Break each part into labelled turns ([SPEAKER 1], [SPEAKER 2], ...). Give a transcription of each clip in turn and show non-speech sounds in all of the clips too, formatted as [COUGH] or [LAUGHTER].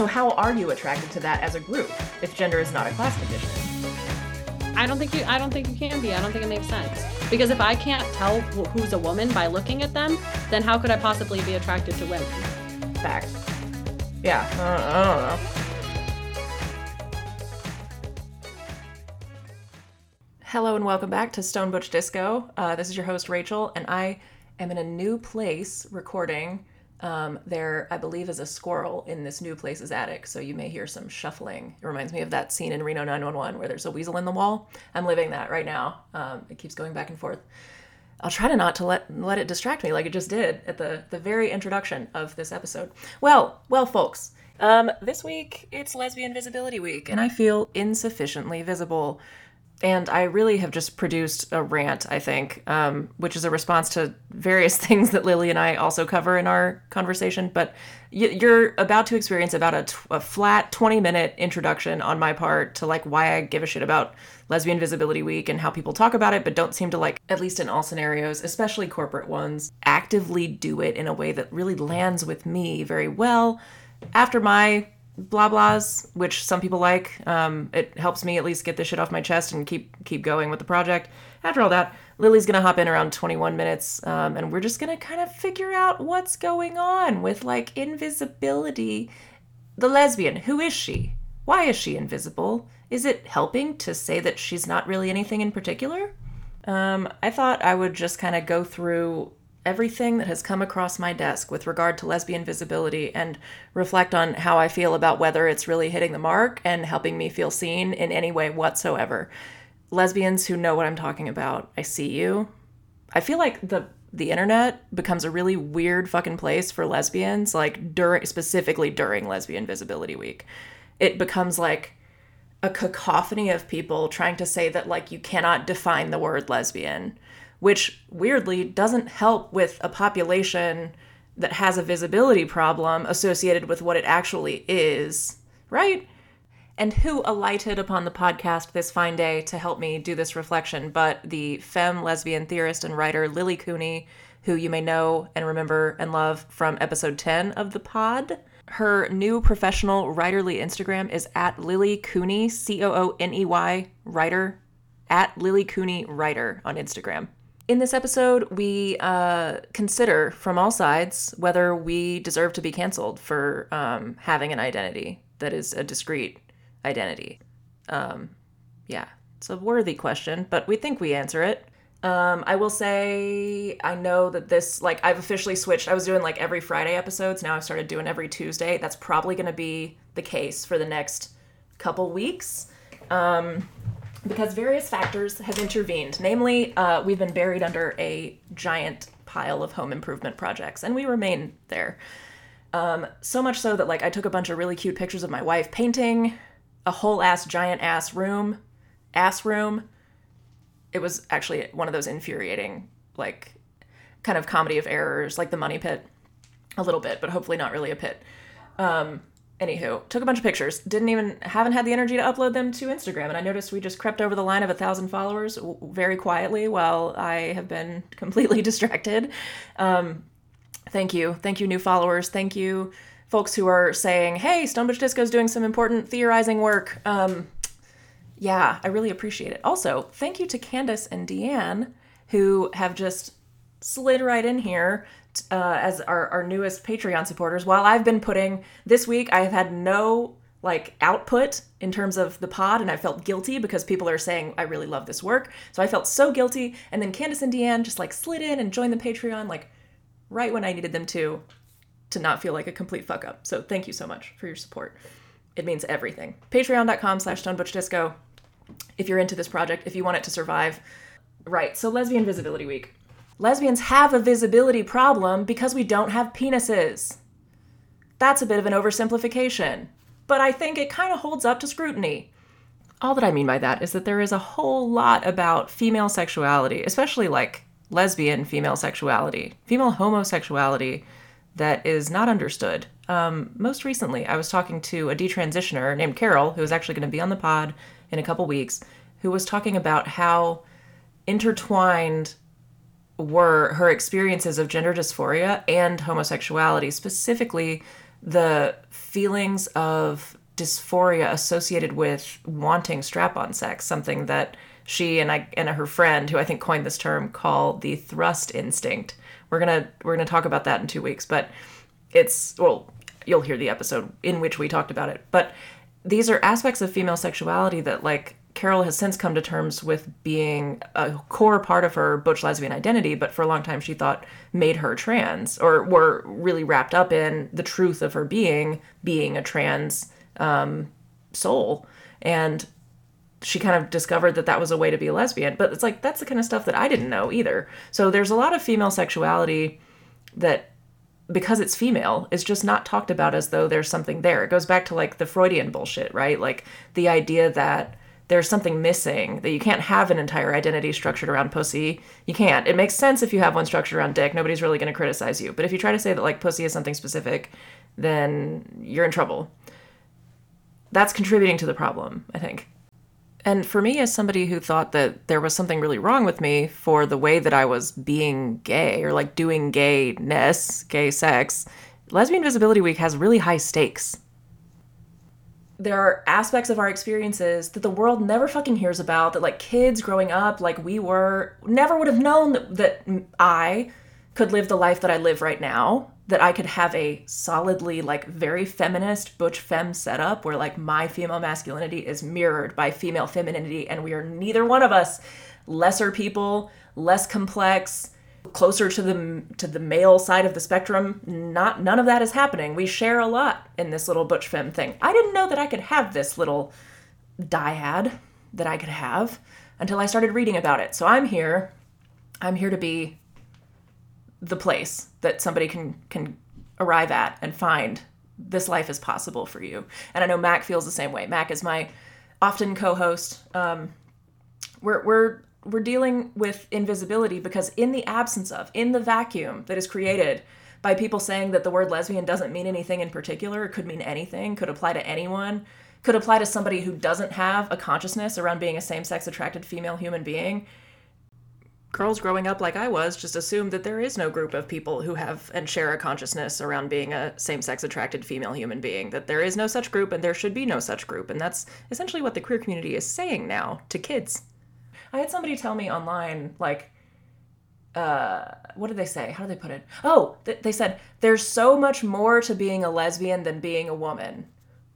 [SPEAKER 1] So how are you attracted to that as a group if gender is not a class condition?
[SPEAKER 2] I don't think you. I don't think you can be. I don't think it makes sense. Because if I can't tell who's a woman by looking at them, then how could I possibly be attracted to women?
[SPEAKER 1] Fact. Yeah, uh, I don't know. Hello and welcome back to Stone Butch Disco. Uh, this is your host Rachel, and I am in a new place recording. Um, there, I believe, is a squirrel in this new place's attic, so you may hear some shuffling. It reminds me of that scene in Reno 911 where there's a weasel in the wall. I'm living that right now. Um, it keeps going back and forth. I'll try to not to let let it distract me like it just did at the the very introduction of this episode. Well, well, folks, um, this week it's Lesbian Visibility Week, and I feel insufficiently visible. And I really have just produced a rant, I think, um, which is a response to various [LAUGHS] things that Lily and I also cover in our conversation. But you're about to experience about a, t- a flat 20 minute introduction on my part to like why I give a shit about Lesbian Visibility Week and how people talk about it, but don't seem to like, at least in all scenarios, especially corporate ones, actively do it in a way that really lands with me very well. After my blah blahs, which some people like. Um, it helps me at least get this shit off my chest and keep keep going with the project. After all that, Lily's gonna hop in around 21 minutes, um, and we're just gonna kind of figure out what's going on with like invisibility. The lesbian, who is she? Why is she invisible? Is it helping to say that she's not really anything in particular? Um, I thought I would just kind of go through everything that has come across my desk with regard to lesbian visibility and reflect on how I feel about whether it's really hitting the mark and helping me feel seen in any way whatsoever. Lesbians who know what I'm talking about, I see you. I feel like the the internet becomes a really weird fucking place for lesbians like during specifically during lesbian visibility week. It becomes like a cacophony of people trying to say that like you cannot define the word lesbian which weirdly doesn't help with a population that has a visibility problem associated with what it actually is, right? And who alighted upon the podcast this fine day to help me do this reflection but the femme lesbian theorist and writer Lily Cooney, who you may know and remember and love from episode 10 of the pod. Her new professional writerly Instagram is at Lily Cooney, C O O N E Y, writer, at Lily Cooney Writer on Instagram. In this episode, we uh, consider from all sides whether we deserve to be canceled for um, having an identity that is a discrete identity. Um, yeah, it's a worthy question, but we think we answer it. Um, I will say, I know that this, like, I've officially switched. I was doing like every Friday episodes. Now I've started doing every Tuesday. That's probably going to be the case for the next couple weeks. Um, because various factors have intervened. Namely, uh, we've been buried under a giant pile of home improvement projects, and we remain there. Um, so much so that like I took a bunch of really cute pictures of my wife painting a whole ass giant ass room, ass room. It was actually one of those infuriating like kind of comedy of errors, like the money pit, a little bit, but hopefully not really a pit. Um, anywho, took a bunch of pictures. Didn't even haven't had the energy to upload them to Instagram, and I noticed we just crept over the line of a thousand followers w- very quietly while I have been [LAUGHS] completely distracted. Um, thank you, thank you, new followers. Thank you, folks who are saying, "Hey, Stone Butch Disco is doing some important theorizing work." Um, yeah, I really appreciate it. Also, thank you to Candace and Deanne who have just slid right in here uh, as our, our newest Patreon supporters. While I've been putting this week, I have had no like output in terms of the pod, and I felt guilty because people are saying I really love this work. So I felt so guilty. And then Candace and Deanne just like slid in and joined the Patreon like right when I needed them to, to not feel like a complete fuck up. So thank you so much for your support. It means everything. Patreon.com slash Disco. If you're into this project, if you want it to survive. Right, so Lesbian Visibility Week lesbians have a visibility problem because we don't have penises. That's a bit of an oversimplification, but I think it kind of holds up to scrutiny. All that I mean by that is that there is a whole lot about female sexuality, especially like lesbian female sexuality, female homosexuality, that is not understood. Um, most recently, I was talking to a detransitioner named Carol, who is actually going to be on the pod in a couple weeks, who was talking about how intertwined were her experiences of gender dysphoria and homosexuality, specifically the feelings of dysphoria associated with wanting strap-on sex, something that she and I and her friend, who I think coined this term, call the thrust instinct. We're gonna we're gonna talk about that in two weeks, but it's well, you'll hear the episode in which we talked about it. But these are aspects of female sexuality that like Carol has since come to terms with being a core part of her butch lesbian identity, but for a long time she thought made her trans, or were really wrapped up in the truth of her being, being a trans um, soul. And she kind of discovered that that was a way to be a lesbian. But it's like, that's the kind of stuff that I didn't know either. So there's a lot of female sexuality that because it's female is just not talked about as though there's something there. It goes back to like the Freudian bullshit, right? Like the idea that there's something missing, that you can't have an entire identity structured around pussy. You can't. It makes sense if you have one structured around dick. Nobody's really going to criticize you. But if you try to say that like pussy is something specific, then you're in trouble. That's contributing to the problem, I think. And for me, as somebody who thought that there was something really wrong with me for the way that I was being gay or like doing gayness, gay sex, Lesbian Visibility Week has really high stakes. There are aspects of our experiences that the world never fucking hears about, that like kids growing up, like we were, never would have known that, that I could live the life that I live right now that I could have a solidly like very feminist butch femme setup where like my female masculinity is mirrored by female femininity and we are neither one of us lesser people, less complex, closer to the to the male side of the spectrum. Not none of that is happening. We share a lot in this little butch femme thing. I didn't know that I could have this little dyad that I could have until I started reading about it. So I'm here. I'm here to be the place that somebody can can arrive at and find this life is possible for you. And I know Mac feels the same way. Mac is my often co-host. Um, we're we're we're dealing with invisibility because in the absence of, in the vacuum that is created by people saying that the word lesbian doesn't mean anything in particular, it could mean anything, could apply to anyone, could apply to somebody who doesn't have a consciousness around being a same-sex attracted female human being girls growing up like I was just assume that there is no group of people who have and share a consciousness around being a same sex attracted female human being, that there is no such group and there should be no such group. And that's essentially what the queer community is saying now to kids. I had somebody tell me online, like, uh, what did they say? How did they put it? Oh, th- they said, there's so much more to being a lesbian than being a woman.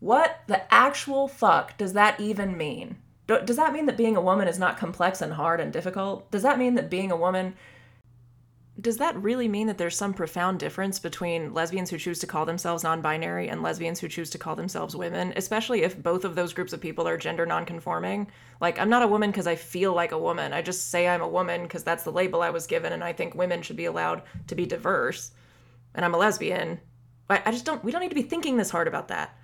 [SPEAKER 1] What the actual fuck does that even mean? does that mean that being a woman is not complex and hard and difficult? Does that mean that being a woman does that really mean that there's some profound difference between lesbians who choose to call themselves non-binary and lesbians who choose to call themselves women, especially if both of those groups of people are gender non-conforming? Like I'm not a woman because I feel like a woman. I just say I'm a woman because that's the label I was given and I think women should be allowed to be diverse. And I'm a lesbian. I, I just don't we don't need to be thinking this hard about that.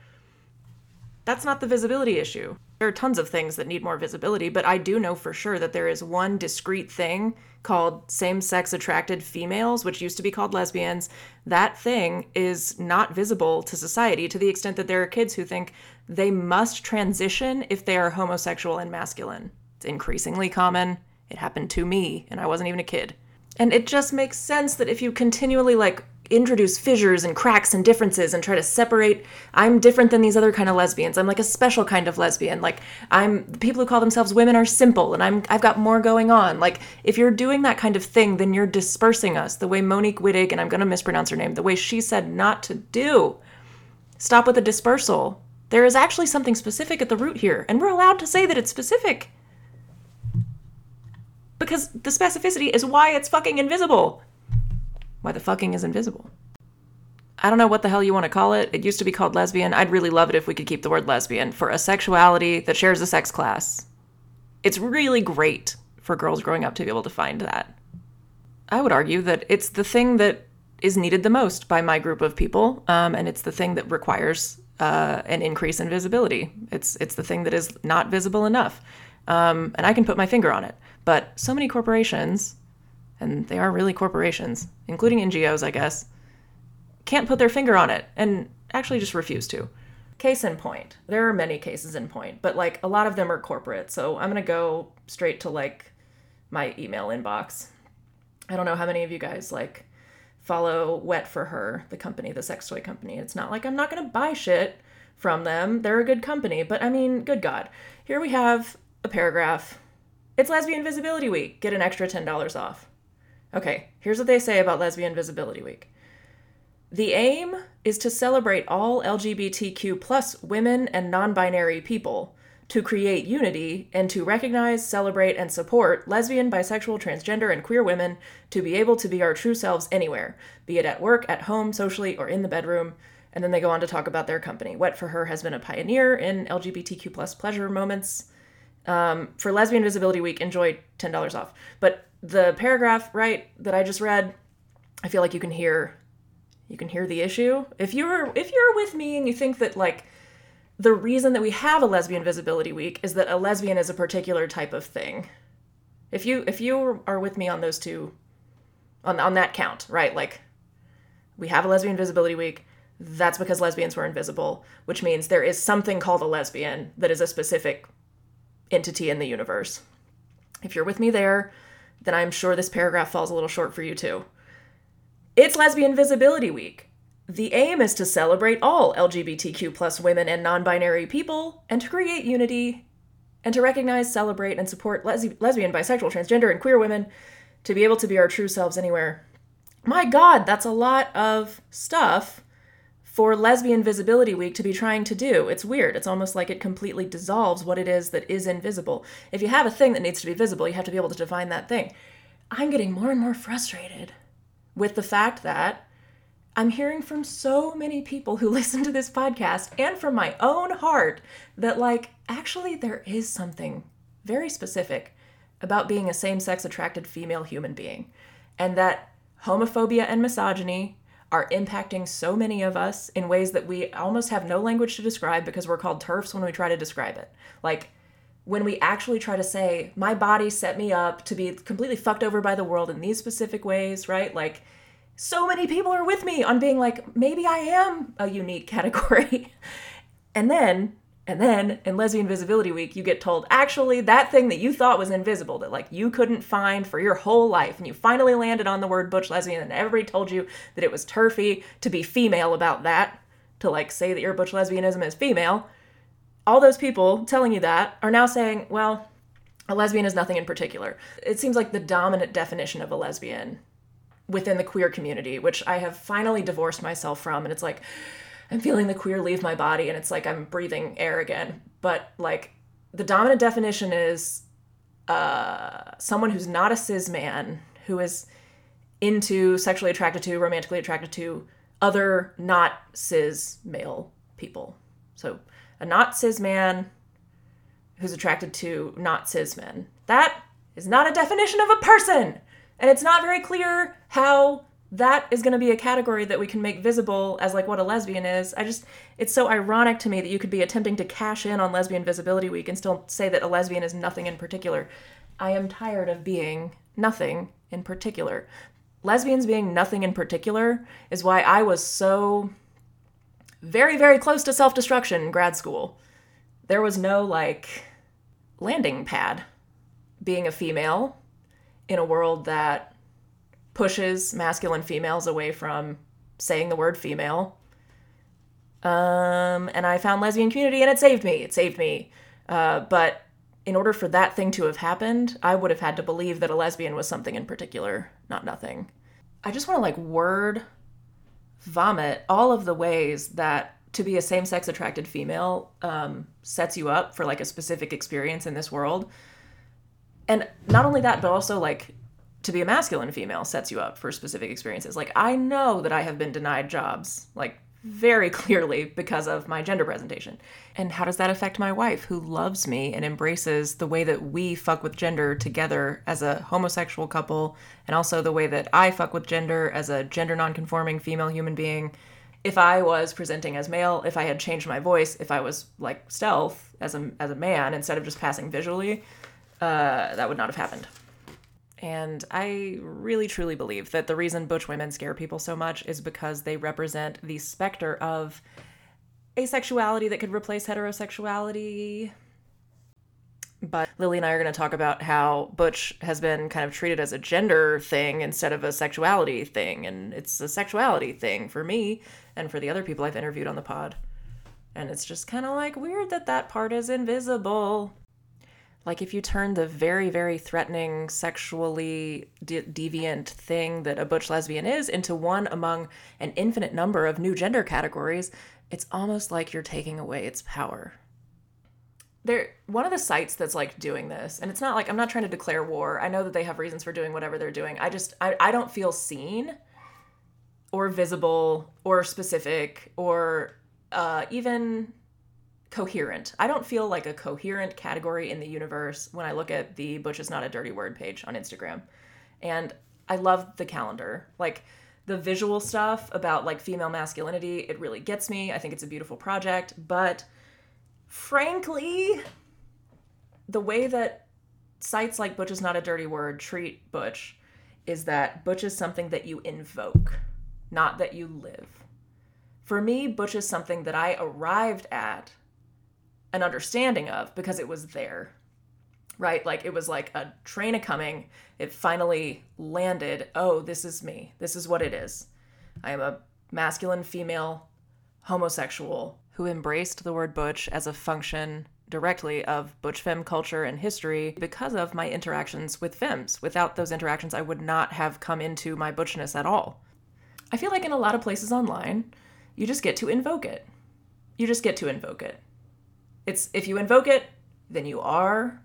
[SPEAKER 1] That's not the visibility issue. There are tons of things that need more visibility, but I do know for sure that there is one discrete thing called same sex attracted females, which used to be called lesbians. That thing is not visible to society to the extent that there are kids who think they must transition if they are homosexual and masculine. It's increasingly common. It happened to me, and I wasn't even a kid. And it just makes sense that if you continually like introduce fissures and cracks and differences and try to separate. I'm different than these other kind of lesbians. I'm like a special kind of lesbian. Like i'm people who call themselves women are simple and i'm i've got more going on. Like if you're doing that kind of thing then you're dispersing us. The way monique wittig and i'm going to mispronounce her name the way she said not to do stop with the dispersal. There is actually something specific at the root here and we're allowed to say that it's specific. Because the specificity is why it's fucking invisible why the fucking is invisible. I don't know what the hell you want to call it. It used to be called lesbian. I'd really love it if we could keep the word lesbian for a sexuality that shares a sex class. It's really great for girls growing up to be able to find that. I would argue that it's the thing that is needed the most by my group of people, um, and it's the thing that requires uh, an increase in visibility. It's it's the thing that is not visible enough, um, and I can put my finger on it. But so many corporations and they are really corporations, including NGOs, I guess, can't put their finger on it and actually just refuse to. Case in point. There are many cases in point, but like a lot of them are corporate. So I'm going to go straight to like my email inbox. I don't know how many of you guys like follow Wet for Her, the company, the sex toy company. It's not like I'm not going to buy shit from them. They're a good company, but I mean, good God. Here we have a paragraph. It's Lesbian Visibility Week. Get an extra $10 off. Okay, here's what they say about Lesbian Visibility Week. The aim is to celebrate all LGBTQ plus women and non binary people, to create unity, and to recognize, celebrate, and support lesbian, bisexual, transgender, and queer women to be able to be our true selves anywhere, be it at work, at home, socially, or in the bedroom. And then they go on to talk about their company. Wet for Her has been a pioneer in LGBTQ plus pleasure moments. Um, for Lesbian Visibility Week, enjoy $10 off. But the paragraph, right, that I just read, I feel like you can hear you can hear the issue. If you're if you're with me and you think that like the reason that we have a lesbian visibility week is that a lesbian is a particular type of thing. If you if you are with me on those two on on that count, right? Like we have a lesbian visibility week. That's because lesbians were invisible, which means there is something called a lesbian that is a specific entity in the universe. If you're with me there, then I'm sure this paragraph falls a little short for you too. It's Lesbian Visibility Week. The aim is to celebrate all LGBTQ plus women and non binary people and to create unity and to recognize, celebrate, and support les- lesbian, bisexual, transgender, and queer women to be able to be our true selves anywhere. My God, that's a lot of stuff for Lesbian Visibility Week to be trying to do. It's weird. It's almost like it completely dissolves what it is that is invisible. If you have a thing that needs to be visible, you have to be able to define that thing. I'm getting more and more frustrated with the fact that I'm hearing from so many people who [LAUGHS] listen to this podcast and from my own heart that, like, actually, there is something very specific about being a same sex attracted female human being, and that homophobia and misogyny are impacting so many of us in ways that we almost have no language to describe because we're called turfs when we try to describe it. Like, when we actually try to say, my body set me up to be completely fucked over by the world in these specific ways, right? Like, so many people are with me on being like, maybe I am a unique category. [LAUGHS] and then, and then in Lesbian Visibility Week, you get told, actually, that thing that you thought was invisible, that like you couldn't find for your whole life, and you finally landed on the word butch lesbian, and everybody told you that it was turfy to be female about that, to like say that your butch lesbianism is female all those people telling you that are now saying, well, a lesbian is nothing in particular. It seems like the dominant definition of a lesbian within the queer community, which I have finally divorced myself from. And it's like, I'm feeling the queer leave my body and it's like I'm breathing air again. But like, the dominant definition is uh, someone who's not a cis man, who is into sexually attracted to, romantically attracted to other not cis male people. So a not cis man who's attracted to not cis men. That is not a definition of a person. And it's not very clear how that is going to be a category that we can make visible as like what a lesbian is. I just it's so ironic to me that you could be attempting to cash in on lesbian visibility week and still say that a lesbian is nothing in particular. I am tired of being nothing in particular. Lesbians being nothing in particular is why I was so very, very close to self destruction in grad school. There was no like landing pad being a female in a world that pushes masculine females away from saying the word female. Um, and I found lesbian community and it saved me. It saved me. Uh, but in order for that thing to have happened, I would have had to believe that a lesbian was something in particular, not nothing. I just want to like word vomit all of the ways that to be a same-sex attracted female um, sets you up for like a specific experience in this world and not only that but also like to be a masculine female sets you up for specific experiences like i know that i have been denied jobs like very [LAUGHS] clearly because of my gender presentation. And how does that affect my wife, who loves me and embraces the way that we fuck with gender together as a homosexual couple, and also the way that I fuck with gender as a gender nonconforming female human being? If I was presenting as male, if I had changed my voice, if I was like stealth as a, as a man instead of just passing visually, uh, that would not have happened. And I really truly believe that the reason butch women scare people so much is because they represent the specter of asexuality that could replace heterosexuality. But Lily and I are going to talk about how Butch has been kind of treated as a gender thing instead of a sexuality thing. And it's a sexuality thing for me and for the other people I've interviewed on the pod. And it's just kind of like weird that that part is invisible. Like if you turn the very, very threatening, sexually de- deviant thing that a butch lesbian is into one among an infinite number of new gender categories, it's almost like you're taking away its power. There, one of the sites that's like doing this, and it's not like I'm not trying to declare war. I know that they have reasons for doing whatever they're doing. I just, I, I don't feel seen or visible or specific or uh, even coherent. I don't feel like a coherent category in the universe when I look at the Butch is not a dirty word page on Instagram. And I love the calendar. Like the visual stuff about like female masculinity, it really gets me. I think it's a beautiful project, but frankly, the way that sites like Butch is not a dirty word treat Butch is that Butch is something that you invoke, not that you live. For me, Butch is something that I arrived at an understanding of because it was there right? Like it was like a train a coming. It finally landed. Oh this is me. This is what it is. I am a masculine female homosexual who embraced the word butch as a function directly of butch femme culture and history because of my interactions with femmes. Without those interactions i would not have come into my butchness at all. I feel like in a lot of places online you just get to invoke it. You just get to invoke it it's if you invoke it, then you are.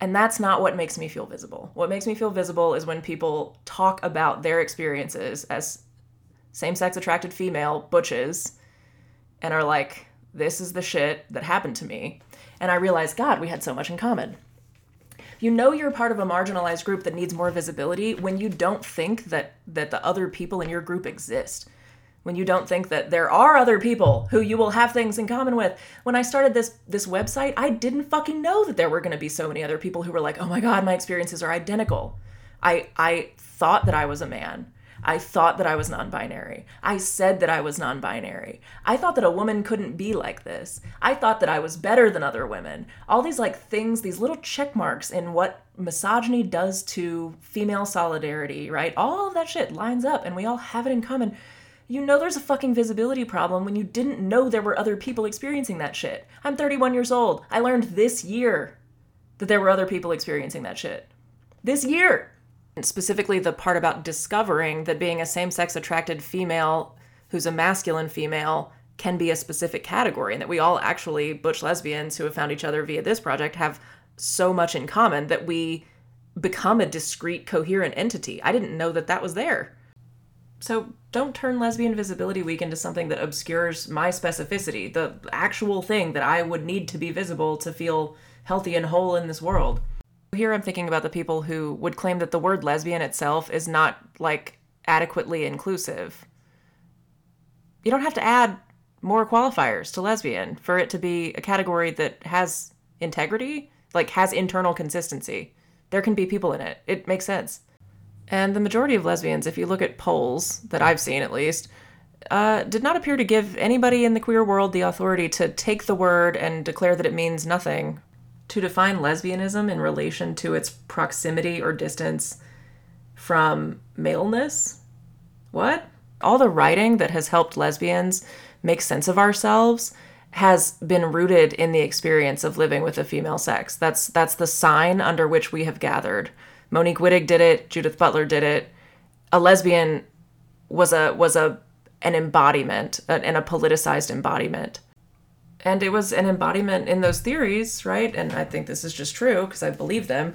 [SPEAKER 1] And that's not what makes me feel visible. What makes me feel visible is when people talk about their experiences as same sex attracted female butches and are like, this is the shit that happened to me. And I realize, God, we had so much in common. You know you're part of a marginalized group that needs more visibility when you don't think that that the other people in your group exist when you don't think that there are other people who you will have things in common with. When I started this this website, I didn't fucking know that there were going to be so many other people who were like, "Oh my god, my experiences are identical." I I thought that I was a man. I thought that I was non-binary. I said that I was non-binary. I thought that a woman couldn't be like this. I thought that I was better than other women. All these like things, these little check marks in what misogyny does to female solidarity, right? All of that shit lines up and we all have it in common you know there's a fucking visibility problem when you didn't know there were other people experiencing that shit. I'm 31 years old. I learned this year that there were other people experiencing that shit. This year. And specifically, the part about discovering that being a same sex attracted female who's a masculine female can be a specific category, and that we all actually, butch lesbians who have found each other via this project, have so much in common that we become a discrete, coherent entity. I didn't know that that was there. So don't turn Lesbian Visibility Week into something that obscures my specificity, the actual thing that I would need to be visible to feel healthy and whole in this world. Here I'm thinking about the people who would claim that the word lesbian itself is not like adequately inclusive. You don't have to add more qualifiers to lesbian for it to be a category that has integrity, like has internal consistency. There can be people in it. It makes sense. And the majority of lesbians, if you look at polls that I've seen at least, uh, did not appear to give anybody in the queer world the authority to take the word and declare that it means nothing. To define lesbianism in relation to its proximity or distance from maleness? What? All the writing that has helped lesbians make sense of ourselves has been rooted in the experience of living with a female sex. That's that's the sign under which we have gathered Monique Wittig did it. Judith Butler did it. A lesbian was a was a an embodiment and a politicized embodiment. And it was an embodiment in those theories, right? And I think this is just true because I believe them.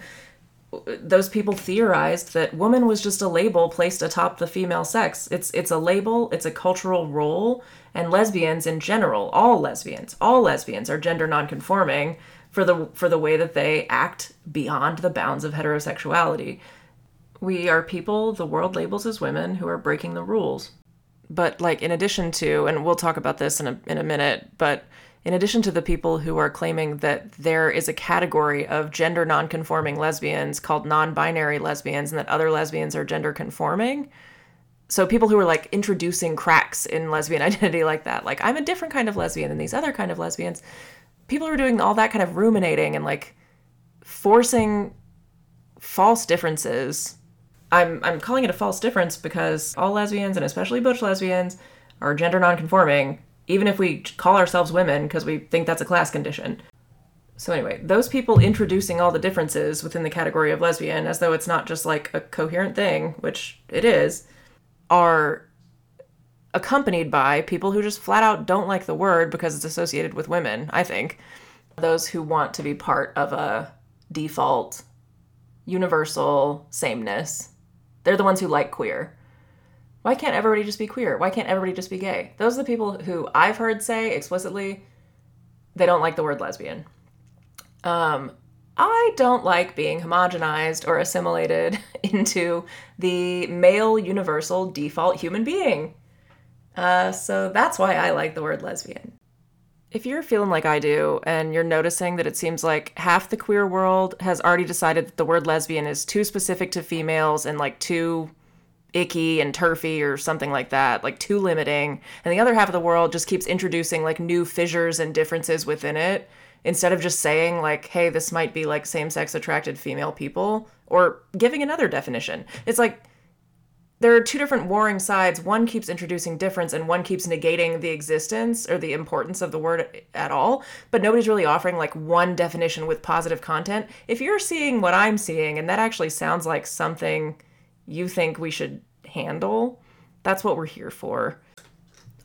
[SPEAKER 1] Those people theorized that woman was just a label placed atop the female sex. It's it's a label, it's a cultural role, and lesbians in general, all lesbians, all lesbians are gender nonconforming for the for the way that they act beyond the bounds of heterosexuality. We are people the world labels as women who are breaking the rules. But like in addition to and we'll talk about this in a in a minute, but in addition to the people who are claiming that there is a category of gender nonconforming lesbians called non-binary lesbians and that other lesbians are gender conforming, so people who are like introducing cracks in lesbian [LAUGHS] identity like that like i'm a different kind of lesbian than these other kind of lesbians people are doing all that kind of ruminating and like forcing false differences. I'm I'm calling it a false difference because all lesbians and especially butch lesbians are gender nonconforming, even if we call ourselves women because we think that's a class condition. So anyway, those people introducing all the differences within the category of lesbian as though it's not just like a coherent thing, which it is, are accompanied by people who just flat out don't like the word because it's associated with women, I think. Those who want to be part of a default, universal sameness. They're the ones who like queer. Why can't everybody just be queer? Why can't everybody just be gay? Those are the people who I've heard say explicitly they don't like the word lesbian. Um, I don't like being homogenized or assimilated [LAUGHS] into the male universal default human being. Uh, so that's why I like the word lesbian. If you're feeling like I do, and you're noticing that it seems like half the queer world has already decided that the word lesbian is too specific to females and like too icky and turfy or something like that, like too limiting, and the other half of the world just keeps introducing like new fissures and differences within it instead of just saying like hey this might be like same-sex attracted female people or giving another definition it's like there are two different warring sides. One keeps introducing difference and one keeps negating the existence or the importance of the word at all, but nobody's really offering like one definition with positive content. If you're seeing what I'm seeing and that actually sounds like something you think we should handle, that's what we're here for.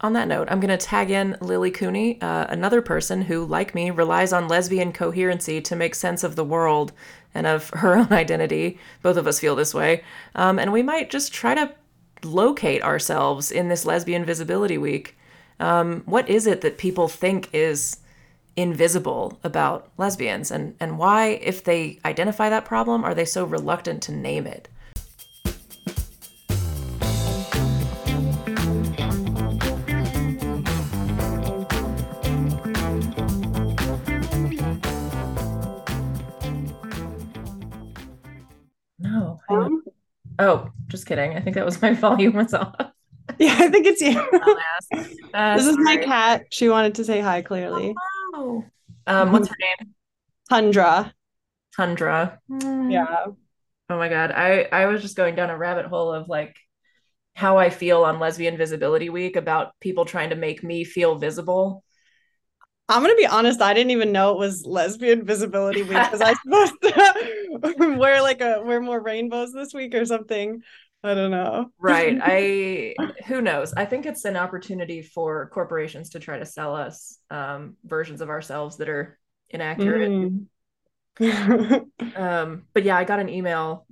[SPEAKER 1] On that note, I'm going to tag in Lily Cooney, uh, another person who, like me, relies on lesbian coherency to make sense of the world and of her [LAUGHS] own identity. Both of us feel this way. Um, and we might just try to locate ourselves in this Lesbian Visibility Week. Um, what is it that people think is invisible about lesbians? And, and why, if they identify that problem, are they so reluctant to name it? Oh, just kidding. I think that was my [LAUGHS] volume was off.
[SPEAKER 2] Yeah, I think it's you. [LAUGHS]
[SPEAKER 1] Uh,
[SPEAKER 2] this is my cat. She wanted to say hi clearly.
[SPEAKER 1] Oh. Um, what's her name?
[SPEAKER 2] Tundra.
[SPEAKER 1] Tundra.
[SPEAKER 2] Yeah.
[SPEAKER 1] Oh my god. I I was just going down a rabbit hole of like how I feel on Lesbian Visibility Week about people trying to make me feel visible.
[SPEAKER 2] I'm gonna be honest, I didn't even know it was lesbian visibility week because I [LAUGHS] supposed to [LAUGHS] wear like a wear more rainbows this week or something. I don't know.
[SPEAKER 1] Right. I [LAUGHS] who knows? I think it's an opportunity for corporations to try to sell us um, versions of ourselves that are inaccurate.
[SPEAKER 2] Mm.
[SPEAKER 1] Um, but yeah, I got an email.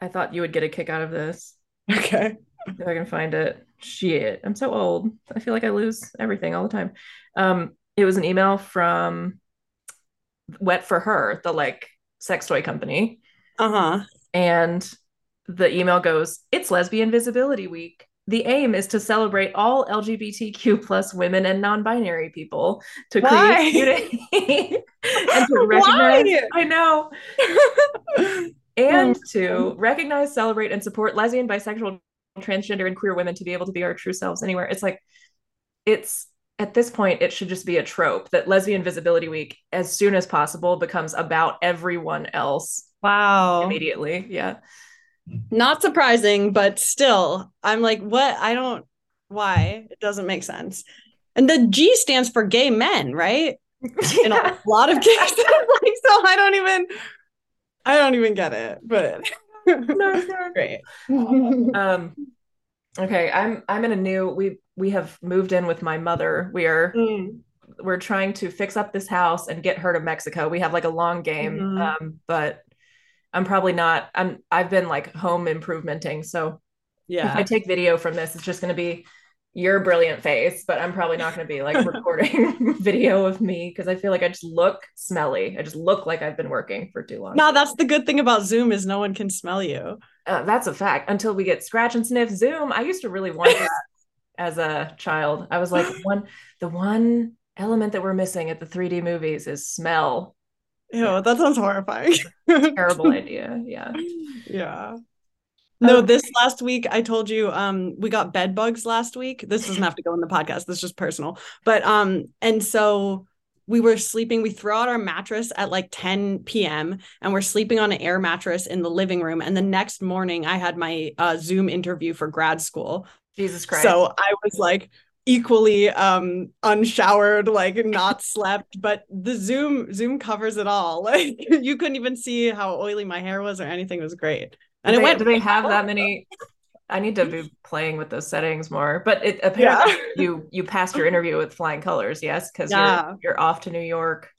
[SPEAKER 1] I thought you would get a kick out of this.
[SPEAKER 2] okay.
[SPEAKER 1] If I can find it. Shit. I'm so old. I feel like I lose everything all the time. Um, it was an email from Wet for Her, the like sex toy company.
[SPEAKER 2] Uh-huh.
[SPEAKER 1] And the email goes, It's Lesbian Visibility Week. The aim is to celebrate all LGBTQ plus women and non-binary people to
[SPEAKER 2] Why?
[SPEAKER 1] create unity [LAUGHS] and to [LAUGHS] recognize
[SPEAKER 2] Why?
[SPEAKER 1] I know [LAUGHS] and to recognize, celebrate, and support lesbian, bisexual, transgender, and queer women to be able to be our true selves anywhere. It's like, it's at this point, it should just be a trope that Lesbian Visibility Week, as soon as possible, becomes about everyone else
[SPEAKER 2] Wow.
[SPEAKER 1] immediately. Yeah.
[SPEAKER 2] Not surprising, but still, I'm like, what? I don't why? It doesn't make sense. And the G stands for gay men, right? [LAUGHS] In a lot of cases. [LAUGHS] like, so I don't even I don't even get it, but [LAUGHS] No, great.
[SPEAKER 1] um okay i'm i'm in a new we we have moved in with my mother we are
[SPEAKER 2] Mm.
[SPEAKER 1] we're trying to fix up this house and get her to mexico we have like a long game
[SPEAKER 2] Mhm.
[SPEAKER 1] um but i'm probably not i'm i've been like home improvementing so yeah. if i take video from this it's just going to be your brilliant face but i'm probably not going to be like [LAUGHS] recording [LAUGHS] video of me because i feel like i just look smelly i just look like i've been working for too long
[SPEAKER 2] No, that's the good thing about Zoom is no one can smell you.
[SPEAKER 1] Uh, that's a fact. Until we get scratch and sniff Zoom, I used to really want that as a child. I was like, [GASPS] one the one element that we're missing at the 3D movies is smell.
[SPEAKER 2] Ew, that sounds horrifying. [LAUGHS]
[SPEAKER 1] Terrible idea. Yeah.
[SPEAKER 2] Yeah. No,
[SPEAKER 1] Okay.
[SPEAKER 2] this last week I told you um we got bed bugs last week. This doesn't have to go in the podcast. This is just personal. But um and so we were sleeping we threw out our mattress at like 10 p.m and we're sleeping on an air mattress in the living room and the next morning i had my uh, zoom interview for grad school
[SPEAKER 1] Jesus Christ.
[SPEAKER 2] so i was like equally um unshowered like not [LAUGHS] slept but the zoom zoom covers it all [LAUGHS] like you couldn't even see how oily my hair was or anything it was great and
[SPEAKER 1] do
[SPEAKER 2] it
[SPEAKER 1] they,
[SPEAKER 2] went
[SPEAKER 1] do they have that many [LAUGHS] I need to be playing with those settings more. But it apparently
[SPEAKER 2] Yeah.
[SPEAKER 1] you you passed your interview with flying colors, yes? Because
[SPEAKER 2] Yeah.
[SPEAKER 1] you're you're off to New York.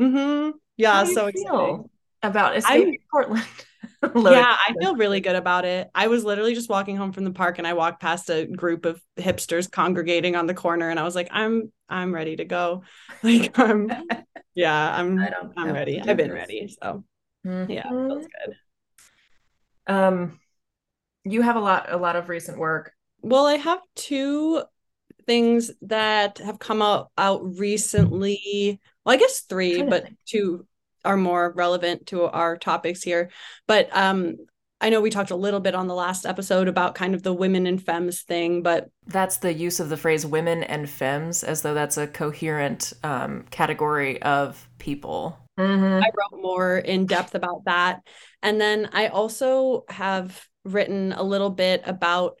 [SPEAKER 2] Mm-hmm. yeah
[SPEAKER 1] How do you
[SPEAKER 2] so
[SPEAKER 1] feel
[SPEAKER 2] exciting
[SPEAKER 1] about escaping Portland. [LAUGHS]
[SPEAKER 2] Yeah, I feel really good about it. I was literally just walking home from the park and I walked past a group of hipsters congregating on the corner and I was like, I'm I'm ready to go. [LAUGHS] Like I'm [LAUGHS] yeah, I'm I'm ready. I've been ready. So
[SPEAKER 1] Mhm.
[SPEAKER 2] yeah, feels good.
[SPEAKER 1] Um you have a lot a lot of recent work.
[SPEAKER 2] Well, I have two things that have come out out recently. Well, I guess three, but two are more relevant to our topics here. But um I know we talked a little bit on the last episode about kind of the women and femmes thing, but
[SPEAKER 1] That's the use of the phrase women and femmes as though that's a coherent um, category of people. Mhm.
[SPEAKER 2] I wrote more in depth about that. And then I also have written a little bit about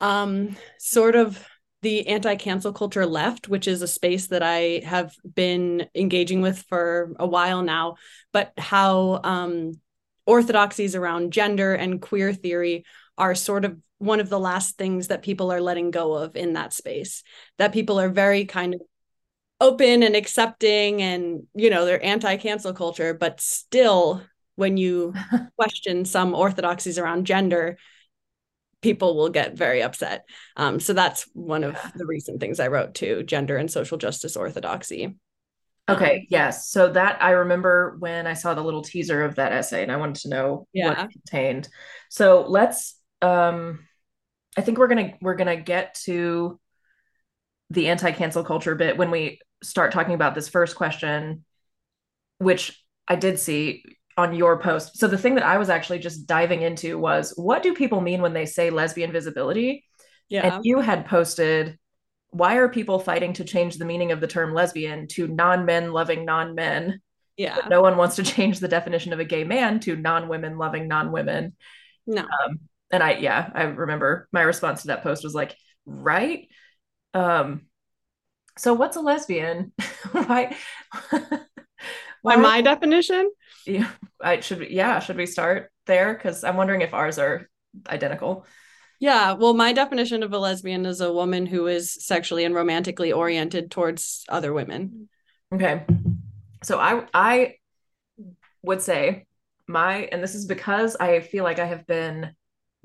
[SPEAKER 2] um sort of the anti-cancel culture left, which is a space that I have been engaging with for a while now, but how um orthodoxies around gender and queer theory are sort of one of the last things that people are letting go of in that space. That people are very kind of open and accepting and you know they're anti-cancel culture but still when you [LAUGHS] question some orthodoxies around gender people will get very upset um, so that's one of the recent things i wrote to gender and social justice orthodoxy
[SPEAKER 1] Okay, yes. So that I remember when I saw the little teaser of that essay and I wanted to know what
[SPEAKER 2] Yeah.
[SPEAKER 1] it contained. So let's um I think we're gonna we're gonna get to the anti-cancel culture bit when we start talking about this first question, which I did see on your post. So the thing that I was actually just diving into was what do people mean when they say lesbian visibility?
[SPEAKER 2] yeah
[SPEAKER 1] And you had posted, why are people fighting to change the meaning of the term lesbian to non-men loving non-men?
[SPEAKER 2] yeah
[SPEAKER 1] But no one wants to change the definition of a gay man to non-women loving non-women.
[SPEAKER 2] no
[SPEAKER 1] Um, and I, yeah, I remember my response to that post was like, right? Um, so what's a lesbian? [LAUGHS] [LAUGHS] why?
[SPEAKER 2] by my definition
[SPEAKER 1] yeah, I should, yeah, should we start there? Because I'm wondering if ours are identical.
[SPEAKER 2] yeah well my definition of a lesbian is a woman who is sexually and romantically oriented towards other women
[SPEAKER 1] Okay. So I I would say my and this is because I feel like I have been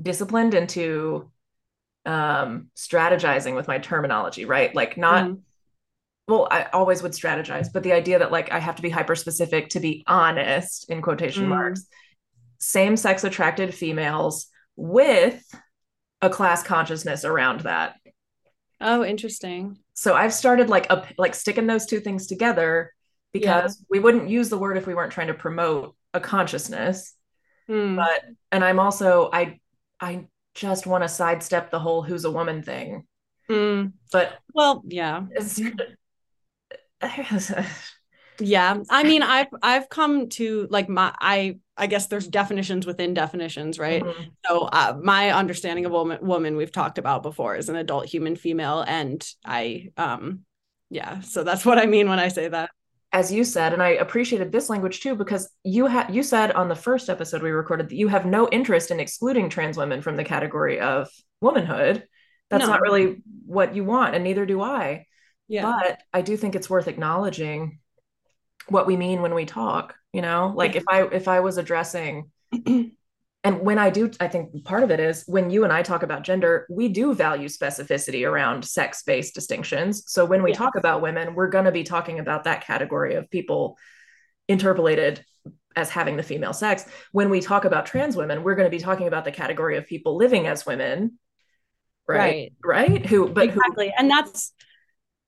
[SPEAKER 1] disciplined into um strategizing with my terminology, right? Like not
[SPEAKER 2] Mm.
[SPEAKER 1] Well, I always would strategize, but the idea that like I have to be hyper specific to be honest in quotation
[SPEAKER 2] Mm.
[SPEAKER 1] marks. Same sex attracted females with a class consciousness around that.
[SPEAKER 2] oh interesting
[SPEAKER 1] so I've started like a, like sticking those two things together because we wouldn't use the word if we weren't trying to promote a consciousness.
[SPEAKER 2] Hmm.
[SPEAKER 1] But and I'm also I I just want to sidestep the whole who's a woman thing.
[SPEAKER 2] Hmm.
[SPEAKER 1] But
[SPEAKER 2] well yeah [LAUGHS] Yeah, I mean, I've I've come to like my I I guess there's definitions within definitions, right?
[SPEAKER 1] Mhm.
[SPEAKER 2] So uh, my understanding of woman woman we've talked about before is an adult human female, and I um yeah, so that's what I mean when I say that.
[SPEAKER 1] as you said, and I appreciated this language too because you had you said on the first episode we recorded that you have no interest in excluding trans women from the category of womanhood. That's
[SPEAKER 2] No.
[SPEAKER 1] not really what you want, and neither do I.
[SPEAKER 2] Yeah,
[SPEAKER 1] but I do think it's worth acknowledging what we mean when we talk, you know? Like if I if I was addressing [CLEARS THROAT] and when I do I think part of it is when you and I talk about gender, we do value specificity around sex-based distinctions. So when we
[SPEAKER 2] Yes.
[SPEAKER 1] talk about women, we're going to be talking about that category of people interpolated as having the female sex. When we talk about trans women, we're going to be talking about the category of people living as women. Right? Right? Who but who
[SPEAKER 2] exactly, and that's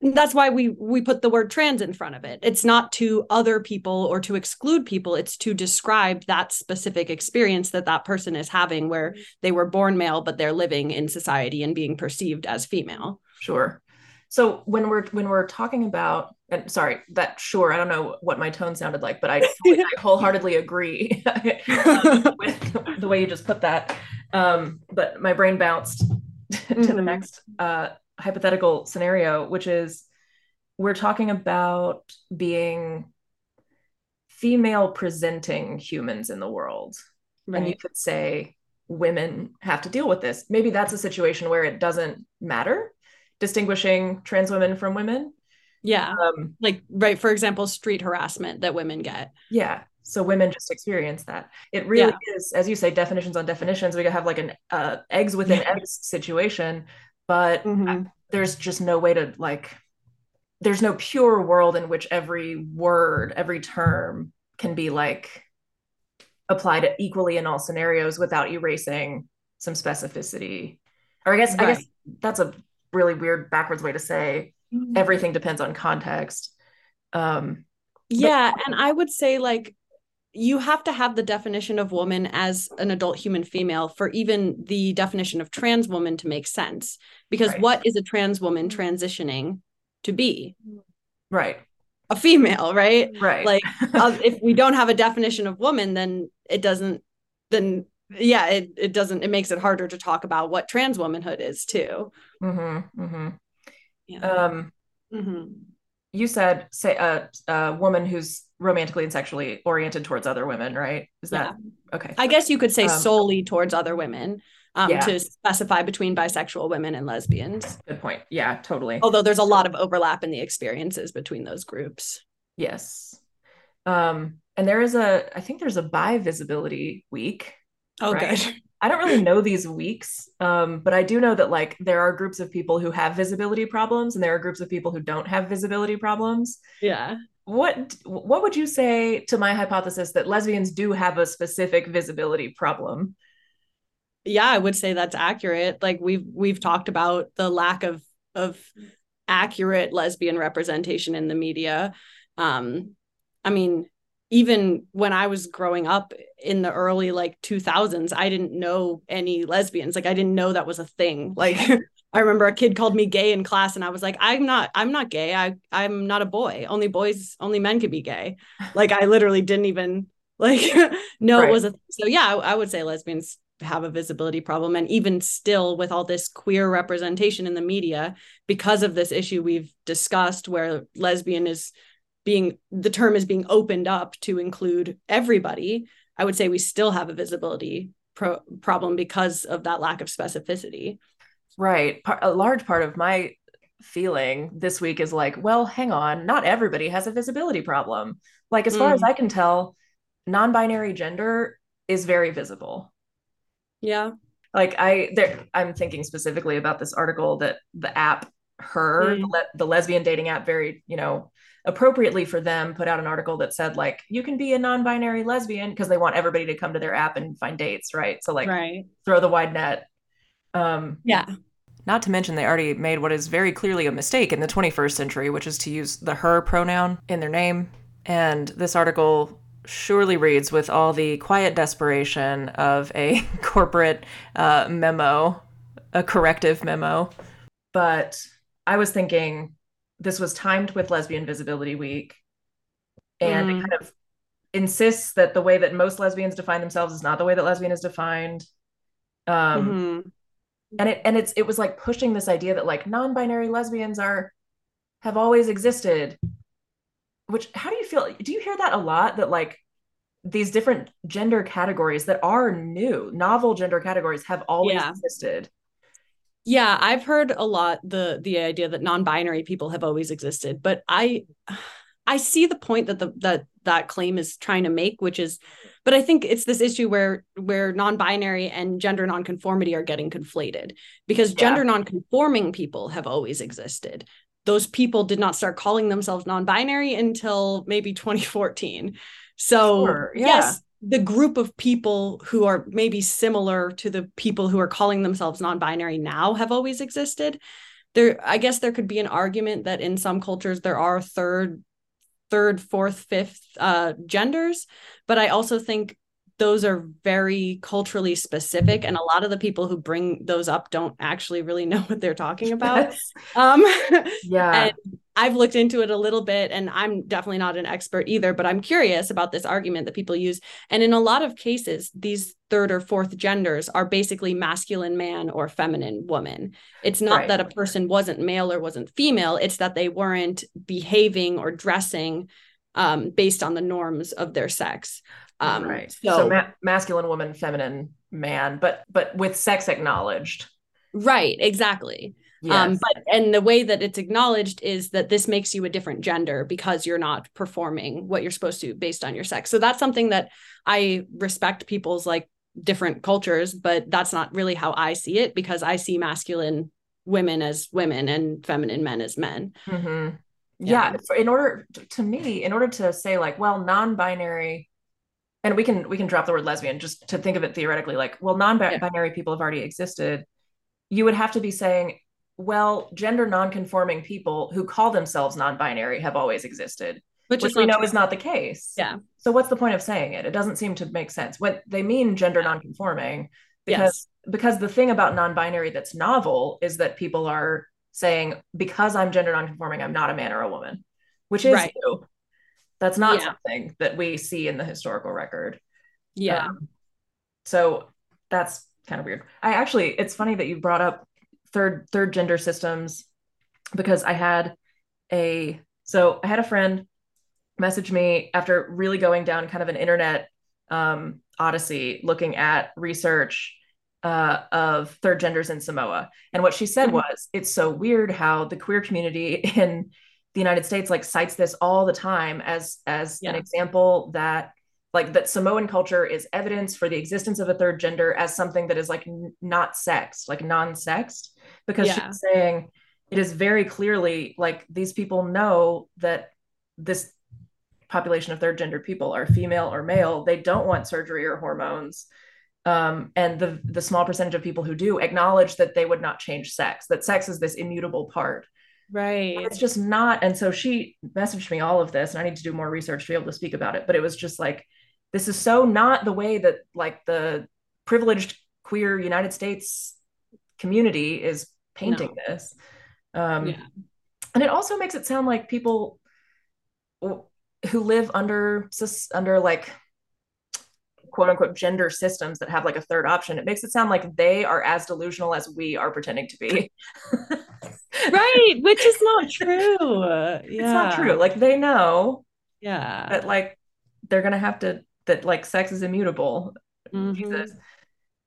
[SPEAKER 2] that's why we we put the word trans in front of it. It's not to other people or to exclude people. It's to describe that specific experience that that person is having, where they were born male but they're living in society and being perceived as female.
[SPEAKER 1] Sure. So when we're when we're talking about and sorry that sure i don't know what my tone sounded like but i, I [LAUGHS] wholeheartedly agree [LAUGHS] with the way you just put that um, but my brain bounced [LAUGHS] to mm-hmm. the next uh, hypothetical scenario which is we're talking about being female presenting humans in the world right. and you could say women have to deal with this maybe that's a situation where it doesn't matter distinguishing trans women from women
[SPEAKER 2] yeah. Um, like, right, for example, street harassment that women get.
[SPEAKER 1] Yeah. So women just experience that. It really yeah. is, as you say, definitions on definitions. We could have like an uh, eggs within eggs situation, but mm-hmm. there's just no way to like, there's no pure world in which every word, every term can be like applied equally in all scenarios without erasing some specificity. Or I guess, right. I guess that's a really weird backwards way to say Mm-hmm. everything depends on context um
[SPEAKER 2] yeah but- and i would say like you have to have the definition of woman as an adult human female for even the definition of trans woman to make sense because right. what is a trans woman transitioning to be
[SPEAKER 1] right
[SPEAKER 2] a female right
[SPEAKER 1] right
[SPEAKER 2] like uh, [LAUGHS] if we don't have a definition of woman then it doesn't then yeah it, it doesn't it makes it harder to talk about what trans womanhood is too
[SPEAKER 1] mm-hmm, mm-hmm. Yeah. Um, mm-hmm. You said say a, a woman who's romantically and sexually oriented towards other women, right? Is that yeah. okay?
[SPEAKER 2] I guess you could say um, solely towards other women. Um, yeah. to specify between bisexual women and lesbians.
[SPEAKER 1] Good point. Yeah, totally.
[SPEAKER 2] Although there's a lot of overlap in the experiences between those groups.
[SPEAKER 1] Yes. Um, and there is a, I think there's a bi visibility week.
[SPEAKER 2] Oh, right? good.
[SPEAKER 1] I don't really know these weeks, um, but I do know that like there are groups of people who have visibility problems, and there are groups of people who don't have visibility problems.
[SPEAKER 2] Yeah.
[SPEAKER 1] What What would you say to my hypothesis that lesbians do have a specific visibility problem?
[SPEAKER 2] Yeah, I would say that's accurate. Like we've we've talked about the lack of of accurate lesbian representation in the media. Um, I mean, even when I was growing up in the early like 2000s, I didn't know any lesbians. Like I didn't know that was a thing. [LAUGHS] Like I remember a kid called me gay in class and I was like, I'm not, I'm not gay. I, I'm not a boy. Only boys, only men can be gay. [LAUGHS] Like I literally didn't even like [LAUGHS] know right. it was a, so yeah, I, I would say lesbians have a visibility problem. And even still with all this queer representation in the media, because of this issue we've discussed where lesbian is being the term is being opened up to include everybody i would say we still have a visibility pro- problem because of that lack of specificity.
[SPEAKER 1] Right. A large part of my feeling this week is like well hang on not everybody has a visibility problem. Like as far mm. as i can tell non-binary gender is very visible.
[SPEAKER 2] Yeah.
[SPEAKER 1] Like i there i'm thinking specifically about this article that the app her mm. the, le- the lesbian dating app very you know appropriately for them put out an article that said like you can be a non-binary lesbian because they want everybody to come to their app and find dates right? So like
[SPEAKER 2] right.
[SPEAKER 1] throw the wide net. Um
[SPEAKER 2] yeah.
[SPEAKER 1] Not to mention they already made what is very clearly a mistake in the 21st century which is to use the her pronoun in their name. And this article surely reads with all the quiet desperation of a [LAUGHS] corporate uh, memo a corrective memo. But i was thinking this was timed with Lesbian Visibility Week, and mm. it kind of insists that the way that most lesbians define themselves is not the way that lesbian is defined. Um, mm-hmm. and it and it's it was like pushing this idea that like non-binary lesbians are have always existed. Which how do you feel? Do you hear that a lot? That like these different gender categories that are new, novel gender categories have always yeah. existed.
[SPEAKER 2] Yeah, I've heard a lot the the idea that non-binary people have always existed, but I I see the point that the that that claim is trying to make, which is but I think it's this issue where where non-binary and gender nonconformity are getting conflated because yeah. gender nonconforming people have always existed. Those people did not start calling themselves non-binary until maybe 2014. So sure, yeah. yes, the group of people who are maybe similar to the people who are calling themselves non-binary now have always existed. There i guess there could be an argument that in some cultures there are third third fourth fifth uh, genders but i also think those are very culturally specific and a lot of the people who bring those up don't actually really [LAUGHS] know what they're talking about. Um
[SPEAKER 1] yeah. [LAUGHS]
[SPEAKER 2] and I've looked into it a little bit and I'm definitely not an expert either, but I'm curious about this argument that people use. And in a lot of cases, these third or fourth genders are basically masculine man or feminine woman. It's not right. that a person wasn't male or wasn't female, it's that they weren't behaving or dressing um, based on the norms of their sex.
[SPEAKER 1] Um, right. So, so ma- masculine woman, feminine man, but but with sex acknowledged.
[SPEAKER 2] Right. Exactly. Um, yes. Um, but and the way that it's acknowledged is that this makes you a different gender because you're not performing what you're supposed to based on your sex. So that's something that I respect people's like different cultures, but that's not really how I see it because I see masculine women as women and feminine men as men.
[SPEAKER 1] Mm-hmm. Yeah. yeah. In order to me, in order to say like, well, non-binary, and we can we can drop the word lesbian just to think of it theoretically, like, well, non-binary yeah. people have already existed. You would have to be saying well, gender non-conforming people who call themselves non-binary have always existed, which, which we know true. is not the case.
[SPEAKER 2] Yeah.
[SPEAKER 1] So what's the point of saying it? It doesn't seem to make sense. What they mean gender yeah. non-conforming because yes. because the thing about non-binary that's novel is that people are saying because I'm gender non-conforming, I'm not a man or a woman, which is right. new. That's not yeah. something that we see in the historical record.
[SPEAKER 2] Yeah. Um,
[SPEAKER 1] so that's kind of weird. I actually, it's funny that you brought up third third gender systems because I had a so I had a friend message me after really going down kind of an internet um, odyssey looking at research uh, of third genders in Samoa. And what she said mm-hmm. was, it's so weird how the queer community [LAUGHS] in the United States like cites this all the time as as yeah. an example that like that Samoan culture is evidence for the existence of a third gender as something that is like n- not sexed, like non-sexed, because yeah. she's saying it is very clearly like these people know that this population of third gender people are female or male. They don't want surgery or hormones. Um, and the the small percentage of people who do acknowledge that they would not change sex, that sex is this immutable part.
[SPEAKER 2] Right.
[SPEAKER 1] it's just not. And so she messaged me all of this, and I need to do more research to be able to speak about it. But it was just like, this is so not the way that like the privileged queer United States community is painting no. this. Um, yeah. And it also makes it sound like people who live under under like quote unquote gender systems that have like a third option it makes it sound like they are as delusional as we are pretending to be [LAUGHS]
[SPEAKER 2] right which is not [LAUGHS] true
[SPEAKER 1] yeah. it's not true like they know
[SPEAKER 2] yeah
[SPEAKER 1] that like they're gonna have to that like sex is immutable. Mm-hmm. Jesus.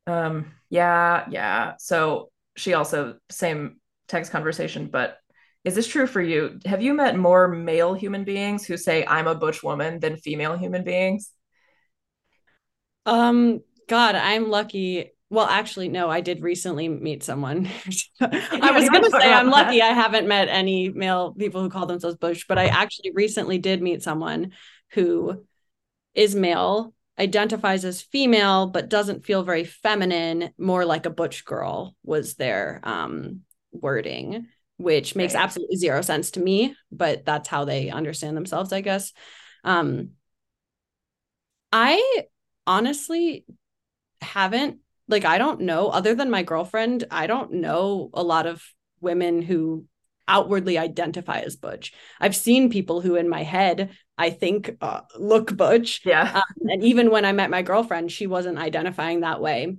[SPEAKER 1] Um, yeah, yeah. So she also same text conversation, but is this true for you? Have you met more male human beings who say I'm a butch woman than female human beings?
[SPEAKER 2] Um, God, I'm lucky. Well, actually, no, I did recently meet someone. [LAUGHS] I was going to say I'm lucky I haven't met any male people who call themselves butch, but I actually recently did meet someone who is male, identifies as female, but doesn't feel very feminine, more like a butch girl was their um, wording, which makes right. absolutely zero sense to me, but that's how they understand themselves, I guess. Um, I honestly haven't, like, I don't know, other than my girlfriend, I don't know a lot of women who outwardly identify as butch. I've seen people who in my head I think uh, look butch.
[SPEAKER 1] Yeah.
[SPEAKER 2] Um, and even when I met my girlfriend, she wasn't identifying that way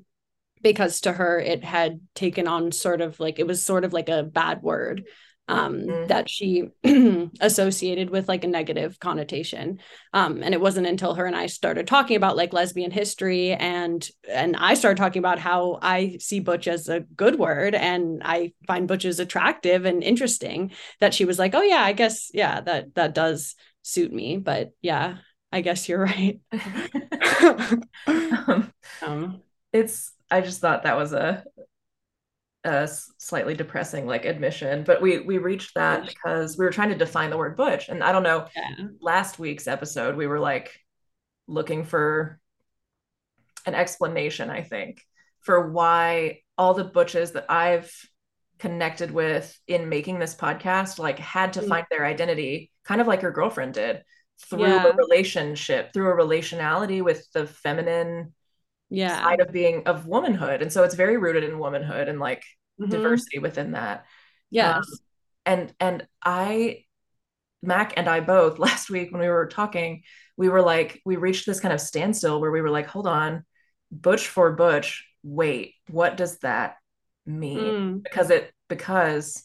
[SPEAKER 2] because to her it had taken on sort of like it was sort of like a bad word um, mm-hmm. that she [CLEARS THROAT] associated with like a negative connotation um, and it wasn't until her and i started talking about like lesbian history and and i started talking about how i see butch as a good word and i find butches attractive and interesting that she was like oh yeah i guess yeah that that does suit me but yeah i guess you're [LAUGHS] right [LAUGHS]
[SPEAKER 1] um, um, it's i just thought that was a a slightly depressing like admission but we we reached that because we were trying to define the word butch and i don't know yeah. last week's episode we were like looking for an explanation i think for why all the butches that i've connected with in making this podcast like had to mm. find their identity kind of like your girlfriend did through yeah. a relationship through a relationality with the feminine
[SPEAKER 2] yeah
[SPEAKER 1] side of being of womanhood and so it's very rooted in womanhood and like mm-hmm. diversity within that
[SPEAKER 2] yes um,
[SPEAKER 1] and and i Mac and I both [LAUGHS] last week when we were talking, we were like, we reached this kind of standstill where we were like, hold on, Butch for Butch, wait, what does that mean?
[SPEAKER 3] Mm.
[SPEAKER 1] Because it because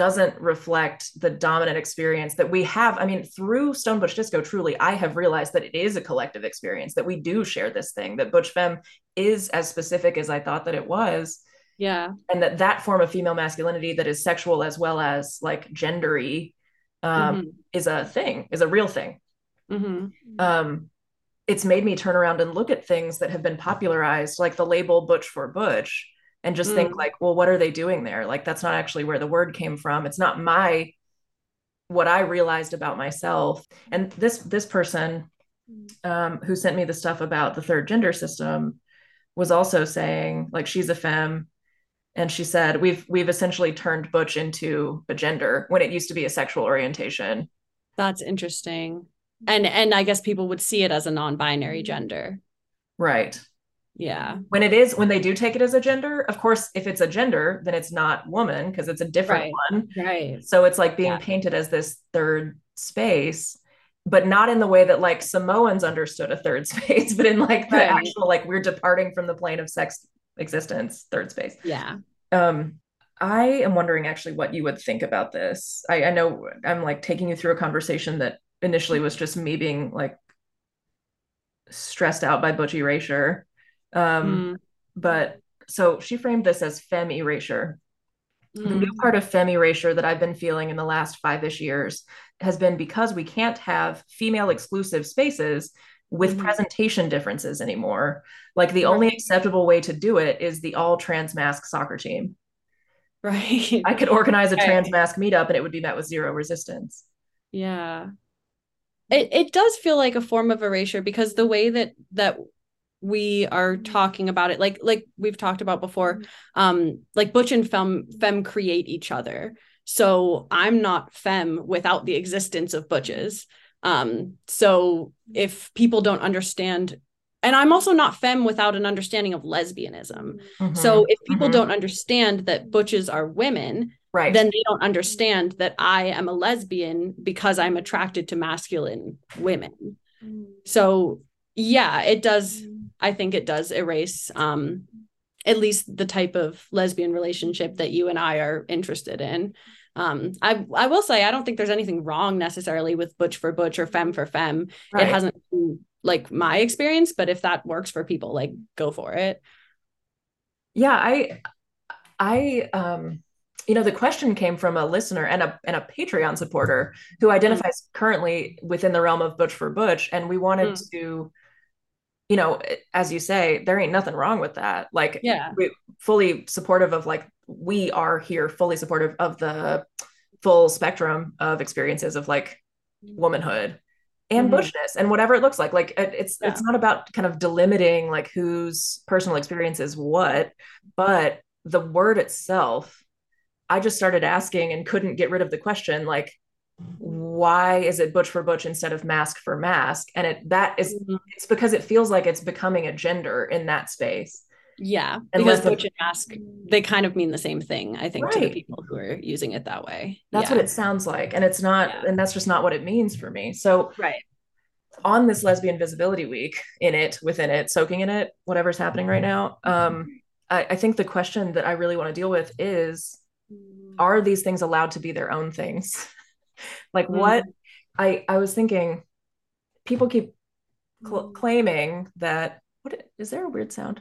[SPEAKER 1] doesn't reflect the dominant experience that we have. I mean, through Stone Butch Disco, truly, I have realized that it is a collective experience, that we do share this thing, that Butch Femme is as specific as I thought that it was.
[SPEAKER 2] Yeah.
[SPEAKER 1] And that that form of female masculinity that is sexual as well as like gendery um,
[SPEAKER 2] Mhm.
[SPEAKER 1] is a thing, is a real thing.
[SPEAKER 2] hmm
[SPEAKER 1] Um, it's made me turn around and look at things that have been popularized, like the label Butch for Butch, and just think
[SPEAKER 2] Mm.
[SPEAKER 1] like, well, what are they doing there? Like that's not actually where the word came from. It's not my what I realized about myself. And this this person um, who sent me the stuff about the third gender system was also saying like she's a femme and she said we've we've essentially turned butch into a gender when it used to be a sexual orientation
[SPEAKER 2] That's interesting. And and I guess people would see it as a non-binary gender.
[SPEAKER 1] right
[SPEAKER 2] Yeah.
[SPEAKER 1] when it is when they do take it as a gender of course if it's a gender then it's not woman because it's a different
[SPEAKER 2] Right.
[SPEAKER 1] one
[SPEAKER 2] Right.
[SPEAKER 1] so it's like being
[SPEAKER 2] Yeah.
[SPEAKER 1] painted as this third space but not in the way that like samoans understood a third [LAUGHS] space but in like the
[SPEAKER 2] Right.
[SPEAKER 1] actual like we're departing from the plane of sex existence third space
[SPEAKER 2] Yeah.
[SPEAKER 1] um i am wondering actually what you would think about this i i know i'm like taking you through a conversation that initially was just me being like stressed out by butch erasure um
[SPEAKER 2] Mm.
[SPEAKER 1] but so she framed this as femme erasure the
[SPEAKER 2] Mm.
[SPEAKER 1] new part of femme erasure that I've been feeling in the last five ish years has been because we can't have female exclusive spaces with
[SPEAKER 2] Mhm.
[SPEAKER 1] presentation differences anymore. Like the only acceptable way to do it is the all trans masc soccer team.
[SPEAKER 2] Right.
[SPEAKER 1] I could organize a
[SPEAKER 2] Right.
[SPEAKER 1] trans masc meetup and it would be met with zero resistance.
[SPEAKER 2] Yeah. It it does feel like a form of erasure because the way that that we are talking about it, like like we've talked about before, um, like Butch and fem Femme create each other. So I'm not fem without the existence of Butches. Um, so if people don't understand, and I'm also not fem without an understanding of lesbianism.
[SPEAKER 1] Mhm.
[SPEAKER 2] So if people
[SPEAKER 1] Mhm.
[SPEAKER 2] don't understand that Butches are women,
[SPEAKER 1] right.
[SPEAKER 2] then they don't understand that I am a lesbian because I'm attracted to masculine women. So yeah, it does. I think it does erase um, at least the type of lesbian relationship that you and I are interested in. Um, I I will say I don't think there's anything wrong necessarily with butch for butch or femme for femme.
[SPEAKER 1] right.
[SPEAKER 2] It hasn't been like my experience, but if that works for people, like go for it.
[SPEAKER 1] yeah i i um you know the question came from a listener and a and a patreon supporter who identifies currently within the realm of butch for butch and we wanted
[SPEAKER 2] Mm.
[SPEAKER 1] to you know as you say there ain't nothing wrong with that like
[SPEAKER 2] Yeah.
[SPEAKER 1] we fully supportive of like we are here fully supportive of the full spectrum of experiences of like womanhood and
[SPEAKER 2] Mhm.
[SPEAKER 1] butchness and whatever it looks like like it, it's
[SPEAKER 2] Yeah.
[SPEAKER 1] it's not about kind of delimiting like whose personal experience is what but the word itself i just started asking and couldn't get rid of the question like why is it butch for butch instead of masc for masc and it that is
[SPEAKER 2] Mhm.
[SPEAKER 1] it's because it feels like it's becoming a gender in that space
[SPEAKER 2] Yeah, because butch and masc, they kind of mean the same thing, I think, to the people who are using it that way.
[SPEAKER 1] that's
[SPEAKER 2] yeah.
[SPEAKER 1] what it sounds like and it's not
[SPEAKER 2] Yeah.
[SPEAKER 1] and that's just not what it means for me so
[SPEAKER 2] Right.
[SPEAKER 1] on this lesbian visibility week in it within it soaking in it whatever's happening right now um I, I think the question that i really want to deal with is are these things allowed to be their own things [LAUGHS] like what i i was thinking people keep cl- claiming that what is there a weird sound?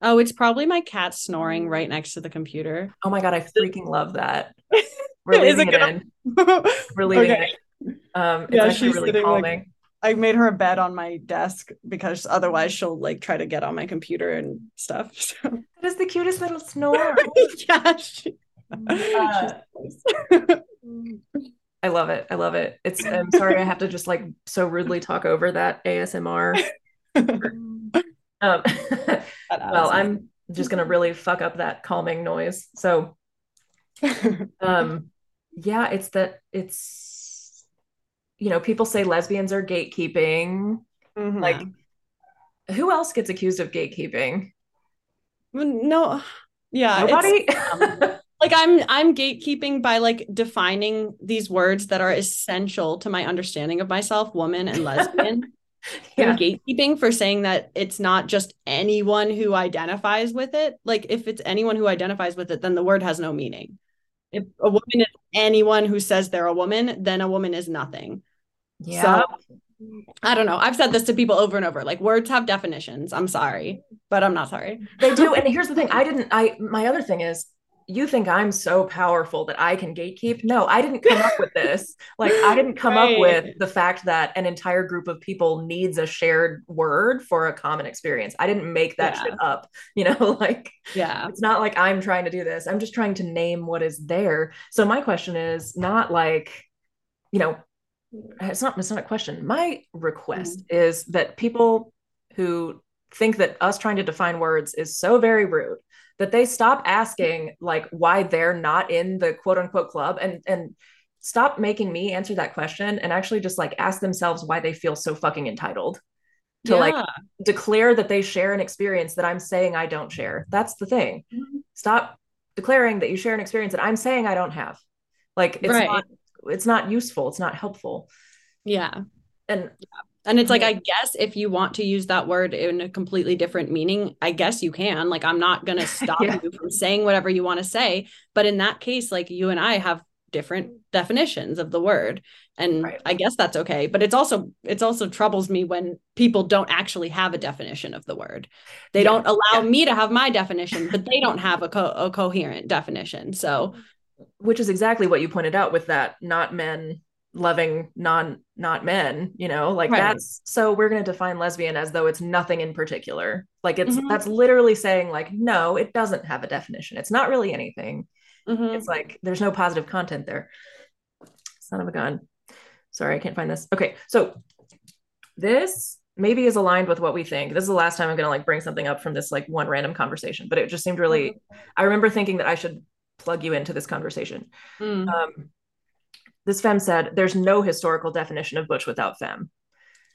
[SPEAKER 2] Oh, it's probably my cat snoring right next to the computer.
[SPEAKER 1] oh my god i freaking love that. [LAUGHS] We're
[SPEAKER 3] Is
[SPEAKER 1] leaving
[SPEAKER 3] it
[SPEAKER 1] it, in. [LAUGHS] We're leaving
[SPEAKER 3] Okay.
[SPEAKER 1] it um it's
[SPEAKER 3] Yeah, she's
[SPEAKER 1] really
[SPEAKER 3] sitting, like,
[SPEAKER 1] calming.
[SPEAKER 3] I made her a bed on my desk because otherwise she'll like try to get on my computer and stuff. [LAUGHS] So.
[SPEAKER 1] That is the cutest little snore.
[SPEAKER 3] Yeah, she,
[SPEAKER 1] Uh, I love it. I love it. It's [LAUGHS] I'm sorry I have to just like so rudely talk over that ASMR. [LAUGHS] Um, [LAUGHS] well, I'm just gonna really fuck up that calming noise. So um yeah, it's that it's you know, people say lesbians are gatekeeping.
[SPEAKER 3] Mhm.
[SPEAKER 1] Like who else gets accused of gatekeeping?
[SPEAKER 3] no, yeah, it's-
[SPEAKER 1] Nobody?
[SPEAKER 2] Like I'm I'm gatekeeping by like defining these words that are essential to my understanding of myself, woman and lesbian. [LAUGHS] yeah. gatekeeping for saying that it's not just anyone who identifies with it. Like if it's anyone who identifies with it, then the word has no meaning. If a woman is anyone who says they're a woman, then a woman is nothing. Yeah. So I don't know. I've said this to people over and over. Like words have definitions. I'm sorry, but I'm not sorry.
[SPEAKER 1] They do. And here's the thing. I didn't I my other thing is you think I'm so powerful that I can gatekeep? No, I didn't come up with this. [LAUGHS] Like I didn't come right. up with the fact that an entire group of people needs a shared word for a common experience. I didn't make that yeah. shit up. [LAUGHS] You know, [LAUGHS] like
[SPEAKER 2] yeah.
[SPEAKER 1] It's not like I'm trying to do this. I'm just trying to name what is there. So my question is not like, you know, it's not it's not a question. My request mm-hmm. is that people who think that us trying to define words is so very rude that they stop asking like why they're not in the quote unquote club and and stop making me answer that question and actually just like ask themselves why they feel so fucking entitled to yeah. like declare that they share an experience that I'm saying I don't share. That's the thing. Mm-hmm. Stop declaring that you share an experience that I'm saying I don't have. Like it's right. not it's not useful it's not helpful
[SPEAKER 2] yeah
[SPEAKER 1] and
[SPEAKER 2] and it's like mm-hmm. i guess if you want to use that word in a completely different meaning i guess you can like i'm not going [LAUGHS] to stop yeah. you from saying whatever you want to say but in that case like you and i have different definitions of the word and right. i guess that's okay but it's also it's also troubles me when people don't actually have a definition of the word they yeah. don't allow yeah. me to have my definition but they don't have a, co- a coherent definition so
[SPEAKER 1] which is exactly what you pointed out with that not men loving non not men you know like right. that's so we're going to define lesbian as though it's nothing in particular like it's mm-hmm. that's literally saying like no it doesn't have a definition it's not really anything mm-hmm. it's like there's no positive content there son of a gun sorry i can't find this okay so this maybe is aligned with what we think this is the last time i'm going to like bring something up from this like one random conversation but it just seemed really mm-hmm. i remember thinking that i should plug you into this conversation. Mm. Um, this femme said, "There's no historical definition of butch without femme."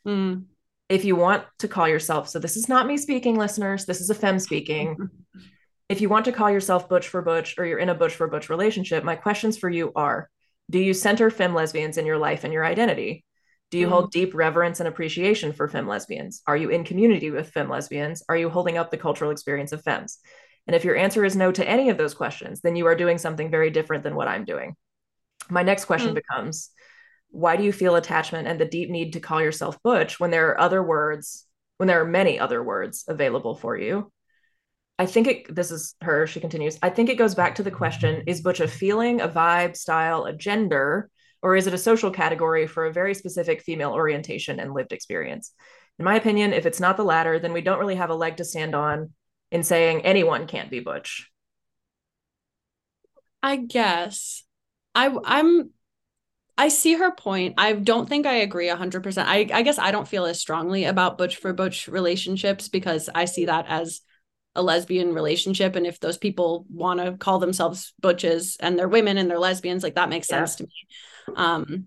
[SPEAKER 1] Mm. If you want to call yourself, so this is not me speaking, listeners. This is a femme speaking. [LAUGHS] if you want to call yourself butch for butch, or you're in a butch for butch relationship, my questions for you are: Do you center femme lesbians in your life and your identity? Do you mm. hold deep reverence and appreciation for femme lesbians? Are you in community with femme lesbians? Are you holding up the cultural experience of femmes? And if your answer is no to any of those questions, then you are doing something very different than what I'm doing. My next question mm. becomes why do you feel attachment and the deep need to call yourself butch when there are other words, when there are many other words available for you? I think it, this is her, she continues. I think it goes back to the question is butch a feeling, a vibe, style, a gender, or is it a social category for a very specific female orientation and lived experience? In my opinion, if it's not the latter, then we don't really have a leg to stand on in saying anyone can't be butch
[SPEAKER 2] i guess i i'm i see her point. I don't think i agree 100% i i guess i don't feel as strongly about butch for butch relationships because i see that as a lesbian relationship. And if those people want to call themselves butches and they're women and they're lesbians like that makes yeah. sense to me. Um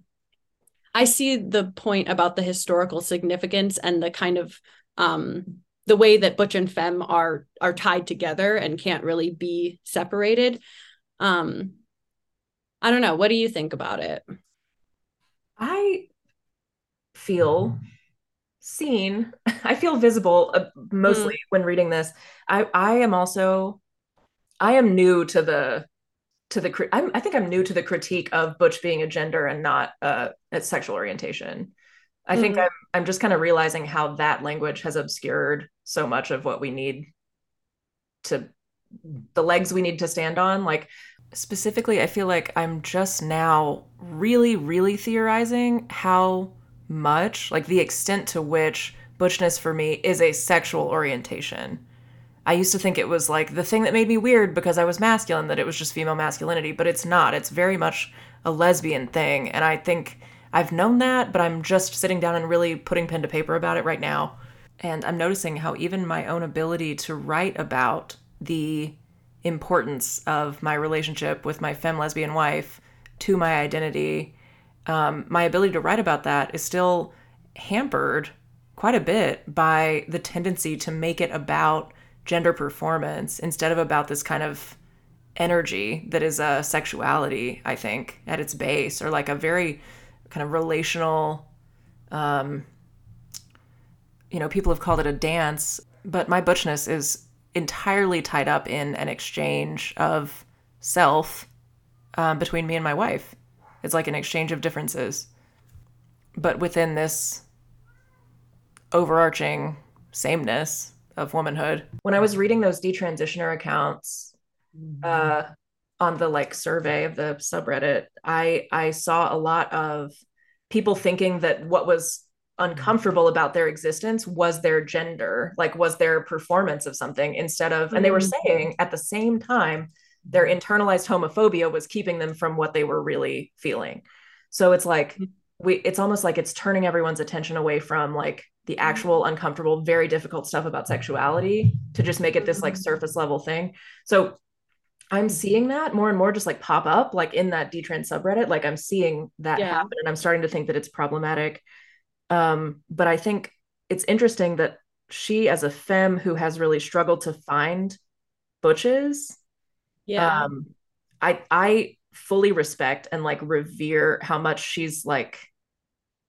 [SPEAKER 2] i see the point about the historical significance and the kind of um the way that butch and femme are are tied together and can't really be separated. Um i don't know. What do you think about it?
[SPEAKER 1] I feel seen. I feel visible uh, mostly mm. when reading this. I i am also i am new to the to the I'm, i think i'm new to the critique of butch being a gender and not uh, a sexual orientation. I mm-hmm. think I'm I'm just kind of realizing how that language has obscured so much of what we need to the legs we need to stand on. Like specifically I feel like I'm just now really really theorizing how much like the extent to which butchness for me is a sexual orientation. I used to think it was like the thing that made me weird because I was masculine that it was just female masculinity, but it's not. It's very much a lesbian thing and I think I've known that, but I'm just sitting down and really putting pen to paper about it right now. And I'm noticing how even my own ability to write about the importance of my relationship with my femme lesbian wife to my identity, um, my ability to write about that is still hampered quite a bit by the tendency to make it about gender performance instead of about this kind of energy that is a sexuality, I think, at its base, or like a very kind of relational um you know, people have called it a dance, but my butchness is entirely tied up in an exchange of self um, between me and my wife. It's like an exchange of differences. But within this overarching sameness of womanhood. When I was reading those detransitioner accounts uh, on the like survey of the subreddit, I I saw a lot of people thinking that what was uncomfortable about their existence was their gender, like was their performance of something instead of, and they were
[SPEAKER 2] Mm.
[SPEAKER 1] saying at the same time, their internalized homophobia was keeping them from what they were really feeling. So it's like, mm. we, it's almost like it's turning everyone's attention away from like the mm. actual uncomfortable, very difficult stuff about sexuality to just make it this like mm-hmm. surface level thing. So I'm mm-hmm. seeing that more and more just like pop up like in that detrans subreddit. Like I'm seeing that
[SPEAKER 2] Yeah.
[SPEAKER 1] happen and I'm starting to think that it's problematic. Um, but I think it's interesting that she, as a femme who has really struggled to find butches,
[SPEAKER 2] Yeah.
[SPEAKER 1] um, I I fully respect and like revere how much she's like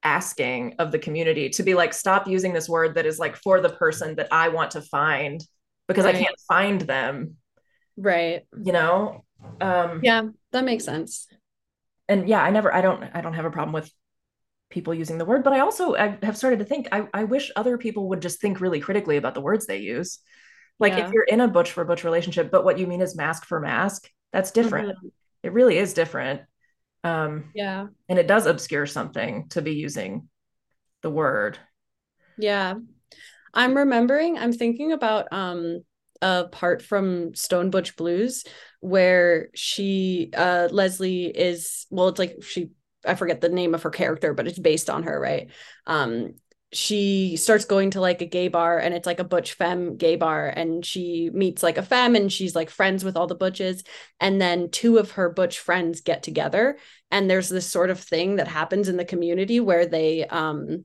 [SPEAKER 1] asking of the community to be like stop using this word that is like for the person that I want to find because I can't find them,
[SPEAKER 2] right.
[SPEAKER 1] you know? Um
[SPEAKER 2] Yeah, that makes sense.
[SPEAKER 1] and yeah, I never I don't I don't have a problem with people using the word, but I also I have started to think I, I wish other people would just think really critically about the words they use. Like
[SPEAKER 2] Yeah.
[SPEAKER 1] if you're in a butch for butch relationship, but what you mean is masc for masc, that's different.
[SPEAKER 2] Mhm.
[SPEAKER 1] It really is different. Um,
[SPEAKER 2] Yeah.
[SPEAKER 1] and it does obscure something to be using the word.
[SPEAKER 2] Yeah. I'm remembering, I'm thinking about um a part from Stone Butch Blues where she uh Leslie is well it's like she I forget the name of her character but it's based on her, right? Um she starts going to like a gay bar and it's like a butch femme gay bar and she meets like a femme and she's like friends with all the butches and then two of her butch friends get together and there's this sort of thing that happens in the community where they um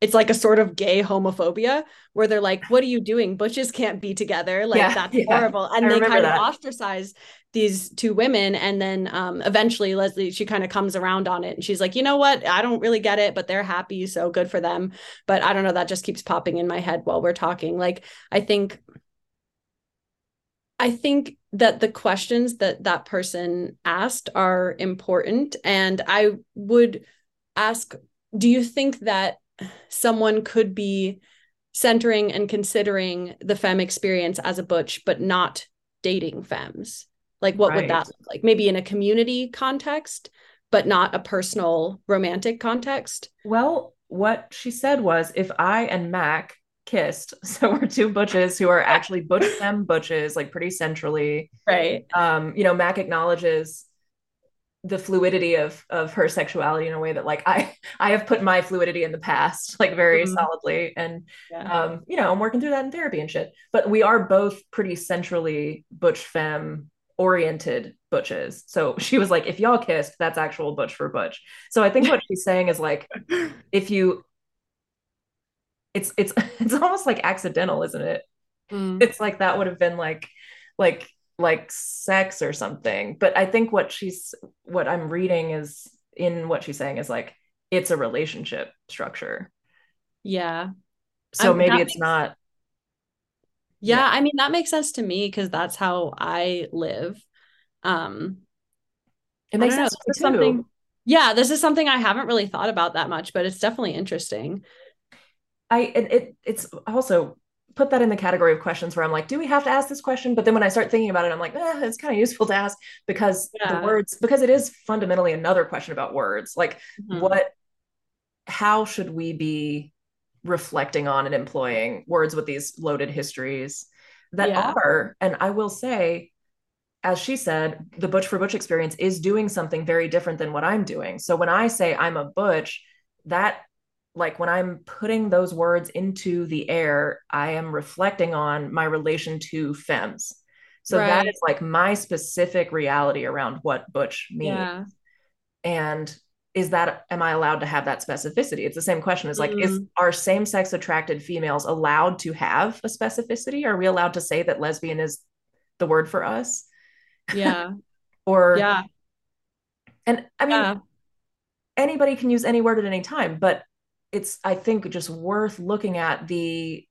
[SPEAKER 2] it's like a sort of gay homophobia where they're like, "What are you doing? Butches can't be together. Like
[SPEAKER 1] Yeah,
[SPEAKER 2] that's
[SPEAKER 1] yeah.
[SPEAKER 2] horrible." And
[SPEAKER 1] I
[SPEAKER 2] they kind
[SPEAKER 1] that.
[SPEAKER 2] of ostracize these two women, and then um, eventually Leslie she kind of comes around on it, and she's like, "You know what? I don't really get it, but they're happy, so good for them." But I don't know. That just keeps popping in my head while we're talking. Like I think, I think that the questions that that person asked are important, and I would ask, do you think that someone could be centering and considering the femme experience as a butch, but not dating femmes? Like, what would that look like? Maybe in a community context, but not a personal romantic context.
[SPEAKER 1] Well, what she said was if I and Mac kissed, [LAUGHS] so we're two butches who are actually butch [LAUGHS] femme butches, like pretty centrally.
[SPEAKER 2] Right.
[SPEAKER 1] Um, you know, Mac acknowledges the fluidity of of her sexuality in a way that like I [LAUGHS] I have put my fluidity in the past like very
[SPEAKER 2] Mhm.
[SPEAKER 1] solidly and
[SPEAKER 2] Yeah.
[SPEAKER 1] um you know I'm working through that in therapy and shit but we are both pretty centrally butch femme oriented butches. So [LAUGHS] she was like if y'all kissed that's actual butch for butch. So I think what she's saying is like [LAUGHS] if you it's it's [LAUGHS] it's almost like accidental isn't it?
[SPEAKER 2] Mm.
[SPEAKER 1] it's like that would have been like like like sex or something. But i think what she's what i'm reading is in what she's saying is like it's a relationship structure.
[SPEAKER 2] Yeah.
[SPEAKER 1] so maybe it's not
[SPEAKER 2] Yeah.
[SPEAKER 1] Yeah.
[SPEAKER 2] I mean, that makes sense to me because that's how I live. Um,
[SPEAKER 1] it makes
[SPEAKER 2] know,
[SPEAKER 1] sense
[SPEAKER 2] this is
[SPEAKER 1] to me
[SPEAKER 2] something
[SPEAKER 1] too.
[SPEAKER 2] yeah, this is something I haven't really thought about that much, but it's definitely interesting.
[SPEAKER 1] i it, it it's also put that in the category of questions where i'm like do we have to ask this question but then when i start thinking about it i'm like eh, it's kind of useful to ask because
[SPEAKER 2] Yeah.
[SPEAKER 1] the words because it is fundamentally another question about words like
[SPEAKER 2] Mhm.
[SPEAKER 1] what how should we be reflecting on and employing words with these loaded histories that
[SPEAKER 2] Yeah.
[SPEAKER 1] are and i will say as she said the butch for butch experience is doing something very different than what i'm doing so when i say i'm a butch that like when i'm putting those words into the air i am reflecting on my relation to femmes so that
[SPEAKER 2] Right.
[SPEAKER 1] is like my specific reality around what butch means
[SPEAKER 2] Yeah.
[SPEAKER 1] and is that am i allowed to have that specificity it's the same question as like is
[SPEAKER 2] Mm.
[SPEAKER 1] are same-sex attracted females allowed to have a specificity are we allowed to say that lesbian is the word for us
[SPEAKER 2] Yeah. [LAUGHS]
[SPEAKER 1] or
[SPEAKER 2] Yeah.
[SPEAKER 1] and I mean
[SPEAKER 2] Yeah.
[SPEAKER 1] anybody can use any word at any time, but it's I think just worth looking at the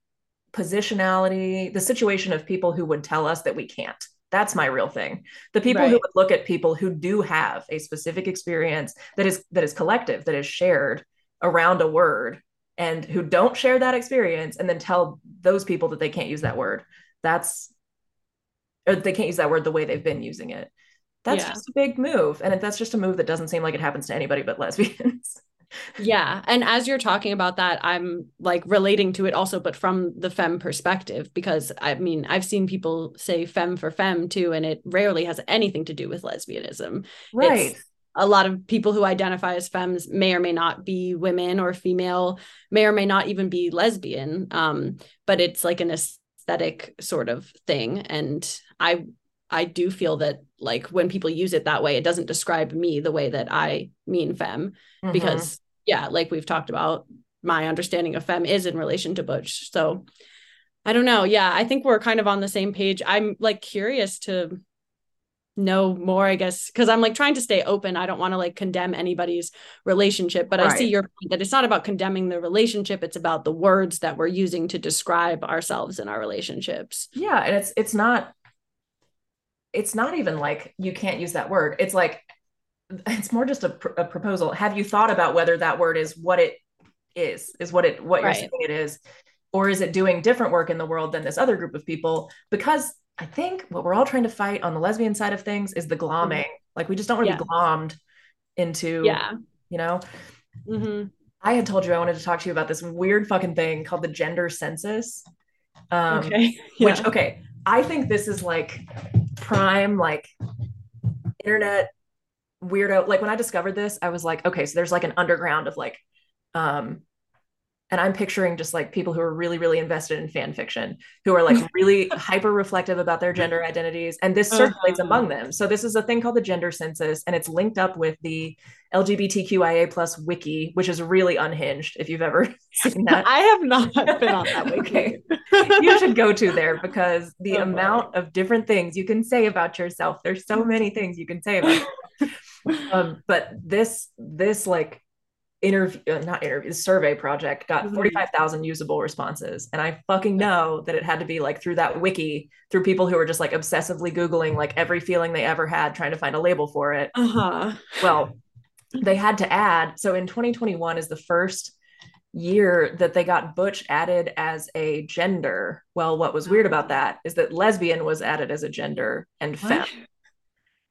[SPEAKER 1] positionality, the situation of people who would tell us that we can't. That's my real thing. The people who would look at people who do have a specific experience that is that is collective, that is shared around a word, and who don't share that experience, and then tell those people that they can't use that word. That's or they can't use that word the way they've been using it. That's
[SPEAKER 2] Yeah.
[SPEAKER 1] just a big move, and that's just a move that doesn't seem like it happens to anybody but lesbians. [LAUGHS]
[SPEAKER 2] Yeah. And as you're talking about that, I'm like relating to it also, but from the fem perspective, because I mean, I've seen people say fem for fem too, and it rarely has anything to do with lesbianism.
[SPEAKER 1] right.
[SPEAKER 2] It's a lot of people who identify as femmes may or may not be women or female, may or may not even be lesbian. Um, but it's like an aesthetic sort of thing. And I I do feel that like when people use it that way, it doesn't describe me the way that I mean femme
[SPEAKER 1] Mhm.
[SPEAKER 2] because yeah like we've talked about my understanding of femme is in relation to butch. So i don't know. Yeah i think we're kind of on the same page. I'm like curious to know more i guess because i'm like trying to stay open. I don't want to like condemn anybody's relationship but i see your point that it's not about condemning the relationship it's about the words that we're using to describe ourselves and our relationships.
[SPEAKER 1] Yeah and it's it's not it's not even like you can't use that word. It's like it's more just a, pr- a proposal. Have you thought about whether that word is what it is is what it what you're saying it is? Or is it doing different work in the world than this other group of people? Because i think what we're all trying to fight on the lesbian side of things is the glomming. Like we just don't want to
[SPEAKER 2] Yeah.
[SPEAKER 1] be glommed into
[SPEAKER 2] yeah.
[SPEAKER 1] you know?
[SPEAKER 2] Hmm
[SPEAKER 1] i had told you i wanted to talk to you about this weird fucking thing called the gender census. Um,
[SPEAKER 2] okay. [LAUGHS]
[SPEAKER 1] Which okay i think this is like prime like internet weirdo. Like when i discovered this i was like okay so there's like an underground of like um and i'm picturing just like people who are really really invested in fan fiction who are like really [LAUGHS] hyper reflective about their gender identities and this circulates
[SPEAKER 2] Uh-huh.
[SPEAKER 1] among them so this is a thing called the gender census and it's linked up with the lgbtqia plus wiki which is really unhinged if you've ever [LAUGHS] seen that
[SPEAKER 2] i have not been on that [LAUGHS] wiki
[SPEAKER 1] Okay. you should go to there because the
[SPEAKER 2] Oh, boy.
[SPEAKER 1] amount of different things you can say about yourself there's so many things you can say about um but this this like interview uh, not interview survey project got
[SPEAKER 2] Mhm.
[SPEAKER 1] 45,000 usable responses and I fucking know that it had to be like through that wiki through people who were just like obsessively googling like every feeling they ever had trying to find a label for it
[SPEAKER 2] uh-huh
[SPEAKER 1] well they had to add so in 2021 is the first year that they got butch added as a gender well what was weird about that is that lesbian was added as a gender and femme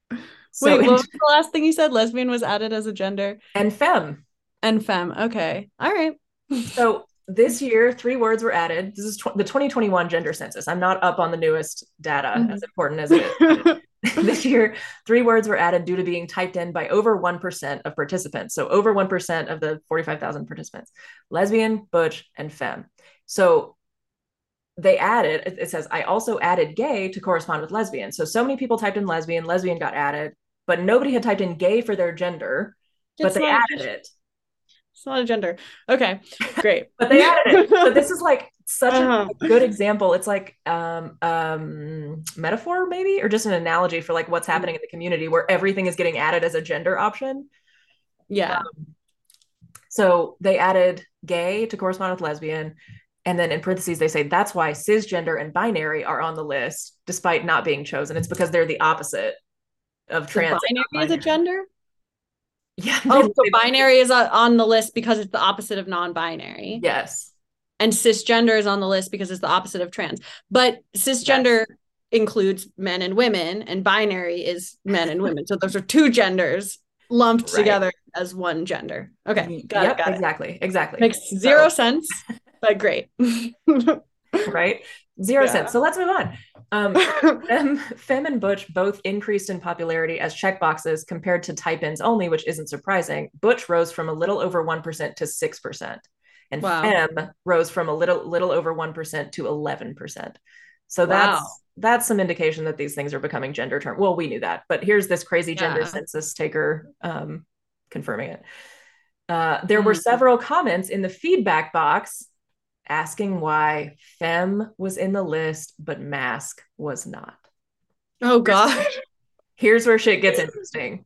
[SPEAKER 2] What?
[SPEAKER 1] so
[SPEAKER 2] Wait,
[SPEAKER 1] in-
[SPEAKER 2] what was the last thing you said? Lesbian was added as a gender
[SPEAKER 1] and femme
[SPEAKER 2] and femme. Okay. All right.
[SPEAKER 1] so this year three words were added this is tw- the 2021 gender census i'm not up on the newest data
[SPEAKER 2] Mhm.
[SPEAKER 1] as important as it is [LAUGHS] this year, three words were added due to being typed in by over 1% of participants. So, over 1% of the 45,000 participants lesbian, butch, and femme. So, they added, it it says, I also added gay to correspond with lesbian. So, so many people typed in lesbian, lesbian got added, but nobody had typed in gay for their gender, but they
[SPEAKER 2] not-
[SPEAKER 1] added it.
[SPEAKER 2] Not a gender. Okay. Great. [LAUGHS]
[SPEAKER 1] But they added it. [LAUGHS] So, this is like such
[SPEAKER 2] Uh-huh.
[SPEAKER 1] a good example. It's like um um metaphor maybe or just an analogy for like what's happening in the community where everything is getting added as a gender option.
[SPEAKER 2] Yeah.
[SPEAKER 1] So they added gay to correspond with lesbian. And then in parentheses, they say that's why cisgender and binary are on the list despite not being chosen. It's because they're the opposite of
[SPEAKER 2] The
[SPEAKER 1] trans. and
[SPEAKER 2] binary is a gender?
[SPEAKER 1] Yeah.
[SPEAKER 2] Oh, so binary is on the list because it's the opposite of non-binary.
[SPEAKER 1] Yes.
[SPEAKER 2] And cisgender is on the list because it's the opposite of trans. But cisgender includes men and women, and binary is men and women. So those are two genders lumped
[SPEAKER 1] Right.
[SPEAKER 2] together as one gender. Okay. Got
[SPEAKER 1] yep,
[SPEAKER 2] it. Got it.
[SPEAKER 1] exactly. Exactly.
[SPEAKER 2] Makes zero sense, but great. [LAUGHS]
[SPEAKER 1] right? Zero
[SPEAKER 2] Yeah.
[SPEAKER 1] sense. So let's move on. Um, [LAUGHS] Femme, Femme and Butch both increased in popularity as checkboxes compared to type ins only, which isn't surprising. Butch rose from a little over 1% to 6%. And
[SPEAKER 2] Wow.
[SPEAKER 1] Femme rose from a little little over 1% to 11%. So that's
[SPEAKER 2] Wow.
[SPEAKER 1] that's some indication that these things are becoming gender term. Well, we knew that, but here's this crazy gender
[SPEAKER 2] Yeah.
[SPEAKER 1] census taker um, confirming it. Uh, there were
[SPEAKER 2] Mhm.
[SPEAKER 1] several comments in the feedback box asking why fem was in the list but masc was not
[SPEAKER 2] oh God. [LAUGHS]
[SPEAKER 1] Here's where shit gets [LAUGHS] interesting.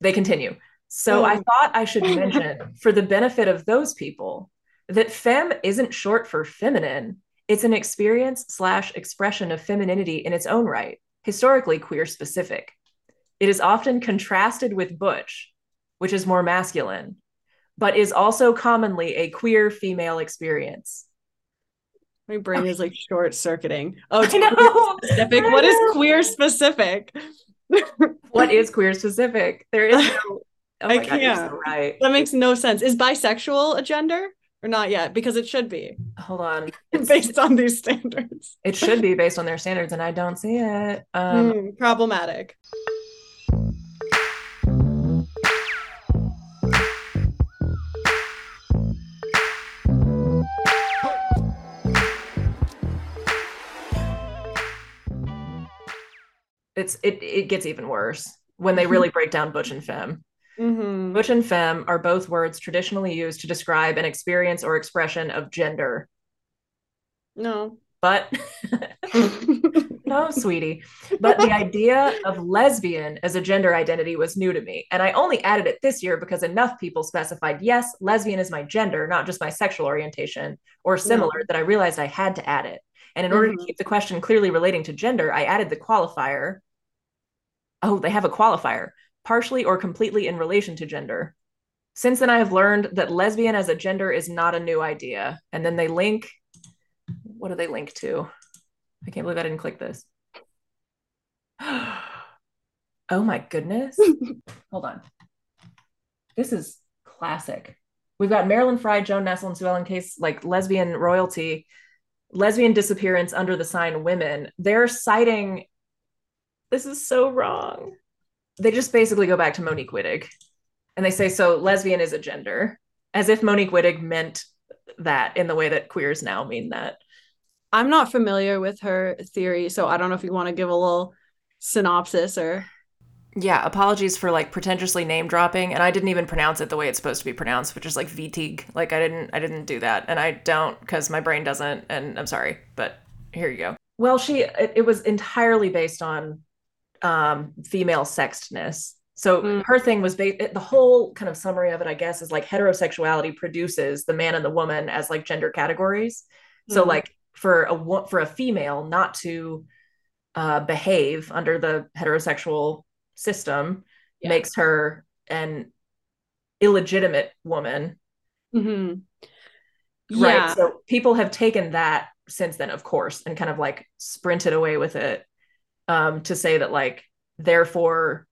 [SPEAKER 1] they continue. So oh. I
[SPEAKER 3] Oh.
[SPEAKER 1] thought I should mention, for the benefit of those people, that fem isn't short for feminine. It's an experience slash expression of femininity in its own right, historically queer specific. It is often contrasted with butch, which is more masculine, but is also commonly a queer female experience.
[SPEAKER 3] My brain is like short circuiting. [LAUGHS] Oh, it's
[SPEAKER 1] I know.
[SPEAKER 3] queer specific. What is queer specific? [LAUGHS]
[SPEAKER 1] What is queer specific? There is no. [LAUGHS] Oh
[SPEAKER 3] I
[SPEAKER 1] God, you're so
[SPEAKER 3] can't.
[SPEAKER 1] right.
[SPEAKER 3] That makes no sense. Is bisexual a gender or not yet? Because it should be
[SPEAKER 1] Hold on. It's-
[SPEAKER 3] based on these standards.
[SPEAKER 1] It should be based on their standards, and I don't see it. Um,
[SPEAKER 3] Hmm, problematic.
[SPEAKER 1] It's it it gets even worse when they really break down butch and femme.
[SPEAKER 3] hmm
[SPEAKER 1] Butch and femme are both words traditionally used to describe an experience or expression of gender.
[SPEAKER 3] No.
[SPEAKER 1] But [LAUGHS] no, sweetie. But the idea of lesbian as a gender identity was new to me. And I only added it this year because enough people specified, yes, lesbian is my gender, not just my sexual orientation or similar, that I realized I had to add it. And in order
[SPEAKER 3] Mhm.
[SPEAKER 1] to keep the question clearly relating to gender, I added the qualifier. Oh, they have a qualifier, partially or completely in relation to gender. Since then, I have learned that lesbian as a gender is not a new idea. And then they link, what do they link to? I can't believe I didn't click this. [GASPS] Oh my goodness. [LAUGHS] Hold on. This is classic. We've got Marilyn Frye, Joan Nestle, and Sue Ellen Case, like lesbian royalty, lesbian disappearance under the sign women. They're citing, this is so wrong. They just basically go back to Monique Wittig and they say, so lesbian is a gender, as if Monique Wittig meant that in the way that queers now mean that.
[SPEAKER 3] I'm not familiar with her theory, so I don't know if you want to give a little synopsis or
[SPEAKER 1] Yeah, apologies for like pretentiously name dropping, and I didn't even pronounce it the way it's supposed to be pronounced, which is like Vitig. Like I didn't, I didn't do that, and I don't because my brain doesn't. And I'm sorry, but here you go. Well, she, it, it was entirely based on um, female sexedness. So
[SPEAKER 3] Mm.
[SPEAKER 1] her thing was ba- the whole kind of summary of it, I guess, is like heterosexuality produces the man and the woman as like gender categories. So
[SPEAKER 3] Mhm.
[SPEAKER 1] like for a for a female not to uh, behave under the heterosexual system
[SPEAKER 3] Yeah.
[SPEAKER 1] makes her an illegitimate woman
[SPEAKER 3] Mm-hmm.
[SPEAKER 1] right
[SPEAKER 3] Yeah.
[SPEAKER 1] so people have taken that since then of course and kind of like sprinted away with it um to say that like therefore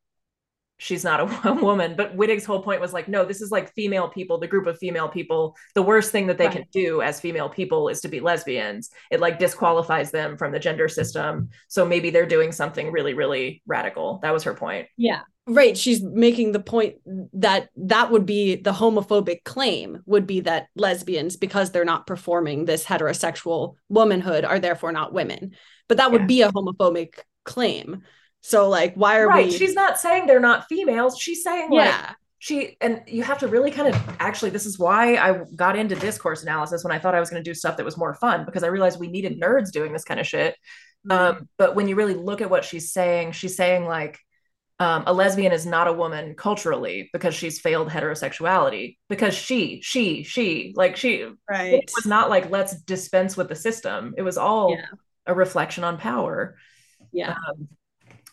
[SPEAKER 1] she's not a, [LAUGHS] a woman but wittig's whole point was like no this is like female people the group of female people the worst thing that they can do as female people is to be lesbians it like disqualifies them from the gender system so maybe they're doing something really really radical that was her point
[SPEAKER 3] Yeah. Right. She's making the point that that would be the homophobic claim would be that lesbians, because they're not performing this heterosexual womanhood, are therefore not women. But that would
[SPEAKER 1] Yeah.
[SPEAKER 3] be a homophobic claim. So, like, why are
[SPEAKER 1] right
[SPEAKER 3] we?
[SPEAKER 1] she's not saying they're not females she's saying like
[SPEAKER 3] yeah.
[SPEAKER 1] she and you have to really kind of actually this is why i got into discourse analysis when i thought i was going to do stuff that was more fun because i realized we needed nerds doing this kind of shit um, but when you really look at what she's saying she's saying like um, a lesbian is not a woman culturally because she's failed heterosexuality because she she she like she
[SPEAKER 3] right.
[SPEAKER 1] it was not like let's dispense with the system it was all
[SPEAKER 3] Yeah.
[SPEAKER 1] a reflection on power
[SPEAKER 3] Yeah.
[SPEAKER 1] um,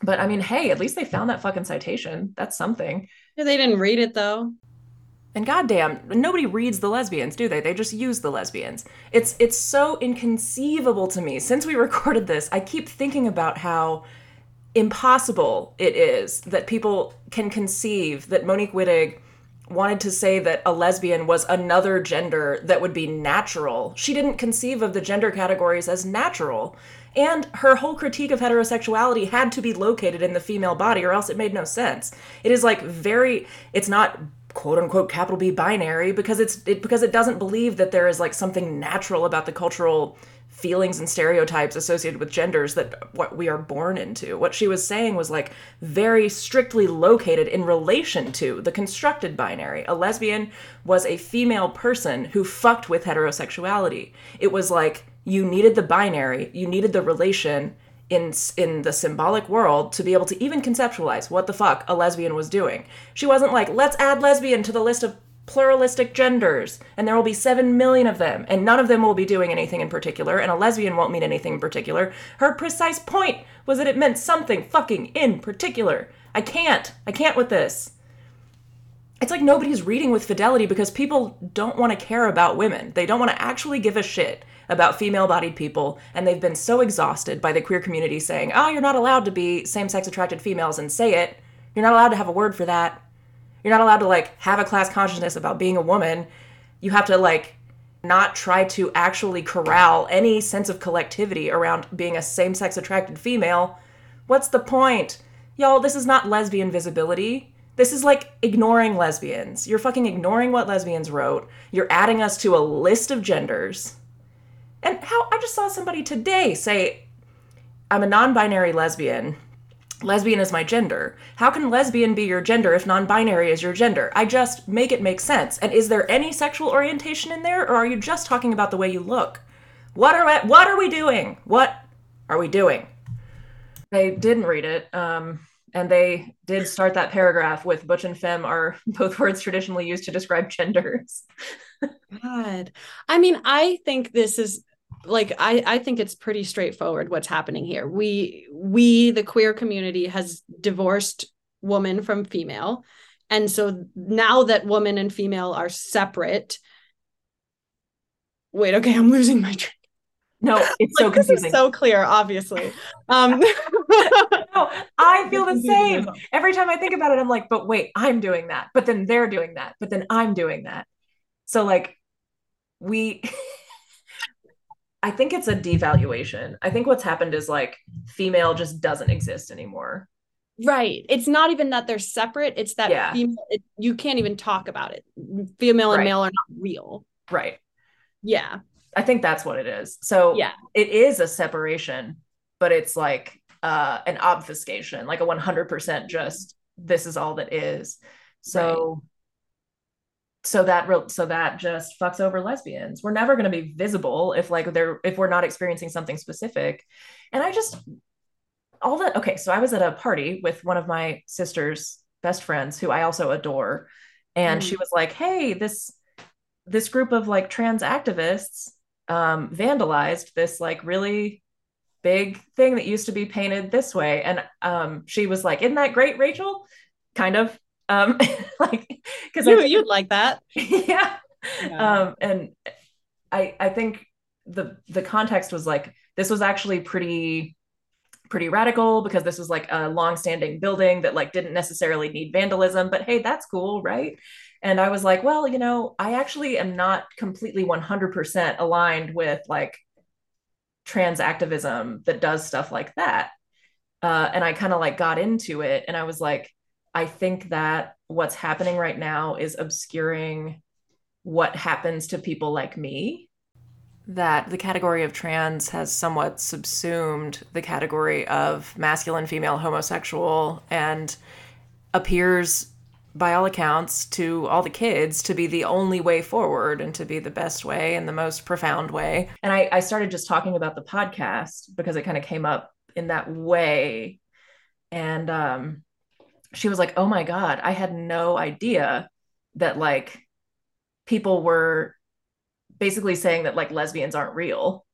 [SPEAKER 1] but i mean hey at least they found that fucking citation that's something
[SPEAKER 3] Yeah, They didn't read it though.
[SPEAKER 1] And goddamn, nobody reads the lesbians, do they? They just use the lesbians. It's it's so inconceivable to me. Since we [LAUGHS] recorded this, I keep thinking about how impossible it is that people can conceive that Monique Wittig wanted to say that a lesbian was another gender that would be natural. She didn't conceive of the gender categories as natural. And her whole critique of heterosexuality had to be located in the female body, or else it made no sense. It is like very, it's not quote unquote capital B binary because it's it because it doesn't believe that there is like something natural about the cultural feelings and stereotypes associated with genders that what we are born into. What she was saying was like very strictly located in relation to the constructed binary. A lesbian was a female person who fucked with heterosexuality. It was like you needed the binary, you needed the relation in in the symbolic world to be able to even conceptualize what the fuck a lesbian was doing. She wasn't like, let's add lesbian to the list of pluralistic genders, and there will be seven million of them, and none of them will be doing anything in particular, and a lesbian won't mean anything in particular. Her precise point was that it meant something fucking in particular. I can't. I can't with this. It's like nobody's reading with fidelity because people don't want to care about women. They don't want to actually give a shit about female bodied people, and they've been so exhausted by the queer community saying, oh, you're not allowed to be same sex attracted females and say it. You're not allowed to have a word for that. You're not allowed to like have a class consciousness about being a woman. You have to like not try to actually corral any sense of collectivity around being a same sex attracted female. What's the point? Y'all, this is not lesbian visibility. This is like ignoring lesbians. You're fucking ignoring what lesbians wrote. You're adding us to a list of genders. And how I just saw somebody today say, I'm a non binary lesbian lesbian is my gender. How can lesbian be your gender if non binary is your gender? I just make it make sense. And is there any sexual orientation in there, or are you just talking about the way you look? What are we, what are we doing? What are we doing? They didn't read it. Um, and they did start that paragraph with butch and femme are [LAUGHS] both words traditionally used to describe [LAUGHS] genders.
[SPEAKER 2] God. I mean, I think this is like I, I think it's pretty straightforward what's happening here. We we the queer community has divorced woman from female. And so now that woman and female are separate. Wait, okay, I'm losing my train.
[SPEAKER 1] No, [LAUGHS] it's so confusing.
[SPEAKER 2] so clear, obviously. Um [LAUGHS]
[SPEAKER 1] no, I feel the same. Every time I think about it, I'm like, but wait, I'm doing that. But then they're doing that. But then I'm doing that. So like we [LAUGHS] I think it's a devaluation. I think what's happened is like female just doesn't exist anymore.
[SPEAKER 2] Right. It's not even that they're separate. It's that yeah. female, it, you can't even talk about it. Female and right. male are not real.
[SPEAKER 1] Right.
[SPEAKER 2] Yeah.
[SPEAKER 1] I think that's what it is. So
[SPEAKER 2] yeah,
[SPEAKER 1] it is a separation, but it's like uh, an obfuscation, like a 100% just this is all that is. So so that real so that just fucks over lesbians. We're never going to be visible if like they're if we're not experiencing something specific. And i just all that okay so i was at a party with one of my sister's best friends who i also adore. And mm. she was like hey this this group of like trans activists um vandalized this like really big thing that used to be painted this way. And um she was like isn't that great rachel? Kind of um [LAUGHS] like
[SPEAKER 2] because you, you'd like that. [LAUGHS]
[SPEAKER 1] Yeah. yeah. Um and i i think the the context was like this was actually pretty pretty radical because this was like a long-standing building that like didn't necessarily need vandalism but hey that's cool right? And i was like well you know i actually am not completely 100% aligned with like trans activism that does stuff like that. Uh, and i kind of like got into it and i was like I think that what's happening right now is obscuring what happens to people like me. That the category of trans has somewhat subsumed the category of masculine, female, homosexual, and appears, by all accounts, to all the kids to be the only way forward and to be the best way and the most profound way. And I, I started just talking about the podcast because it kind of came up in that way. And um, she was like, "Oh my god, I had no idea that like people were basically saying that like lesbians aren't real."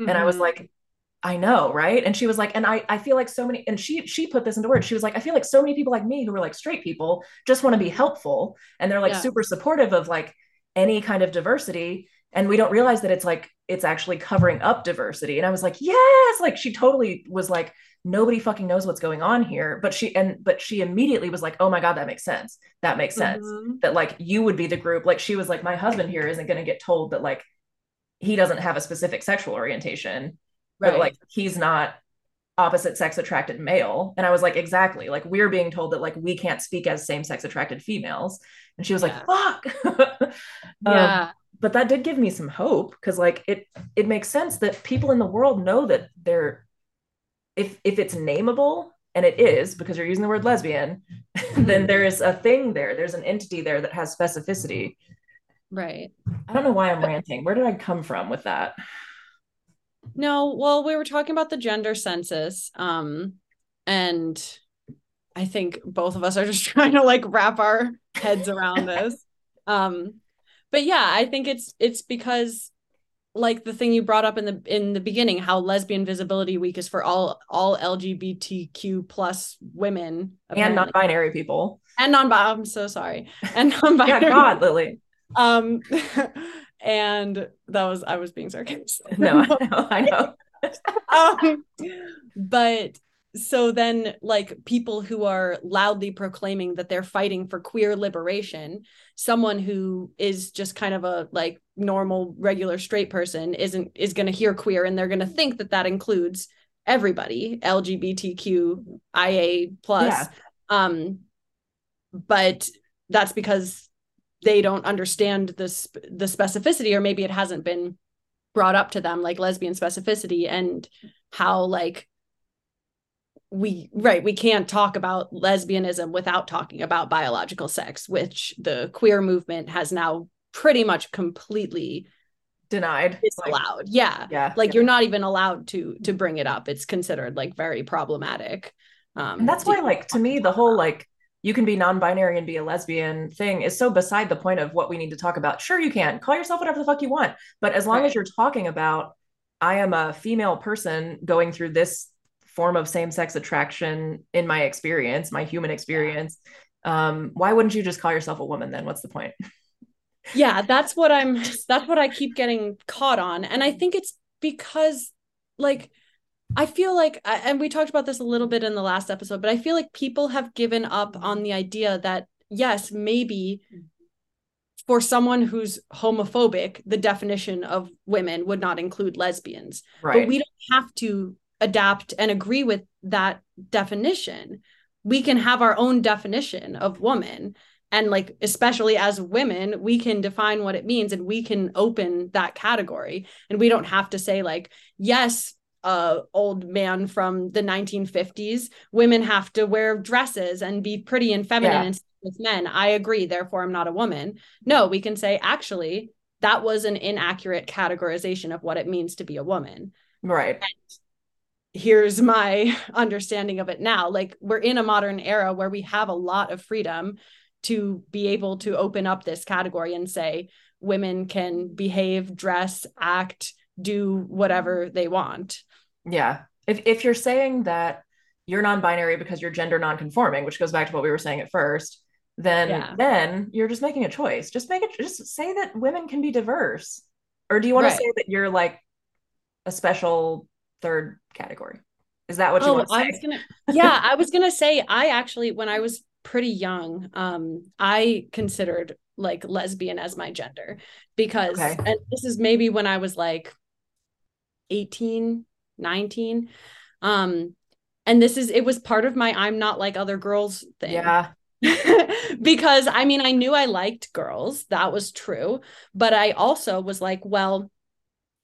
[SPEAKER 1] Mm-hmm. And I was mm-hmm. like, I know, right? And she was like, and I I feel like so many and she she put this into words. She was like, I feel like so many people like me who are like straight people just want to be helpful and they're like yeah. super supportive of like any kind of diversity and we don't realize that it's like it's actually covering up diversity. And I was like, "Yes!" Like she totally was like nobody fucking knows what's going on here but she and but she immediately was like oh my god that makes sense. That makes sense. Mm-hmm. that like you would be the group like she was like my husband here isn't going to get told that like he doesn't have a specific sexual orientation right. but like he's not opposite sex attracted male. And i was like exactly. Like we're being told that like we can't speak as same sex attracted females. And she was yeah. like fuck [LAUGHS] yeah. um, but that did give me some hope because like it it makes sense that people in the world know that they're if if it's nameable and it is because you're using the word lesbian [LAUGHS] then there is a thing there. There's an entity there that has specificity.
[SPEAKER 2] Right.
[SPEAKER 1] I don't know why i'm ranting. Where did i come from with that?
[SPEAKER 2] No, well, we were talking about the gender census. Um, and I think both of us are just [LAUGHS] trying to like wrap our heads around this. [LAUGHS] Um, but yeah, I think it's it's because like the thing you brought up in the in the beginning, how lesbian visibility week is for all all LGBTQ plus women
[SPEAKER 1] and
[SPEAKER 2] apparently.
[SPEAKER 1] non-binary people.
[SPEAKER 2] and non I'm so sorry. And non-binary.
[SPEAKER 1] Yeah, God, Lily.
[SPEAKER 2] Um [LAUGHS] and that was I was being sarcastic.
[SPEAKER 1] No, I [LAUGHS] know, I know.
[SPEAKER 2] um, but so then like people who are loudly proclaiming that they're fighting for queer liberation someone who is just kind of a like normal regular straight person isn't is going to hear queer and they're going to think that that includes everybody lgbtqia plus
[SPEAKER 1] Yeah.
[SPEAKER 2] um but that's because they don't understand this the specificity or maybe it hasn't been brought up to them like lesbian specificity and how like we right we can't talk about lesbianism without talking about biological sex which the queer movement has now pretty much completely
[SPEAKER 1] Denied. Like,
[SPEAKER 2] disallowed yeah
[SPEAKER 1] yeah.
[SPEAKER 2] like
[SPEAKER 1] yeah.
[SPEAKER 2] you're not even allowed to to bring it up it's considered like very problematic um
[SPEAKER 1] And that's why, like, to me, the whole like you can be non-binary and be a lesbian thing is so beside the point of what we need to talk about. Sure, you can call yourself whatever the fuck you want, but as long
[SPEAKER 2] Right.
[SPEAKER 1] as you're talking about, I am a female person going through this form of same-sex attraction in my experience, my human experience. Um, why wouldn't you just call yourself a woman then? What's the point? [LAUGHS]
[SPEAKER 2] yeah that's what i'm that's what i keep getting caught on and i think it's because like i feel like and we talked about this a little bit in the last episode but i feel like people have given up on the idea that yes maybe for someone who's homophobic the definition of women would not include lesbians
[SPEAKER 1] Right.
[SPEAKER 2] but we don't have to adapt and agree with that definition. We can have our own definition of woman. And like especially as women we can define what it means and we can open that category. And we don't have to say like yes uh old man from the 1950s women have to wear dresses and be pretty and feminine
[SPEAKER 1] Yeah.
[SPEAKER 2] and with men. I agree therefore i'm not a woman. No we can say actually that was an inaccurate categorization of what it means to be a woman.
[SPEAKER 1] Right.
[SPEAKER 2] Here's my [LAUGHS] understanding of it now like we're in a modern era where we have a lot of freedom to be able to open up this category and say women can behave dress act do whatever they want
[SPEAKER 1] Yeah. If if you're saying that you're non-binary because you're gender non-conforming, which goes back to what we were saying at first, then
[SPEAKER 2] Yeah.
[SPEAKER 1] then you're just making a choice. Just make it just say that women can be diverse. Or do you want
[SPEAKER 2] Right.
[SPEAKER 1] to say that you're like a special third category? Is that what you
[SPEAKER 2] oh
[SPEAKER 1] want to
[SPEAKER 2] i
[SPEAKER 1] say?
[SPEAKER 2] gonna yeah i was gonna say i actually when i was pretty young um i considered like lesbian as my gender because
[SPEAKER 1] Okay.
[SPEAKER 2] and this is maybe when i was like 18 19 um and this is it was part of my i'm not like other girls thing
[SPEAKER 1] Yeah. [LAUGHS]
[SPEAKER 2] because I mean, I knew I liked girls. That was true. But I also was like, well,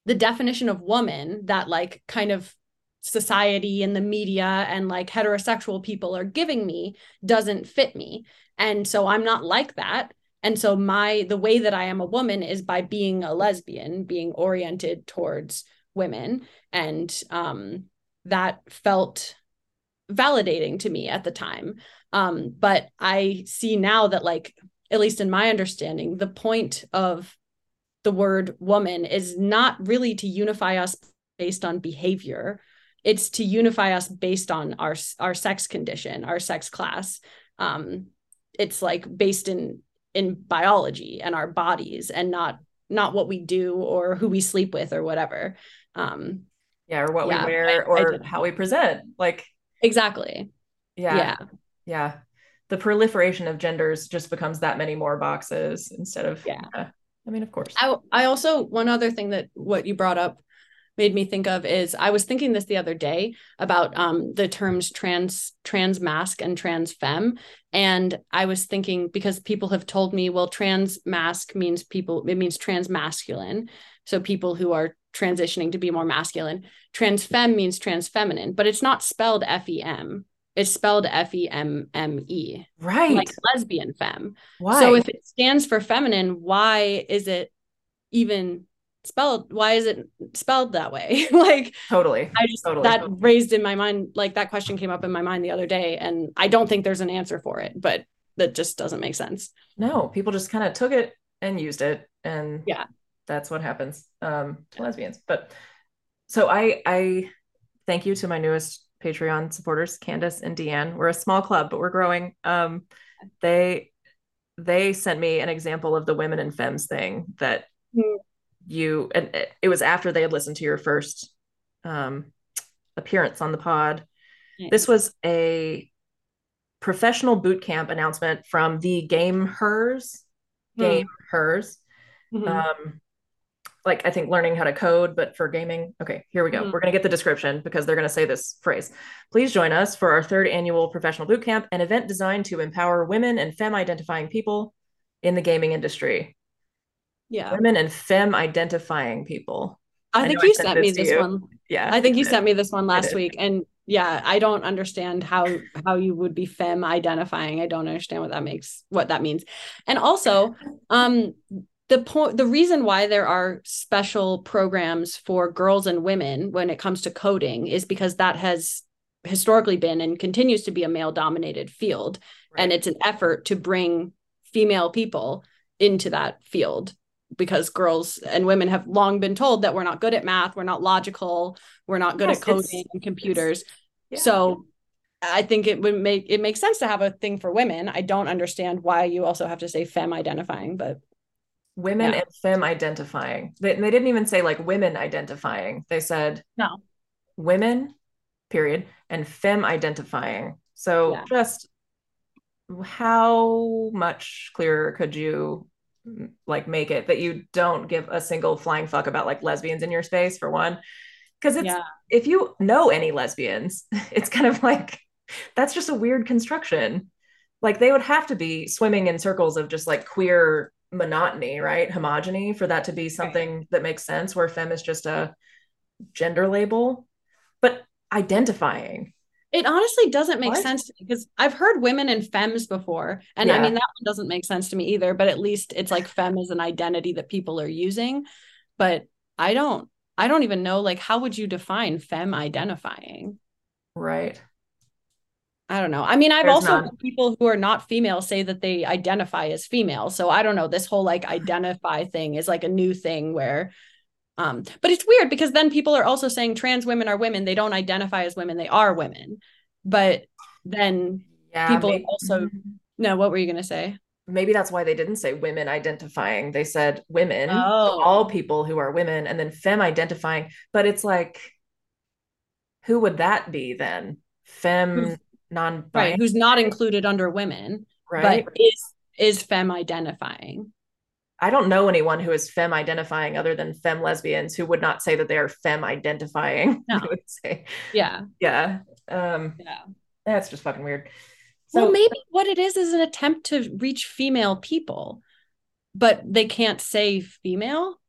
[SPEAKER 2] the definition of woman that like kind of society and the media and like heterosexual people are giving me doesn't fit me. And so I'm not like that. And so my the way that I am a woman is by being a lesbian, being oriented towards women. And um that felt validating to me at the time. Um, but I see now that, like, at least in my understanding, the point of the word woman is not really to unify us based on behavior. It's to unify us based on our our sex condition, our sex class. Um, it's like based in in biology and our bodies, and not not what we do or who we sleep with or whatever. Um,
[SPEAKER 1] Yeah, or what
[SPEAKER 2] Yeah,
[SPEAKER 1] we wear
[SPEAKER 2] I- I
[SPEAKER 1] or
[SPEAKER 2] did.
[SPEAKER 1] how we present. Like,
[SPEAKER 2] exactly.
[SPEAKER 1] yeah.
[SPEAKER 2] yeah.
[SPEAKER 1] Yeah. The proliferation of genders just becomes that many more boxes instead of
[SPEAKER 2] Yeah.
[SPEAKER 1] I mean, of course.
[SPEAKER 2] I, I also one other thing that what you brought up made me think of is I was thinking this the other day about um the terms trans trans masc and trans femme. And I was thinking because people have told me well trans masc means people it means trans masculine so people who are transitioning to be more masculine. Trans femme means trans feminine but it's not spelled F E M it's spelled F E M M E.
[SPEAKER 1] Right.
[SPEAKER 2] like lesbian femme.
[SPEAKER 1] Why?
[SPEAKER 2] so if it stands for feminine, why is it even spelled why is it spelled that way? [LAUGHS] Like
[SPEAKER 1] totally.
[SPEAKER 2] I just
[SPEAKER 1] totally,
[SPEAKER 2] that
[SPEAKER 1] totally.
[SPEAKER 2] raised in my mind like that question came up in my mind the other day and i don't think there's an answer for it but that just doesn't make sense.
[SPEAKER 1] No people just kind of took it and used it and
[SPEAKER 2] yeah.
[SPEAKER 1] that's what happens um to lesbians. But so i i thank you to my newest patreon supporters candace and deanne we're a small club but we're growing um they they sent me an example of the women and femmes thing that mm. you and it was after they had listened to your first um appearance on the pod this was a professional boot camp announcement from the GameHers game mm. hers mm-hmm. um like I think learning how to code, but for gaming. Okay, here we go. Mm-hmm. We're going to get the description because they're going to say this phrase. Please join us for our third annual professional boot camp, an event designed to empower women and femme identifying people in the gaming industry.
[SPEAKER 2] Yeah.
[SPEAKER 1] Women and femme identifying people.
[SPEAKER 2] I, I think you sent, sent me this one.
[SPEAKER 1] Yeah.
[SPEAKER 2] I think you sent me this one last week. And yeah, I don't understand how how you would be femme identifying. I don't understand what that makes what that means. And also, um the point the reason why there are special programs for girls and women when it comes to coding is because that has historically been and continues to be a male dominated field right. and it's an effort to bring female people into that field because girls and women have long been told that we're not good at math we're not logical we're not good yes, at coding and computers yeah. so I think it would make it makes sense to have a thing for women. I don't understand why you also have to say femme identifying, but
[SPEAKER 1] women yeah. and femme identifying. They, they didn't even say like women identifying. They said
[SPEAKER 2] no
[SPEAKER 1] women, period, and femme identifying. So yeah. just how much clearer could you like make it that you don't give a single flying fuck about like lesbians in your space for one? Because it's yeah. if you know any lesbians, [LAUGHS] it's kind of like that's just a weird construction. Like they would have to be swimming in circles of just like queer monotony, right? Homogeny for that to be something right. that makes sense, where femme is just a gender label, but identifying.
[SPEAKER 2] It honestly doesn't make what? sense because I've heard women and femmes before. And yeah. I mean, that one doesn't make sense to me either, but at least it's like [SIGHS] femme is an identity that people are using. But I don't, I don't even know, like, how would you define femme identifying?
[SPEAKER 1] Right.
[SPEAKER 2] I don't know. I mean, I've There's also none. people who are not female say that they identify as female. So I don't know. This whole like identify thing is like a new thing where um but it's weird because then people are also saying trans women are women. They don't identify as women, they are women. But then yeah, people maybe. also no, what were you gonna say?
[SPEAKER 1] Maybe that's why they didn't say women identifying. They said women, oh. all people who are women, and then femme identifying. But it's like, who would that be then? Femme non
[SPEAKER 2] right who's not included under women right. but is is femme identifying.
[SPEAKER 1] I don't know anyone who is femme identifying other than femme lesbians who would not say that they are femme identifying [LAUGHS] no. i would say.
[SPEAKER 2] Yeah.
[SPEAKER 1] Yeah um yeah. that's just fucking weird.
[SPEAKER 2] So well maybe what it is is an attempt to reach female people but they can't say female?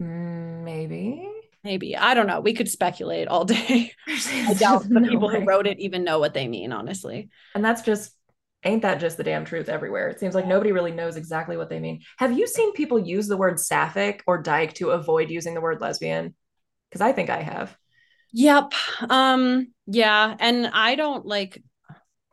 [SPEAKER 1] Mm, maybe
[SPEAKER 2] maybe. I don't know. We could speculate all [LAUGHS] day. I [LAUGHS] doubt the no people way. who wrote it even know what they mean honestly.
[SPEAKER 1] And that's just ain't that just the damn truth everywhere? It seems like nobody really knows exactly what they mean. Have you seen people use the word sapphic or dyke to avoid using the word lesbian? Because i think i have.
[SPEAKER 2] Yep. Um yeah. And i don't like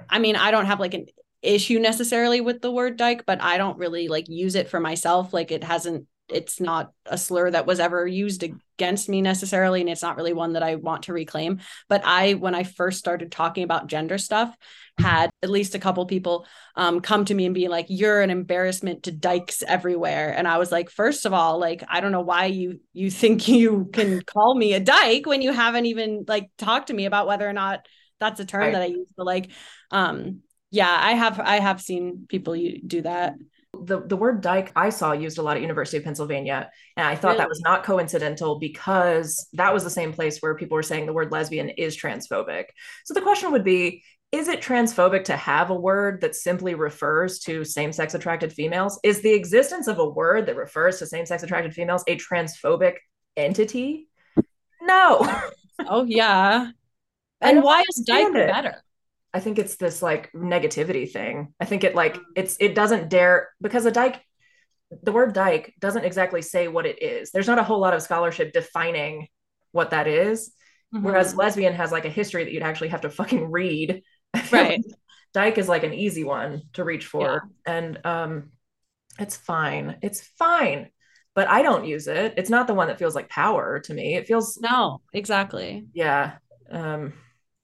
[SPEAKER 2] i mean i don't have like an issue necessarily with the word dyke but i don't really like use it for myself. Like it hasn't it's not a slur that was ever used against me necessarily and it's not really one that I want to reclaim. But I when I first started talking about gender stuff had at least a couple people um, come to me and be like you're an embarrassment to dykes everywhere. And I was like first of all like I don't know why you you think [LAUGHS] you can call me a dyke when you haven't even like talked to me about whether or not that's a term right. that I use but like um yeah I have I have seen people do that
[SPEAKER 1] the, the word dyke I saw used a lot at University of Pennsylvania. And I thought really? that was not coincidental because that was the same place where people were saying the word lesbian is transphobic. So the question would be, is it transphobic to have a word that simply refers to same-sex attracted females? Is the existence of a word that refers to same-sex attracted females a transphobic entity? No.
[SPEAKER 2] oh yeah. [LAUGHS] And why is dyke better?
[SPEAKER 1] I think it's this like negativity thing. I think it like mm. it's it doesn't dare because a dyke the word dyke doesn't exactly say what it is. There's not a whole lot of scholarship defining what that is. Mm-hmm. Whereas lesbian has like a history that you'd actually have to fucking read. [LAUGHS]
[SPEAKER 2] Right.
[SPEAKER 1] dyke is like an easy one to reach for. Yeah. And um it's fine. It's fine. But I don't use it. It's not the one that feels like power to me. It feels
[SPEAKER 2] No, exactly.
[SPEAKER 1] Yeah. Um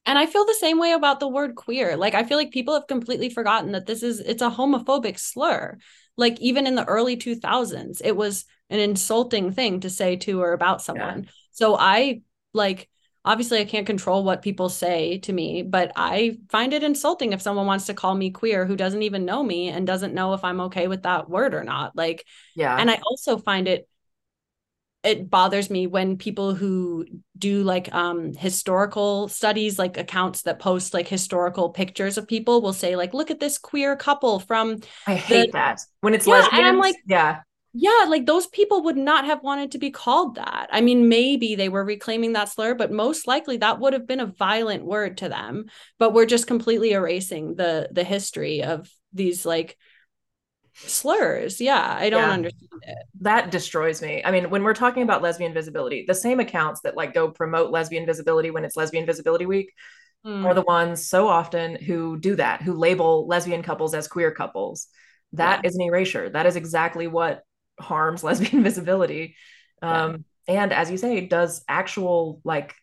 [SPEAKER 2] and I feel the same way about the word queer. Like I feel like people have completely forgotten that this is it's a homophobic slur. Like even in the early 2000s, it was an insulting thing to say to or about someone. Yeah. So I like obviously I can't control what people say to me, but I find it insulting if someone wants to call me queer who doesn't even know me and doesn't know if I'm okay with that word or not. Like
[SPEAKER 1] yeah.
[SPEAKER 2] And I also find it it bothers me when people who do like um historical studies like accounts that post like historical pictures of people will say like look at this queer couple from
[SPEAKER 1] I hate the... that. When it's yeah, lesbians. And I'm like yeah.
[SPEAKER 2] yeah like those people would not have wanted to be called that. I mean maybe they were reclaiming that slur but most likely that would have been a violent word to them. But we're just completely erasing the the history of these like slurs. Yeah, I don't yeah. understand it.
[SPEAKER 1] That destroys me. I mean, when we're talking about lesbian visibility, the same accounts that like go promote lesbian visibility when it's lesbian visibility week mm. are the ones so often who do that, who label lesbian couples as queer couples. That yeah. is an erasure. That is exactly what harms [LAUGHS] lesbian visibility. Um, yeah. and as you say, does actual like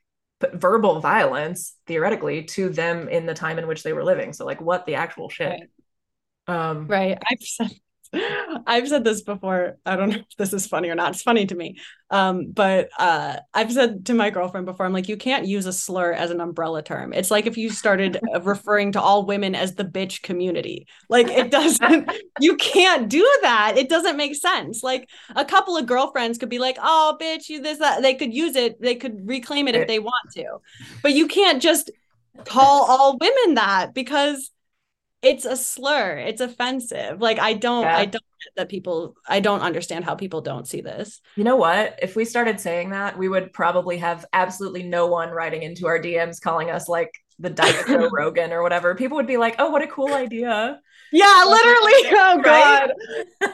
[SPEAKER 1] verbal violence theoretically to them in the time in which they were living. So like what the actual shit.
[SPEAKER 2] Right. Um, right. I've said I've said this before. I don't know if this is funny or not. It's funny to me. Um, but uh, I've said to my girlfriend before, I'm like, you can't use a slur as an umbrella term. It's like if you started referring to all women as the bitch community. Like it doesn't, [LAUGHS] you can't do that. It doesn't make sense. Like a couple of girlfriends could be like, oh, bitch, you this, that. They could use it. They could reclaim it if they want to. But you can't just call all women that because it's a slur it's offensive like i don't yeah. i don't that people i don't understand how people don't see this
[SPEAKER 1] you know what if we started saying that we would probably have absolutely no one writing into our dms calling us like the Dyke [LAUGHS] Rogan or whatever, people would be like, "Oh, what a cool idea!"
[SPEAKER 2] Yeah, literally. [LAUGHS] Oh [LAUGHS] God,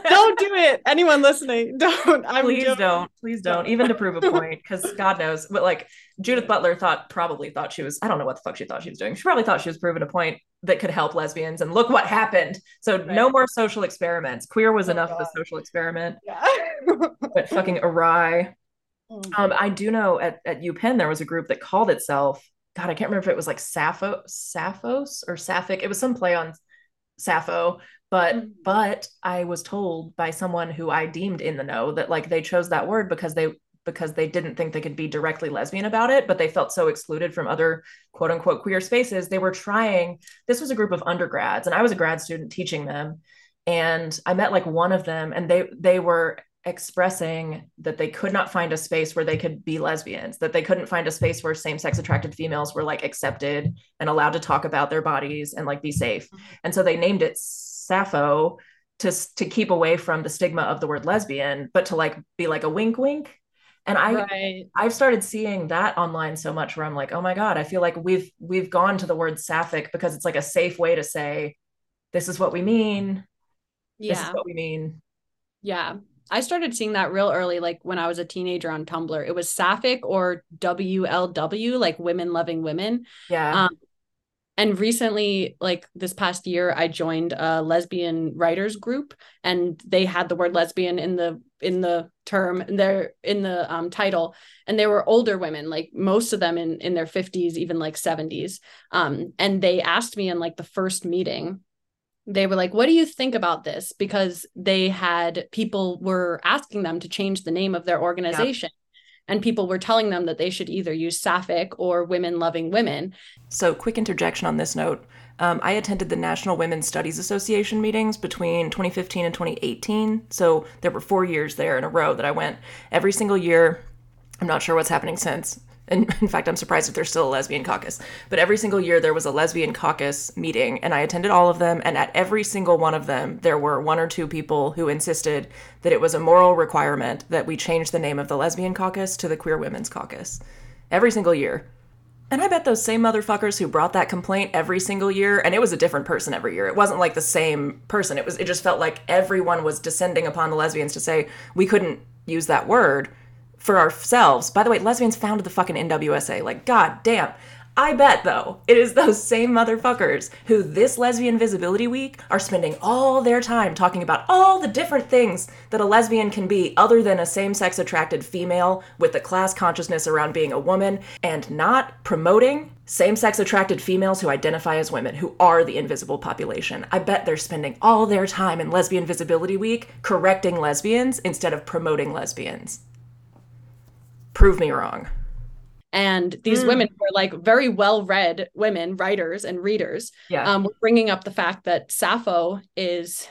[SPEAKER 2] don't do it. Anyone listening, don't.
[SPEAKER 1] I'm please don't. Please don't. Even to prove a point, because God knows. But like Judith Butler thought, probably thought she was. I don't know what the fuck she thought she was doing. She probably thought she was proving a point that could help lesbians, and look what happened. So right. no more social experiments. Queer was oh, enough God. of a social experiment.
[SPEAKER 2] Yeah. [LAUGHS]
[SPEAKER 1] but fucking awry. Oh, um, I do know at, at UPenn there was a group that called itself God, I can't remember if it was like Sappho, Sapphos or Sapphic. It was some play on Sappho, but mm-hmm. but I was told by someone who I deemed in the know that like they chose that word because they because they didn't think they could be directly lesbian about it, but they felt so excluded from other quote unquote queer spaces. They were trying. This was a group of undergrads, and I was a grad student teaching them. And I met like one of them, and they they were expressing that they could not find a space where they could be lesbians that they couldn't find a space where same-sex attracted females were like accepted and allowed to talk about their bodies and like be safe mm-hmm. and so they named it sappho to to keep away from the stigma of the word lesbian but to like be like a wink wink and i right. i've started seeing that online so much where i'm like oh my god i feel like we've we've gone to the word sapphic because it's like a safe way to say this is what we mean yeah. this is what we mean
[SPEAKER 2] yeah I started seeing that real early, like when I was a teenager on Tumblr. It was Sapphic or WLW, like women loving women.
[SPEAKER 1] Yeah. Um,
[SPEAKER 2] and recently, like this past year, I joined a lesbian writers group, and they had the word lesbian in the in the term, they're in the um, title, and they were older women, like most of them in in their fifties, even like seventies. Um, and they asked me in like the first meeting they were like, What do you think about this? Because they had people were asking them to change the name of their organization. And people were telling them that they should either use Sapphic or Women Loving Women.
[SPEAKER 1] So, quick interjection on this note. Um, I attended the National Women's Studies Association meetings between 2015 and 2018. So, there were four years there in a row that I went every single year. I'm not sure what's happening since. And in fact, I'm surprised if there's still a lesbian caucus. But every single year there was a lesbian caucus meeting, and I attended all of them. And at every single one of them, there were one or two people who insisted that it was a moral requirement that we change the name of the lesbian caucus to the queer women's caucus. Every single year. And I bet those same motherfuckers who brought that complaint every single year, and it was a different person every year. It wasn't like the same person. It was it just felt like everyone was descending upon the lesbians to say we couldn't use that word for ourselves. By the way, lesbians founded the fucking NWSA. Like, god damn. I bet, though, it is [LAUGHS] those same motherfuckers who this Lesbian Visibility Week are spending all their time talking about all the different things that a lesbian can be other than a same sex attracted female with the class consciousness around being a woman and not promoting same sex attracted females who identify as women, who are the invisible population. I bet they're spending all their time in Lesbian Visibility Week correcting lesbians instead of promoting lesbians. Prove me wrong
[SPEAKER 2] and these mm. women were like very well read women writers and readers
[SPEAKER 1] yeah
[SPEAKER 2] um were bringing up the fact that sappho is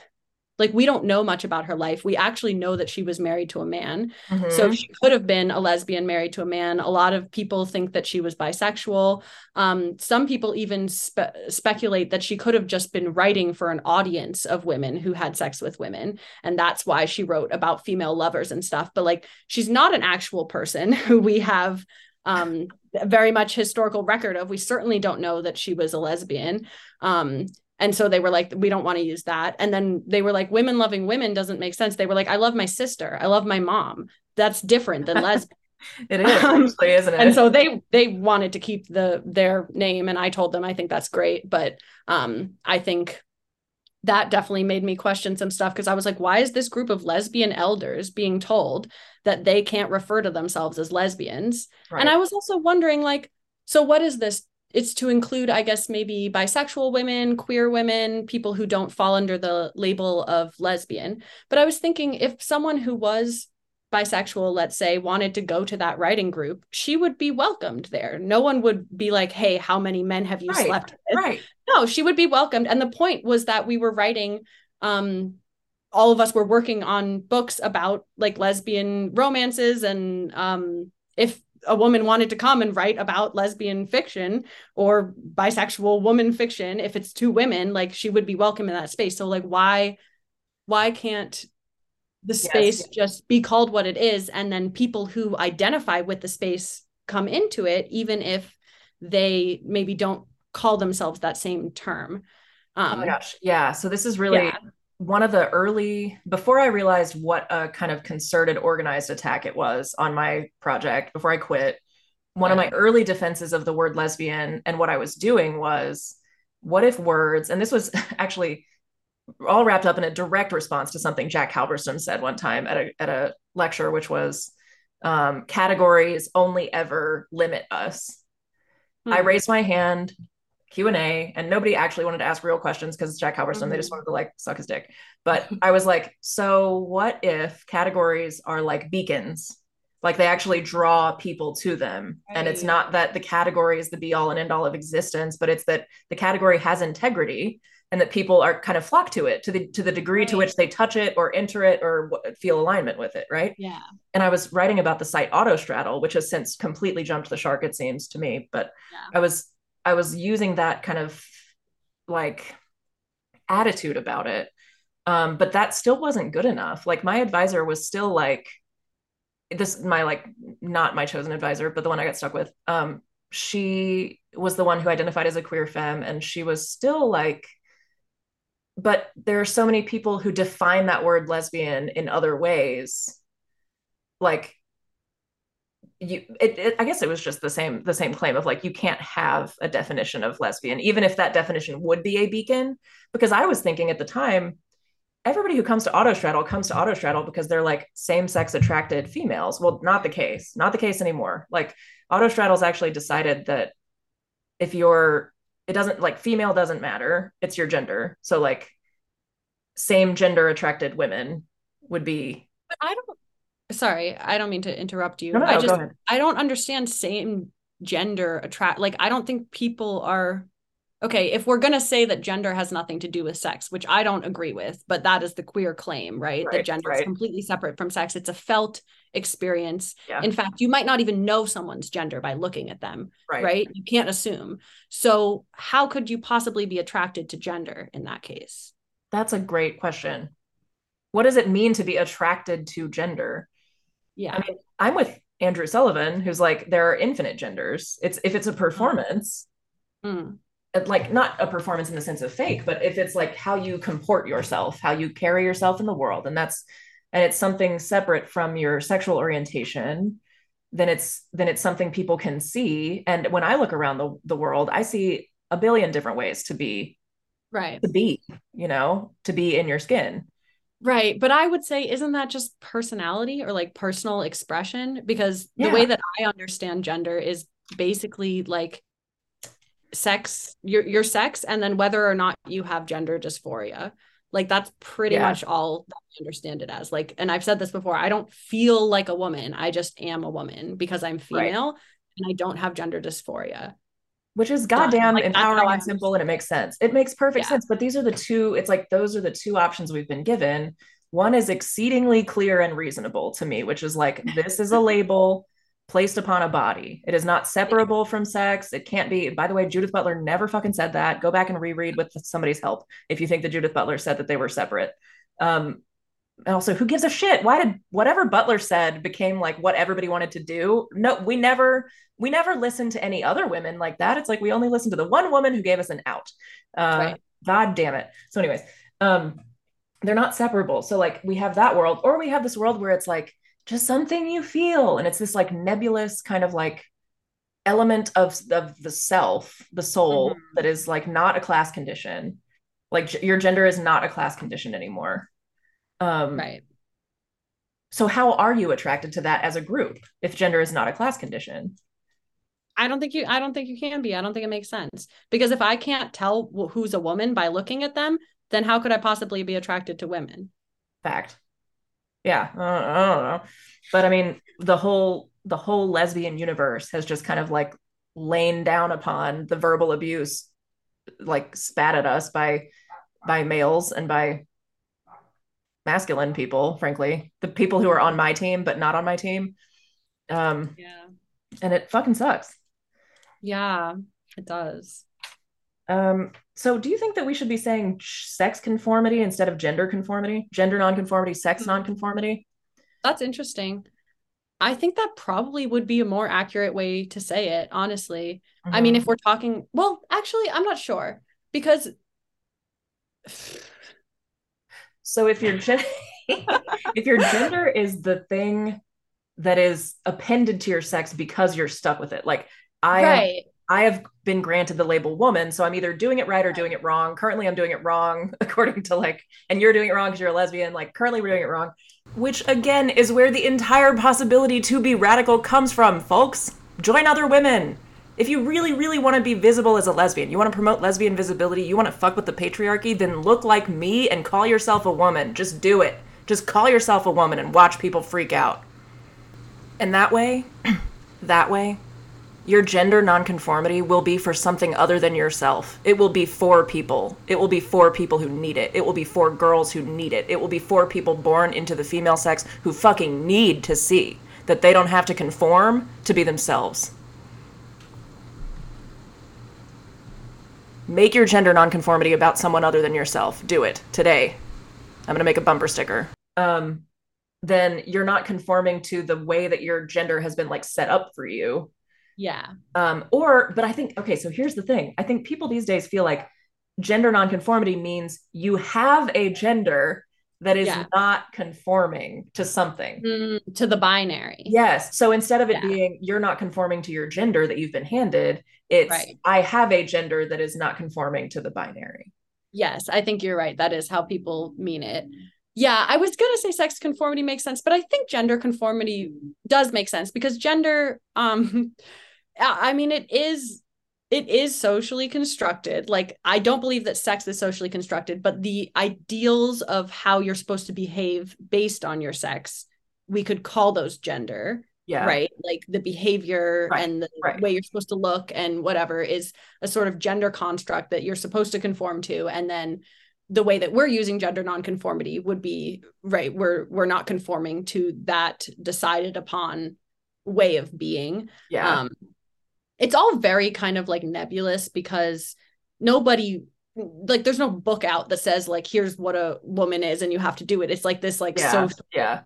[SPEAKER 2] like we don't know much about her life we actually know that she was married to a man mm-hmm. so she could have been a lesbian married to a man a lot of people think that she was bisexual um, some people even spe- speculate that she could have just been writing for an audience of women who had sex with women and that's why she wrote about female lovers and stuff but like she's not an actual person who [LAUGHS] we have um, very much historical record of. We certainly don't know that she was a lesbian. Um, and so they were like, we don't want to use that. And then they were like, women loving women doesn't make sense. They were like, I love my sister. I love my mom. That's different than [LAUGHS] lesbian.
[SPEAKER 1] it is, um, actually, isn't it?
[SPEAKER 2] And so they they wanted to keep the their name, and I told them I think that's great, but um, I think that definitely made me question some stuff because I was like, why is this group of lesbian elders being told that they can't refer to themselves as lesbians? Right. And I was also wondering, like, so what is this? It's to include, I guess, maybe bisexual women, queer women, people who don't fall under the label of lesbian. But I was thinking if someone who was bisexual, let's say, wanted to go to that writing group, she would be welcomed there. No one would be like, hey, how many men have you
[SPEAKER 1] right,
[SPEAKER 2] slept
[SPEAKER 1] with? Right.
[SPEAKER 2] No, she would be welcomed. And the point was that we were writing, um, all of us were working on books about like lesbian romances. And um, if a woman wanted to come and write about lesbian fiction or bisexual woman fiction, if it's two women, like she would be welcome in that space. So like why why can't the space yes, yes. just be called what it is and then people who identify with the space come into it even if they maybe don't call themselves that same term
[SPEAKER 1] um, oh my um, gosh yeah so this is really yeah. One of the early before i realized what a kind of concerted organized attack it was on my project before i quit one yeah. of my early defenses of the word lesbian and what i was doing was what if words and this was [LAUGHS] actually all wrapped up in a direct response to something Jack Halberstam said one time at a at a lecture, which was um, categories only ever limit us. Hmm. I raised my hand, Q and A, and nobody actually wanted to ask real questions because it's Jack Halberstam. Mm-hmm. They just wanted to like suck his dick. But [LAUGHS] I was like, so what if categories are like beacons? Like they actually draw people to them. Right. And it's not that the category is the be all and end all of existence, but it's that the category has integrity and that people are kind of flock to it to the to the degree right. to which they touch it or enter it or feel alignment with it right
[SPEAKER 2] yeah
[SPEAKER 1] and i was writing about the site autostraddle which has since completely jumped the shark it seems to me but yeah. i was i was using that kind of like attitude about it. Um, but that still wasn't good enough. Like my advisor was still like this my like not my chosen advisor but the one i got stuck with. Um, she was the one who identified as a queer femme and she was still like but there are so many people who define that word lesbian in other ways. Like you it, it, i guess it was just the same the same claim of like you can't have a definition of lesbian even if that definition would be a beacon. Because i was thinking at the time everybody who comes to autostraddle comes to autostraddle because they're like same-sex attracted females. Well not the case not the case anymore. Like autostraddle's actually decided that if you're it doesn't like female doesn't matter. It's your gender. So like same gender attracted women would be
[SPEAKER 2] but i don't sorry i don't mean to interrupt you.
[SPEAKER 1] No, no,
[SPEAKER 2] i just i don't understand same gender attract like i don't think people are okay if we're going to say that gender has nothing to do with sex which i don't agree with but that is the queer claim right, right that gender right. is completely separate from sex. It's a felt experience. Yeah. in fact you might not even know someone's gender by looking at them right. right? You can't assume. So how could you possibly be attracted to gender in that case?
[SPEAKER 1] That's a great question. What does it mean to be attracted to gender
[SPEAKER 2] yeah
[SPEAKER 1] i mean i'm with Andrew Sullivan, who's like, there are infinite genders. It's if it's a performance,
[SPEAKER 2] Mm.
[SPEAKER 1] like not a performance in the sense of fake, but if it's like how you comport yourself, how you carry yourself in the world, and that's and it's something separate from your sexual orientation, then it's then it's something people can see. And when I look around the, the world, I see a billion different ways to be
[SPEAKER 2] Right.
[SPEAKER 1] to be, you know, to be in your skin.
[SPEAKER 2] Right. But I would say, isn't that just personality or like personal expression? Because the way that I understand gender is basically like sex, your your sex, and then whether or not you have gender dysphoria. Like that's pretty
[SPEAKER 1] Yeah.
[SPEAKER 2] much all that I understand it as. Like, and I've said this before, I don't feel like a woman. I just am a woman because I'm
[SPEAKER 1] Right.
[SPEAKER 2] female and I don't have gender dysphoria.
[SPEAKER 1] Which is goddamn
[SPEAKER 2] Like,
[SPEAKER 1] empowering and simple and it makes sense. It makes perfect
[SPEAKER 2] Yeah.
[SPEAKER 1] sense. But these are the two, it's like those are the two options we've been given. One is exceedingly clear and reasonable to me, which is like [LAUGHS] this is a label placed upon a body. It is not separable from sex. It can't be. By the way, Judith Butler never fucking said that. Go back and reread with somebody's help if you think that Judith Butler said that they were separate. Um, and also, who gives a shit? Why did whatever Butler said became like what everybody wanted to do? No, we never we never listened to any other women like that. It's like we only listened to the one woman who gave us an out. Uh,
[SPEAKER 2] Right.
[SPEAKER 1] God damn it. So, anyways, um, they're not separable. So, like, we have that world, or we have this world where it's like just something you feel, and it's this like nebulous kind of like element of of the self, the soul
[SPEAKER 2] Mhm.
[SPEAKER 1] that is like not a class condition. Like your gender is not a class condition anymore. Um,
[SPEAKER 2] Right.
[SPEAKER 1] so how are you attracted to that as a group if gender is not a class condition?
[SPEAKER 2] I don't think you I don't think you can be. I don't think it makes sense. Because if I can't tell who's a woman by looking at them, then how could I possibly be attracted to women?
[SPEAKER 1] Fact. Yeah, I don't know, but I mean the whole the whole lesbian universe has just kind of like lain down upon the verbal abuse, like spat at us by by males and by masculine people. Frankly, the people who are on my team but not on my team, um,
[SPEAKER 2] Yeah.
[SPEAKER 1] and it fucking sucks.
[SPEAKER 2] Yeah, it does.
[SPEAKER 1] Um, so do you think that we should be saying sex conformity instead of gender conformity? Gender nonconformity, sex
[SPEAKER 2] Hmm.
[SPEAKER 1] nonconformity?
[SPEAKER 2] That's interesting. I think that probably would be a more accurate way to say it, honestly. I mean,
[SPEAKER 1] Mhm.
[SPEAKER 2] if we're talking, well, actually, I'm not sure because
[SPEAKER 1] so if your gen- [LAUGHS] if your gender is the thing that is appended to your sex because you're stuck with it, like I
[SPEAKER 2] right.
[SPEAKER 1] I have been granted the label woman, so I'm either doing it right or doing it wrong. Currently, I'm doing it wrong [LAUGHS] according to like, and you're doing it wrong because you're a lesbian. Like, currently, we're doing it wrong, which again is where the entire possibility to be radical comes from, folks. Join other women. If you really, really want to be visible as a lesbian, you want to promote lesbian visibility, you want to fuck with the patriarchy, then look like me and call yourself a woman. Just do it. Just call yourself a woman and watch people freak out. And that way, [CLEARS THROAT] that way, your gender nonconformity will be for something other than yourself. It will be for people. It will be for people who need it. It will be for girls who need it. It will be for people born into the female sex who fucking need to see that they don't have to conform to be themselves. Make your gender nonconformity about someone other than yourself. Do it today. I'm going to make a bumper sticker. Um, then you're not conforming to the way that your gender has been like set up for you
[SPEAKER 2] Yeah.
[SPEAKER 1] um or but i think okay so here's the thing i think people these days feel like gender nonconformity means you have a gender that is
[SPEAKER 2] Yeah.
[SPEAKER 1] not conforming to something
[SPEAKER 2] Mm, to the binary.
[SPEAKER 1] yes so instead of it
[SPEAKER 2] Yeah.
[SPEAKER 1] being you're not conforming to your gender that you've been handed it's
[SPEAKER 2] Right.
[SPEAKER 1] i have a gender that is not conforming to the binary
[SPEAKER 2] Yes, I think you're right. That is how people mean it. Yeah, I was gonna say sex conformity makes sense, but I think gender conformity does make sense because gender, um, [LAUGHS] I mean, it is it is socially constructed. Like, I don't believe that sex is socially constructed, but the ideals of how you're supposed to behave based on your sex, we could call those gender
[SPEAKER 1] yeah
[SPEAKER 2] right? Like the behavior
[SPEAKER 1] Right,
[SPEAKER 2] and the
[SPEAKER 1] right.
[SPEAKER 2] way you're supposed to look and whatever is a sort of gender construct that you're supposed to conform to. And then the way that we're using gender nonconformity would be right, we're we're not conforming to that decided upon way of being.
[SPEAKER 1] yeah
[SPEAKER 2] Um it's all very kind of like nebulous because nobody like there's no book out that says like here's what a woman is and you have to do it. It's like this like
[SPEAKER 1] yeah
[SPEAKER 2] social
[SPEAKER 1] yeah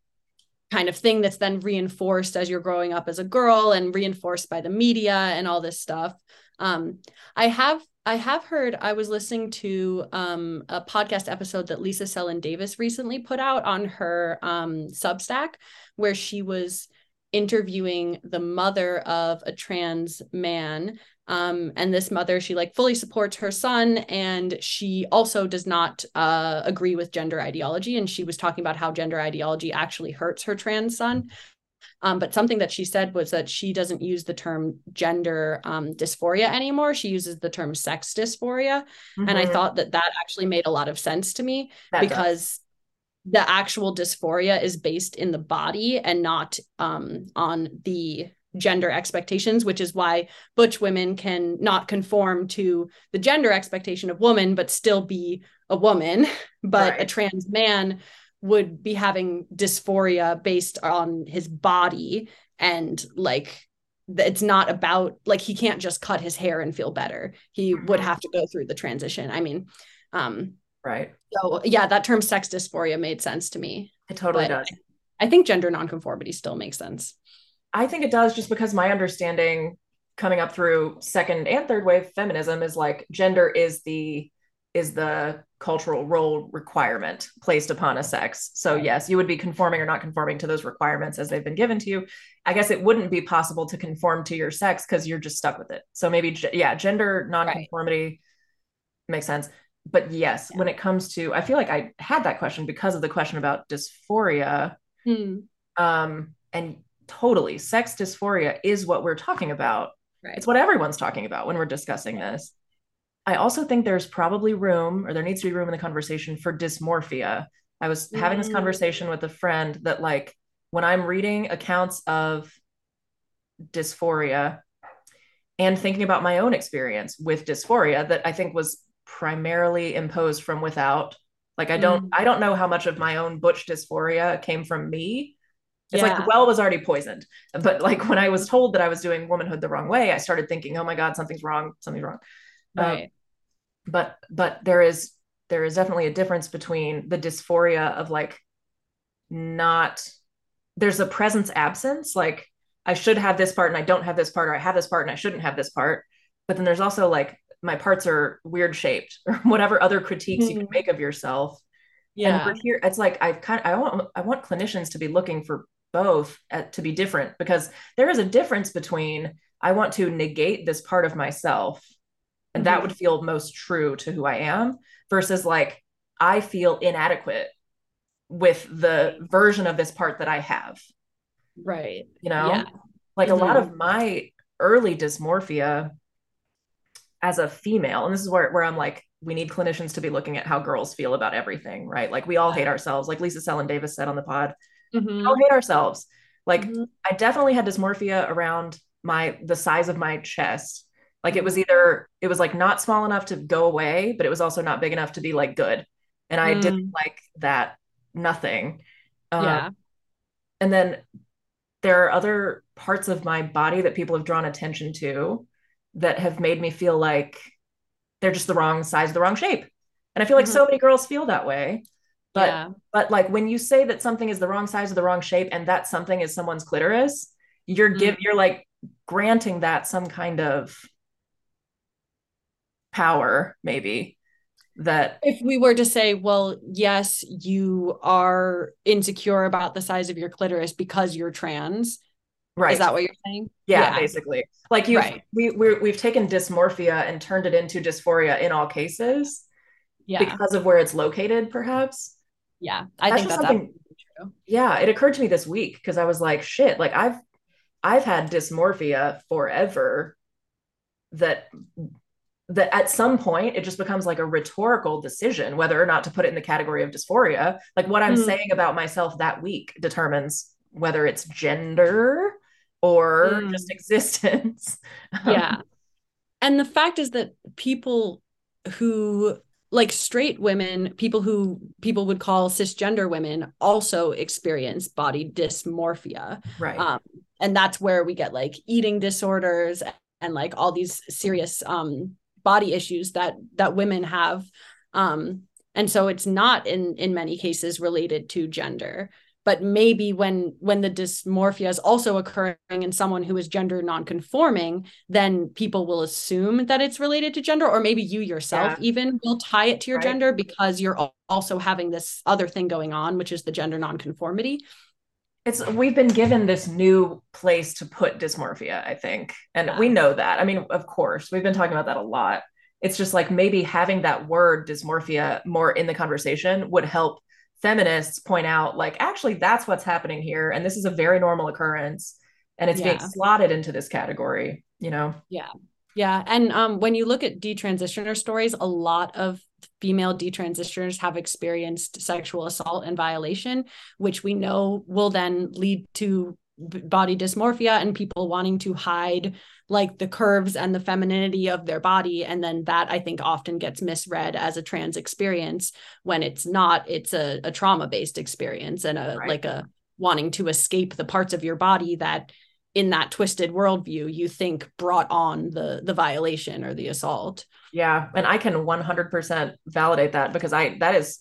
[SPEAKER 2] kind of thing that's then reinforced as you're growing up as a girl and reinforced by the media and all this stuff. Um, I have I have heard I was listening to um, a podcast episode that Lisa Selin Davis recently put out on her um, Substack, where she was interviewing the mother of a trans man um, and this mother she like fully supports her son and she also does not uh, agree with gender ideology and she was talking about how gender ideology actually hurts her trans son um, but something that she said was that she doesn't use the term gender um, dysphoria anymore she uses the term sex dysphoria mm-hmm. and i mm-hmm. thought that that actually made a lot of sense to me that because does. The actual dysphoria is based in the body and not um, on the gender expectations, which is why butch women can not conform to the gender expectation of woman, but still be a woman. [LAUGHS] But right. a trans man would be having dysphoria based on his body and like it's not about like he can't just cut his hair and feel better he would mm-hmm. have to go through the transition i mean um
[SPEAKER 1] right
[SPEAKER 2] so yeah that term sex dysphoria made sense to me
[SPEAKER 1] it totally does
[SPEAKER 2] I, I think gender nonconformity still makes sense
[SPEAKER 1] I think it does just because my understanding coming up through second and third wave feminism is like gender is the is the cultural role requirement placed upon a sex. So yes, you would be conforming or not conforming to those requirements as they've been given to you. I guess it wouldn't be possible to conform to your sex because you're just stuck with it. So maybe yeah, gender nonconformity right. makes sense. But yes, yeah. when it comes to I feel like I had that question because of the question about dysphoria. Hmm. Um and totally sex dysphoria is what we're talking about right. it's what everyone's talking about when we're discussing this i also think there's probably room or there needs to be room in the conversation for dysmorphia i was mm. having this mm. conversation with a friend that like when i'm reading accounts of dysphoria and thinking about my own experience with dysphoria that i think was primarily imposed from without like i don't mm. i don't know how much of my own butch dysphoria came from me it's yeah. like the well was already poisoned. But like when I was told that I was doing womanhood the wrong way, I started thinking, oh my God, something's wrong, something's wrong. Um, right. Um, but but there is there is definitely a difference between the dysphoria of like not there's a presence absence, like I should have this part and I don't have this part, or I have this part and I shouldn't have this part. But then there's also like my parts are weird shaped or [LAUGHS] whatever other critiques mm-hmm. you can mm-hmm. make of yourself. Yeah. And here it's like I've kind of I want I want clinicians to be looking for both at, to be different because there is a difference between I want to negate this part of myself and mm-hmm. that would feel most true to who I am versus like I feel inadequate with the version of this part that I have.
[SPEAKER 2] Right.
[SPEAKER 1] You know, yeah. like mm-hmm. a lot of mm-hmm. my early dysmorphia as a female, and this is where, where I'm like, we need clinicians to be looking at how girls feel about everything, right? Like we all hate ourselves, like Lisa Selin Davis said on the pod mm-hmm. we don't hate ourselves like mm-hmm. i definitely had dysmorphia around my the size of my chest like it was mm-hmm. either it was like not small enough to go away but it was also not big enough to be like good and i mm. didn't like that nothing um, yeah and then there are other parts of my body that people have drawn attention to that have made me feel like they're just the wrong size the wrong shape and i feel like mm-hmm. so many girls feel that way but yeah. but like when you say that something is the wrong size or the wrong shape and that something is someone's clitoris, you're mm-hmm. give you're like granting that some kind of power maybe that
[SPEAKER 2] if we were to say well yes you are insecure about the size of your clitoris because you're trans right. Is that what you're saying?
[SPEAKER 1] Yeah, yeah. basically. Like you right. we we we've taken dysmorphia and turned it into dysphoria in all cases yeah. because of where it's located perhaps.
[SPEAKER 2] Yeah i that's think that's something
[SPEAKER 1] true. Yeah it occurred to me this week because i was like shit like i've i've had dysmorphia forever that that at some point it just becomes like a rhetorical decision whether or not to put it in the category of dysphoria. Like what i'm mm. saying about myself that week determines whether it's gender or mm. just [LAUGHS] existence
[SPEAKER 2] yeah and the fact is that people who like straight women, people who people would call cisgender women also experience body dysmorphia.
[SPEAKER 1] Right. Um,
[SPEAKER 2] and that's where we get like eating disorders and like all these serious um, body issues that that women have. Um, and so it's not in in many cases related to gender. But maybe when when the dysmorphia is also occurring in someone who is gender nonconforming then people will assume that it's related to gender or maybe you yourself yeah. even will tie it to your right. gender because you're also having this other thing going on which is the gender nonconformity
[SPEAKER 1] it's we've been given this new place to put dysmorphia i think and yeah. we know that i mean of course we've been talking about that a lot it's just like maybe having that word dysmorphia more in the conversation would help feminists point out like actually that's what's happening here and this is a very normal occurrence and it's yeah. being slotted into this category you know
[SPEAKER 2] yeah yeah and um when you look at detransitioner stories a lot of female detransitioners have experienced sexual assault and violation which we know will then lead to body dysmorphia and people wanting to hide like the curves and the femininity of their body and then that i think often gets misread as a trans experience when it's not it's a, a trauma based experience and a right. like a wanting to escape the parts of your body that in that twisted worldview you think brought on the the violation or the assault
[SPEAKER 1] yeah and i can 100% validate that because i that is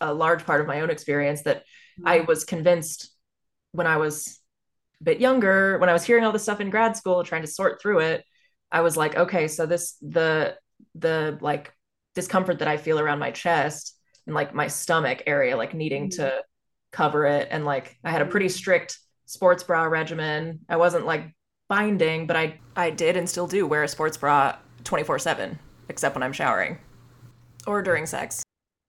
[SPEAKER 1] a large part of my own experience that mm-hmm. i was convinced when i was bit younger, when I was hearing all this stuff in grad school, trying to sort through it, I was like, okay, so this the the like discomfort that I feel around my chest and like my stomach area, like needing mm-hmm. to cover it. And like I had a pretty strict sports bra regimen. I wasn't like binding, but I I did and still do wear a sports bra 24/7, except when I'm showering or during sex.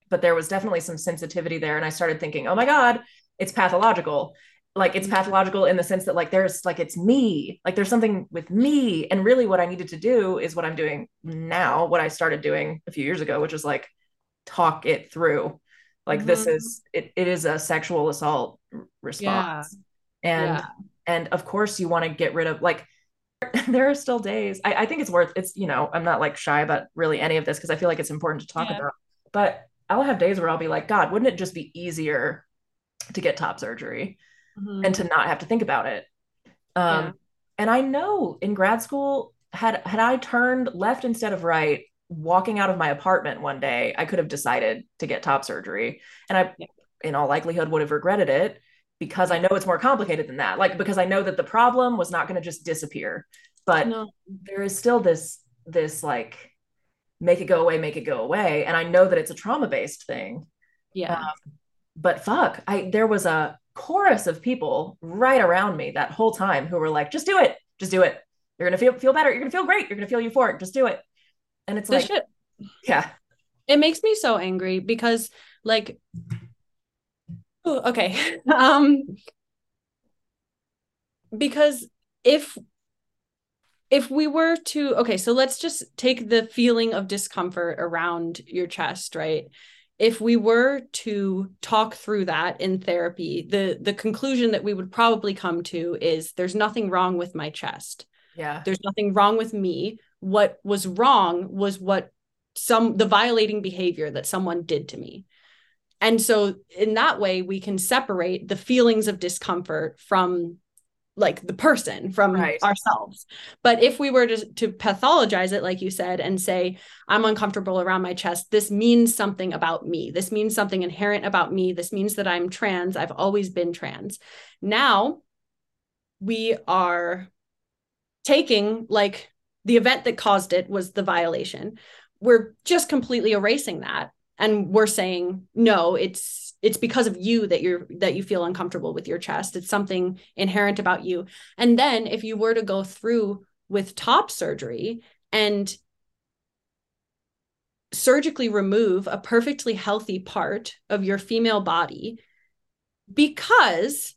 [SPEAKER 1] But there was definitely some sensitivity there and I started thinking, "Oh my god, it's pathological." Like it's pathological in the sense that like there's like it's me like there's something with me and really what i needed to do is what i'm doing now what i started doing a few years ago which is like talk it through like mm-hmm. this is it, it is a sexual assault response yeah. and yeah. and of course you want to get rid of like [LAUGHS] there are still days I, I, think it's worth it's you know i'm not like shy about really any of this because i feel like it's important to talk yeah. about but i'll have days where i'll be like god wouldn't it just be easier to get top surgery mm-hmm. and to not have to think about it. Um, yeah. And I know in grad school, had had I turned left instead of right, walking out of my apartment one day, I could have decided to get top surgery, and I, yeah. in all likelihood, would have regretted it because I know it's more complicated than that. Like because I know that the problem was not going to just disappear, but no. there is still this this like make it go away, make it go away, and I know that it's a trauma based thing.
[SPEAKER 2] Yeah. Um,
[SPEAKER 1] but fuck, I there was a chorus of people right around me that whole time who were like, just do it, just do it. You're gonna feel feel better. You're gonna feel great. You're gonna feel euphoric. Just do it. And it's like, shit. yeah,
[SPEAKER 2] it makes me so angry because like, okay, [LAUGHS] um, because if if we were to okay so let's just take the feeling of discomfort around your chest right if we were to talk through that in therapy the the conclusion that we would probably come to is there's nothing wrong with my chest.
[SPEAKER 1] Yeah.
[SPEAKER 2] There's nothing wrong with me. What was wrong was what some the violating behavior that someone did to me. And so in that way we can separate the feelings of discomfort from like the person from right. ourselves. But if we were to, to pathologize it, like you said, and say, I'm uncomfortable around my chest, this means something about me. This means something inherent about me. This means that I'm trans. I've always been trans. Now we are taking like the event that caused it was the violation. We're just completely erasing that. And we're saying, no, it's it's because of you that you're that you feel uncomfortable with your chest. It's something inherent about you. And then if you were to go through with top surgery and surgically remove a perfectly healthy part of your female body because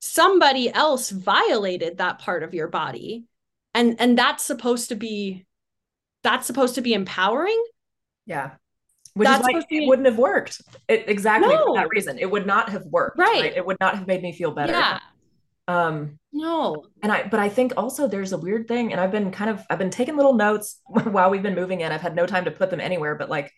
[SPEAKER 2] somebody else violated that part of your body and and that's supposed to be that's supposed to be empowering
[SPEAKER 1] yeah which That's is why it wouldn't have worked. It, exactly no. for that reason. It would not have worked. Right. right. It would not have made me feel better.
[SPEAKER 2] Yeah.
[SPEAKER 1] Um
[SPEAKER 2] no.
[SPEAKER 1] And I but I think also there's a weird thing, and I've been kind of I've been taking little notes [LAUGHS] while we've been moving in. I've had no time to put them anywhere, but like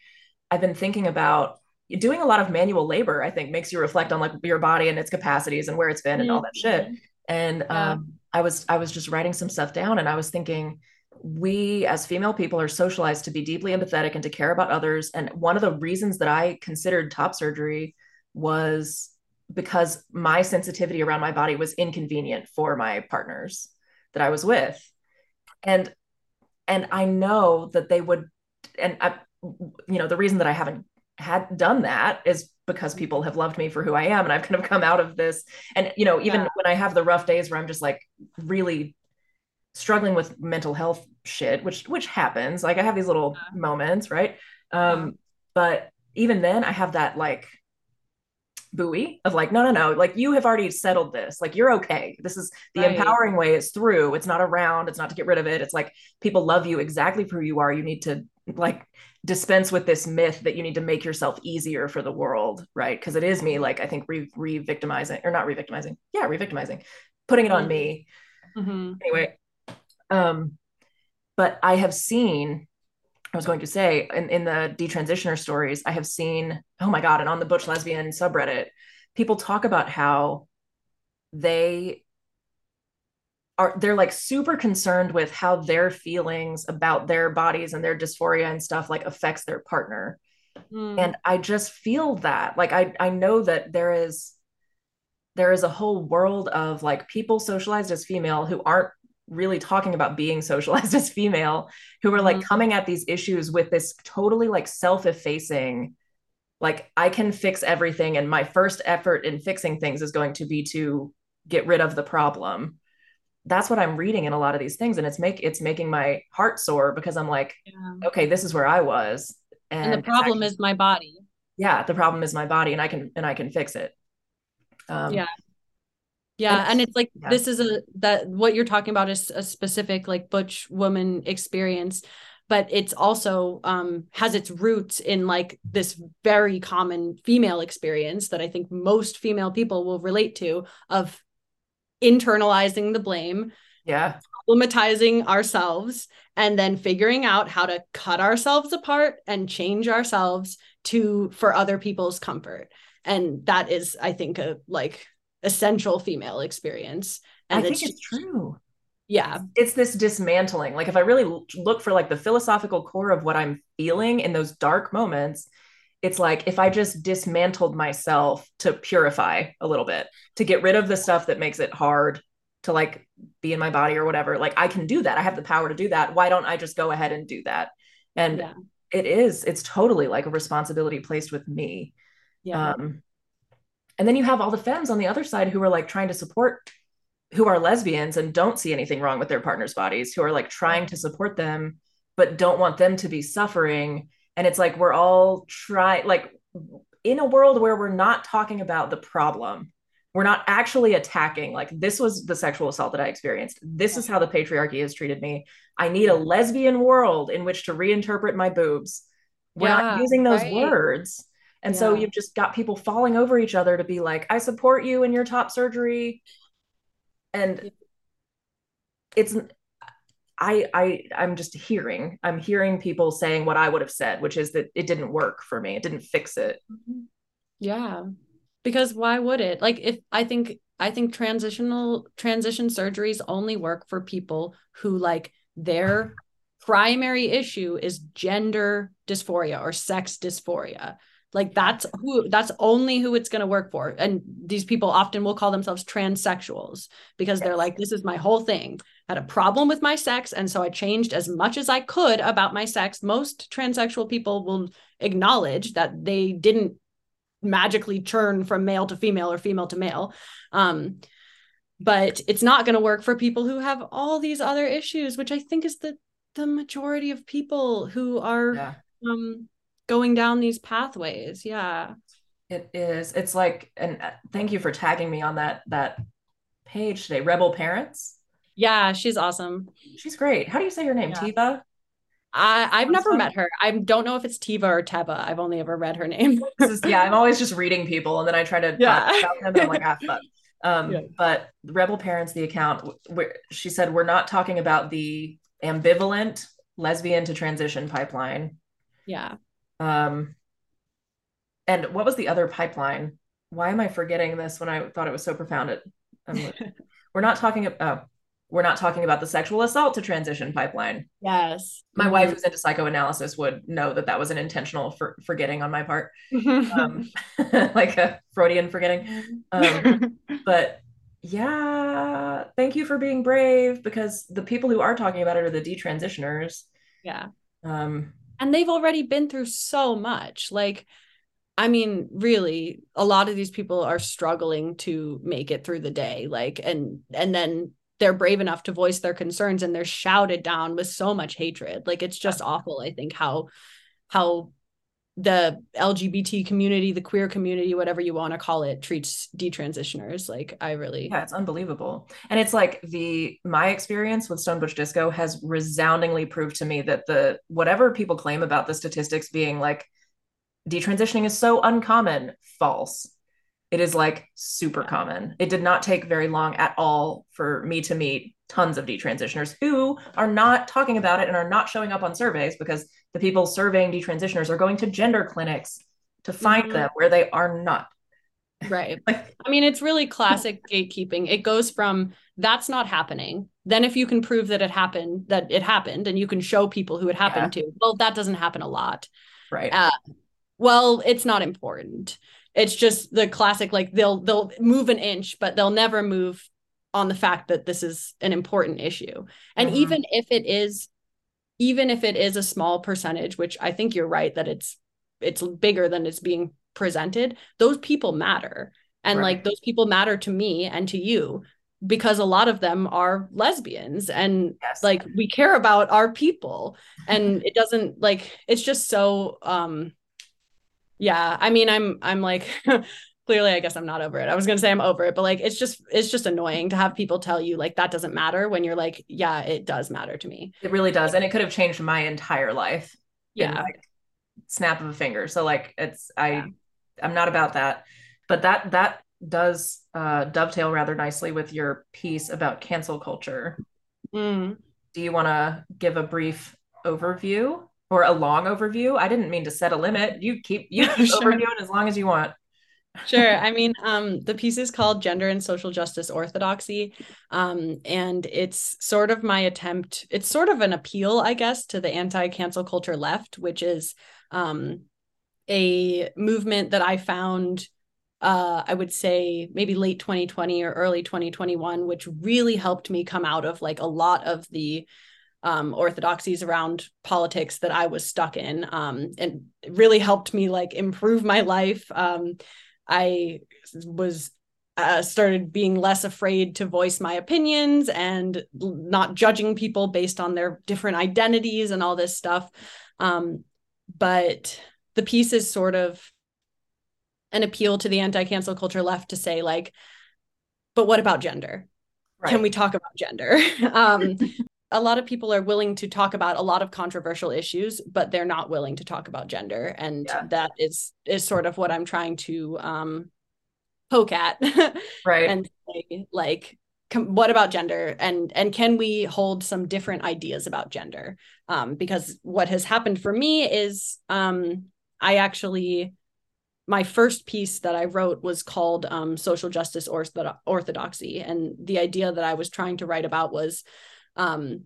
[SPEAKER 1] I've been thinking about doing a lot of manual labor, I think makes you reflect on like your body and its capacities and where it's been mm-hmm. and all that shit. Mm-hmm. And yeah. um I was I was just writing some stuff down and I was thinking we as female people are socialized to be deeply empathetic and to care about others. And one of the reasons that I considered top surgery was because my sensitivity around my body was inconvenient for my partners that I was with. And and I know that they would and I you know the reason that I haven't had done that is because mm-hmm. people have loved me for who I am and I've kind of come out of this and you know even yeah. when I have the rough days where I'm just like really struggling with mental health shit which which happens. Like I have these little yeah. moments right? Um but even then I have that like buoy of like no no no like you have already settled this. Like you're okay. This is the right. empowering way is through. It's not around. It's not to get rid of it. It's like people love you exactly for who you are. You need to like dispense with this myth that you need to make yourself easier for the world right? Because it is me like i think re, re-victimizing or not re-victimizing. Yeah re-victimizing. Putting it on me. Mm-hmm. anyway um but i have seen I was going to say in, in the detransitioner stories, I have seen, oh my God, and on the Butch Lesbian subreddit, people talk about how they are they're like super concerned with how their feelings about their bodies and their dysphoria and stuff like affects their partner. Mm. And I just feel that. Like I I know that there is there is a whole world of like people socialized as female who aren't really talking about being socialized [LAUGHS] as female who are like mm-hmm. coming at these issues with this totally like self-effacing like i can fix everything and my first effort in fixing things is going to be to get rid of the problem that's what i'm reading in a lot of these things and it's make it's making my heart sore because i'm like yeah. okay this is where i was
[SPEAKER 2] and, and the problem is my body
[SPEAKER 1] yeah the problem is my body and i can and i can fix it
[SPEAKER 2] um, yeah yeah and, and it's like yeah. this is a that what you're talking about is a specific like butch woman experience but it's also um has its roots in like this very common female experience that i think most female people will relate to of internalizing the blame
[SPEAKER 1] yeah
[SPEAKER 2] problematizing ourselves and then figuring out how to cut ourselves apart and change ourselves to for other people's comfort and that is i think a like essential female experience.
[SPEAKER 1] And I think it's, it's true.
[SPEAKER 2] Yeah.
[SPEAKER 1] It's this dismantling. Like if I really look for like the philosophical core of what I'm feeling in those dark moments, it's like if I just dismantled myself to purify a little bit, to get rid of the stuff that makes it hard to like be in my body or whatever, like I can do that. I have the power to do that. Why don't I just go ahead and do that? And yeah. it is, it's totally like a responsibility placed with me. Yeah. Um, and then you have all the femmes on the other side who are like trying to support who are lesbians and don't see anything wrong with their partner's bodies who are like trying to support them but don't want them to be suffering. And it's like we're all try like in a world where we're not talking about the problem we're not actually attacking like this was the sexual assault that i experienced. This is how the patriarchy has treated me. I need a lesbian world in which to reinterpret my boobs. We're yeah, not using those right. words and yeah. so you've just got people falling over each other to be like, I support you in your top surgery. And it's I I I'm just hearing, I'm hearing people saying what I would have said, which is that it didn't work for me. It didn't fix it.
[SPEAKER 2] Mm-hmm. Yeah. Because why would it? Like if I think I think transitional transition surgeries only work for people who like their primary issue is gender dysphoria or sex dysphoria like that's who that's only who it's going to work for. And these people often will call themselves transsexuals because yes. they're like, this is my whole thing. I had a problem with my sex. And so I changed as much as I could about my sex. Most transsexual people will acknowledge that they didn't magically churn from male to female or female to male. Um, but it's not going to work for people who have all these other issues, which I think is the the majority of people who are yeah. um going down these pathways yeah
[SPEAKER 1] it is it's like and uh, thank you for tagging me on that that page today rebel parents
[SPEAKER 2] yeah she's awesome
[SPEAKER 1] she's great how do you say your name yeah. tiva
[SPEAKER 2] I, I've never met her. I don't know if it's Tiva or Teva. I've only ever read her name. [LAUGHS]
[SPEAKER 1] is, yeah, I'm always just [LAUGHS] reading people, and then I try to yeah. them, and I'm like, ah, fuck. [LAUGHS] Um, yeah. But Rebel Parents, the account, where she said we're not talking about the ambivalent lesbian to transition pipeline.
[SPEAKER 2] Yeah.
[SPEAKER 1] Um, and what was the other pipeline? Why am I forgetting this when I thought it was so profound? It, [LAUGHS] we're not talking about. Oh, we're not talking about the sexual assault to transition pipeline.
[SPEAKER 2] Yes.
[SPEAKER 1] My mm-hmm. wife, who's into psychoanalysis, would know that that was an intentional for- forgetting on my part, [LAUGHS] um, [LAUGHS] like a Freudian forgetting. Um, but yeah, thank you for being brave because the people who are talking about it are the detransitioners.
[SPEAKER 2] Yeah. Um, and they've already been through so much. Like, I mean, really, a lot of these people are struggling to make it through the day. Like, and and then they're brave enough to voice their concerns and they're shouted down with so much hatred. Like it's just awful, I think, how how the LGBT community, the queer community, whatever you want to call it, treats detransitioners. Like I really
[SPEAKER 1] Yeah, it's unbelievable. And it's like the my experience with Stone Butch Disco has resoundingly proved to me that the whatever people claim about the statistics being like detransitioning is so uncommon, false. It is like super yeah. common. It did not take very long at all for me to meet tons of detransitioners who are not talking about it and are not showing up on surveys because the people surveying detransitioners are going to gender clinics to find mm-hmm. them where they are not.
[SPEAKER 2] Right. [LAUGHS] I mean, it's really classic gatekeeping. It goes from that's not happening. Then, if you can prove that it happened, that it happened, and you can show people who it happened yeah. to, well, that doesn't happen a lot.
[SPEAKER 1] Right. Uh,
[SPEAKER 2] well, it's not important. It's just the classic, like they'll they'll move an inch, but they'll never move on the fact that this is an important issue. And mm-hmm. even if it is, even if it is a small percentage, which I think you're right that it's it's bigger than it's being presented, those people matter. And right. like those people matter to me and to you because a lot of them are lesbians and yes. like we care about our people and [LAUGHS] it doesn't like it's just so um yeah i mean i'm i'm like [LAUGHS] clearly i guess i'm not over it i was going to say i'm over it but like it's just it's just annoying to have people tell you like that doesn't matter when you're like yeah it does matter to me
[SPEAKER 1] it really does and it could have changed my entire life
[SPEAKER 2] yeah like
[SPEAKER 1] snap of a finger so like it's i yeah. i'm not about that but that that does uh dovetail rather nicely with your piece about cancel culture
[SPEAKER 2] mm.
[SPEAKER 1] do you want to give a brief overview or a long overview. I didn't mean to set a limit. You keep you keep [LAUGHS] sure. overviewing as long as you want.
[SPEAKER 2] Sure. I mean, um, the piece is called Gender and Social Justice Orthodoxy. Um, and it's sort of my attempt, it's sort of an appeal, I guess, to the anti-cancel culture left, which is um a movement that I found uh, I would say maybe late 2020 or early 2021, which really helped me come out of like a lot of the um, orthodoxies around politics that I was stuck in, um, and really helped me like improve my life. Um, I was uh, started being less afraid to voice my opinions and not judging people based on their different identities and all this stuff. Um, but the piece is sort of an appeal to the anti-cancel culture left to say like, but what about gender? Right. Can we talk about gender? [LAUGHS] um, a lot of people are willing to talk about a lot of controversial issues but they're not willing to talk about gender and yeah. that is is sort of what i'm trying to um poke at [LAUGHS]
[SPEAKER 1] right
[SPEAKER 2] and say, like com- what about gender and and can we hold some different ideas about gender um because what has happened for me is um i actually my first piece that I wrote was called um, Social Justice Orthodoxy. And the idea that I was trying to write about was um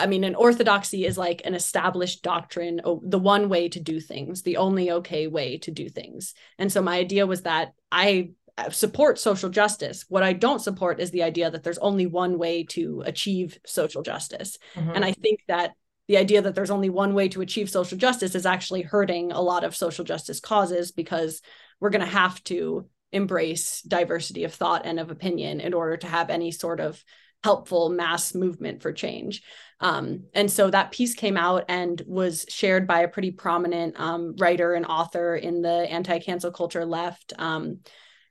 [SPEAKER 2] I mean, an orthodoxy is like an established doctrine, the one way to do things, the only okay way to do things. And so my idea was that I support social justice. What I don't support is the idea that there's only one way to achieve social justice. Mm-hmm. And I think that the idea that there's only one way to achieve social justice is actually hurting a lot of social justice causes because we're going to have to embrace diversity of thought and of opinion in order to have any sort of helpful mass movement for change. Um, and so that piece came out and was shared by a pretty prominent um, writer and author in the anti cancel culture left, um,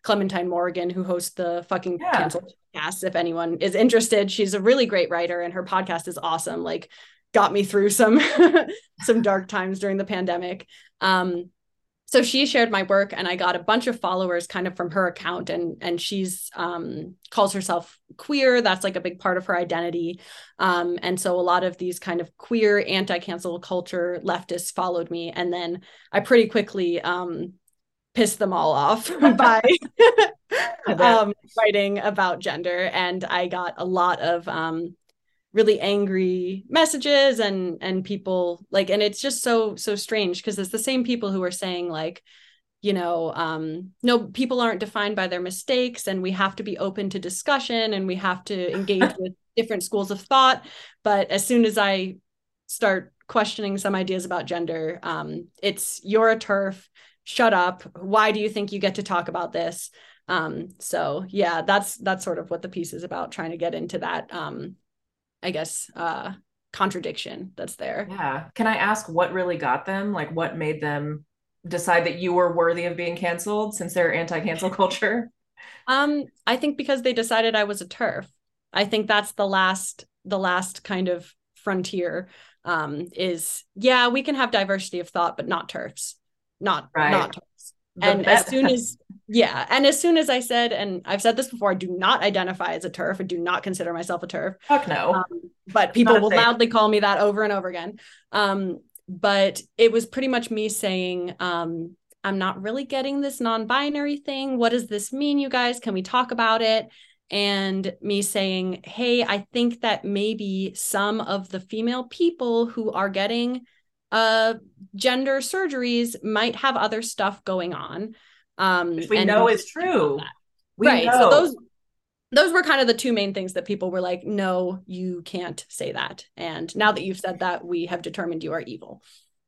[SPEAKER 2] Clementine Morrigan, who hosts the fucking yeah. cancel podcast. If anyone is interested, she's a really great writer and her podcast is awesome. Like, got me through some [LAUGHS] some dark times during the pandemic. Um, so she shared my work and i got a bunch of followers kind of from her account and and she's um, calls herself queer that's like a big part of her identity um, and so a lot of these kind of queer anti-cancel culture leftists followed me and then i pretty quickly um, pissed them all off [LAUGHS] [LAUGHS] by um, writing about gender. And I got a lot of um, really angry messages and and people like and it's just so so strange because it's the same people who are saying like you know um no people aren't defined by their mistakes and we have to be open to discussion and we have to engage [LAUGHS] with different schools of thought. But as soon as i start questioning some ideas about gender um it's you're a TERF. Shut up. Why do you think you get to talk about this? Um so yeah that's that's sort of what the piece is about trying to get into that um i guess uh contradiction that's there.
[SPEAKER 1] Yeah. Can i ask what really got them? Like what made them decide that you were worthy of being canceled since they're anti-cancel culture? [LAUGHS]
[SPEAKER 2] Um i think because they decided i was a TERF. i think that's the last the last kind of frontier um is yeah we can have diversity of thought but not TERFs, not right. not TERFs and as soon as yeah and as soon as i said and i've said this before i do not identify as a TERF. i do not consider myself a TERF.
[SPEAKER 1] fuck no
[SPEAKER 2] um, but people will thing. loudly call me that over and over again um, but it was pretty much me saying um, i'm not really getting this non-binary thing what does this mean you guys can we talk about it and me saying hey i think that maybe some of the female people who are getting uh gender surgeries might have other stuff going on
[SPEAKER 1] um Which we know is true.
[SPEAKER 2] we right know. so those those were kind of the two main things that people were like no you can't say that. And now that you've said that we have determined you are evil.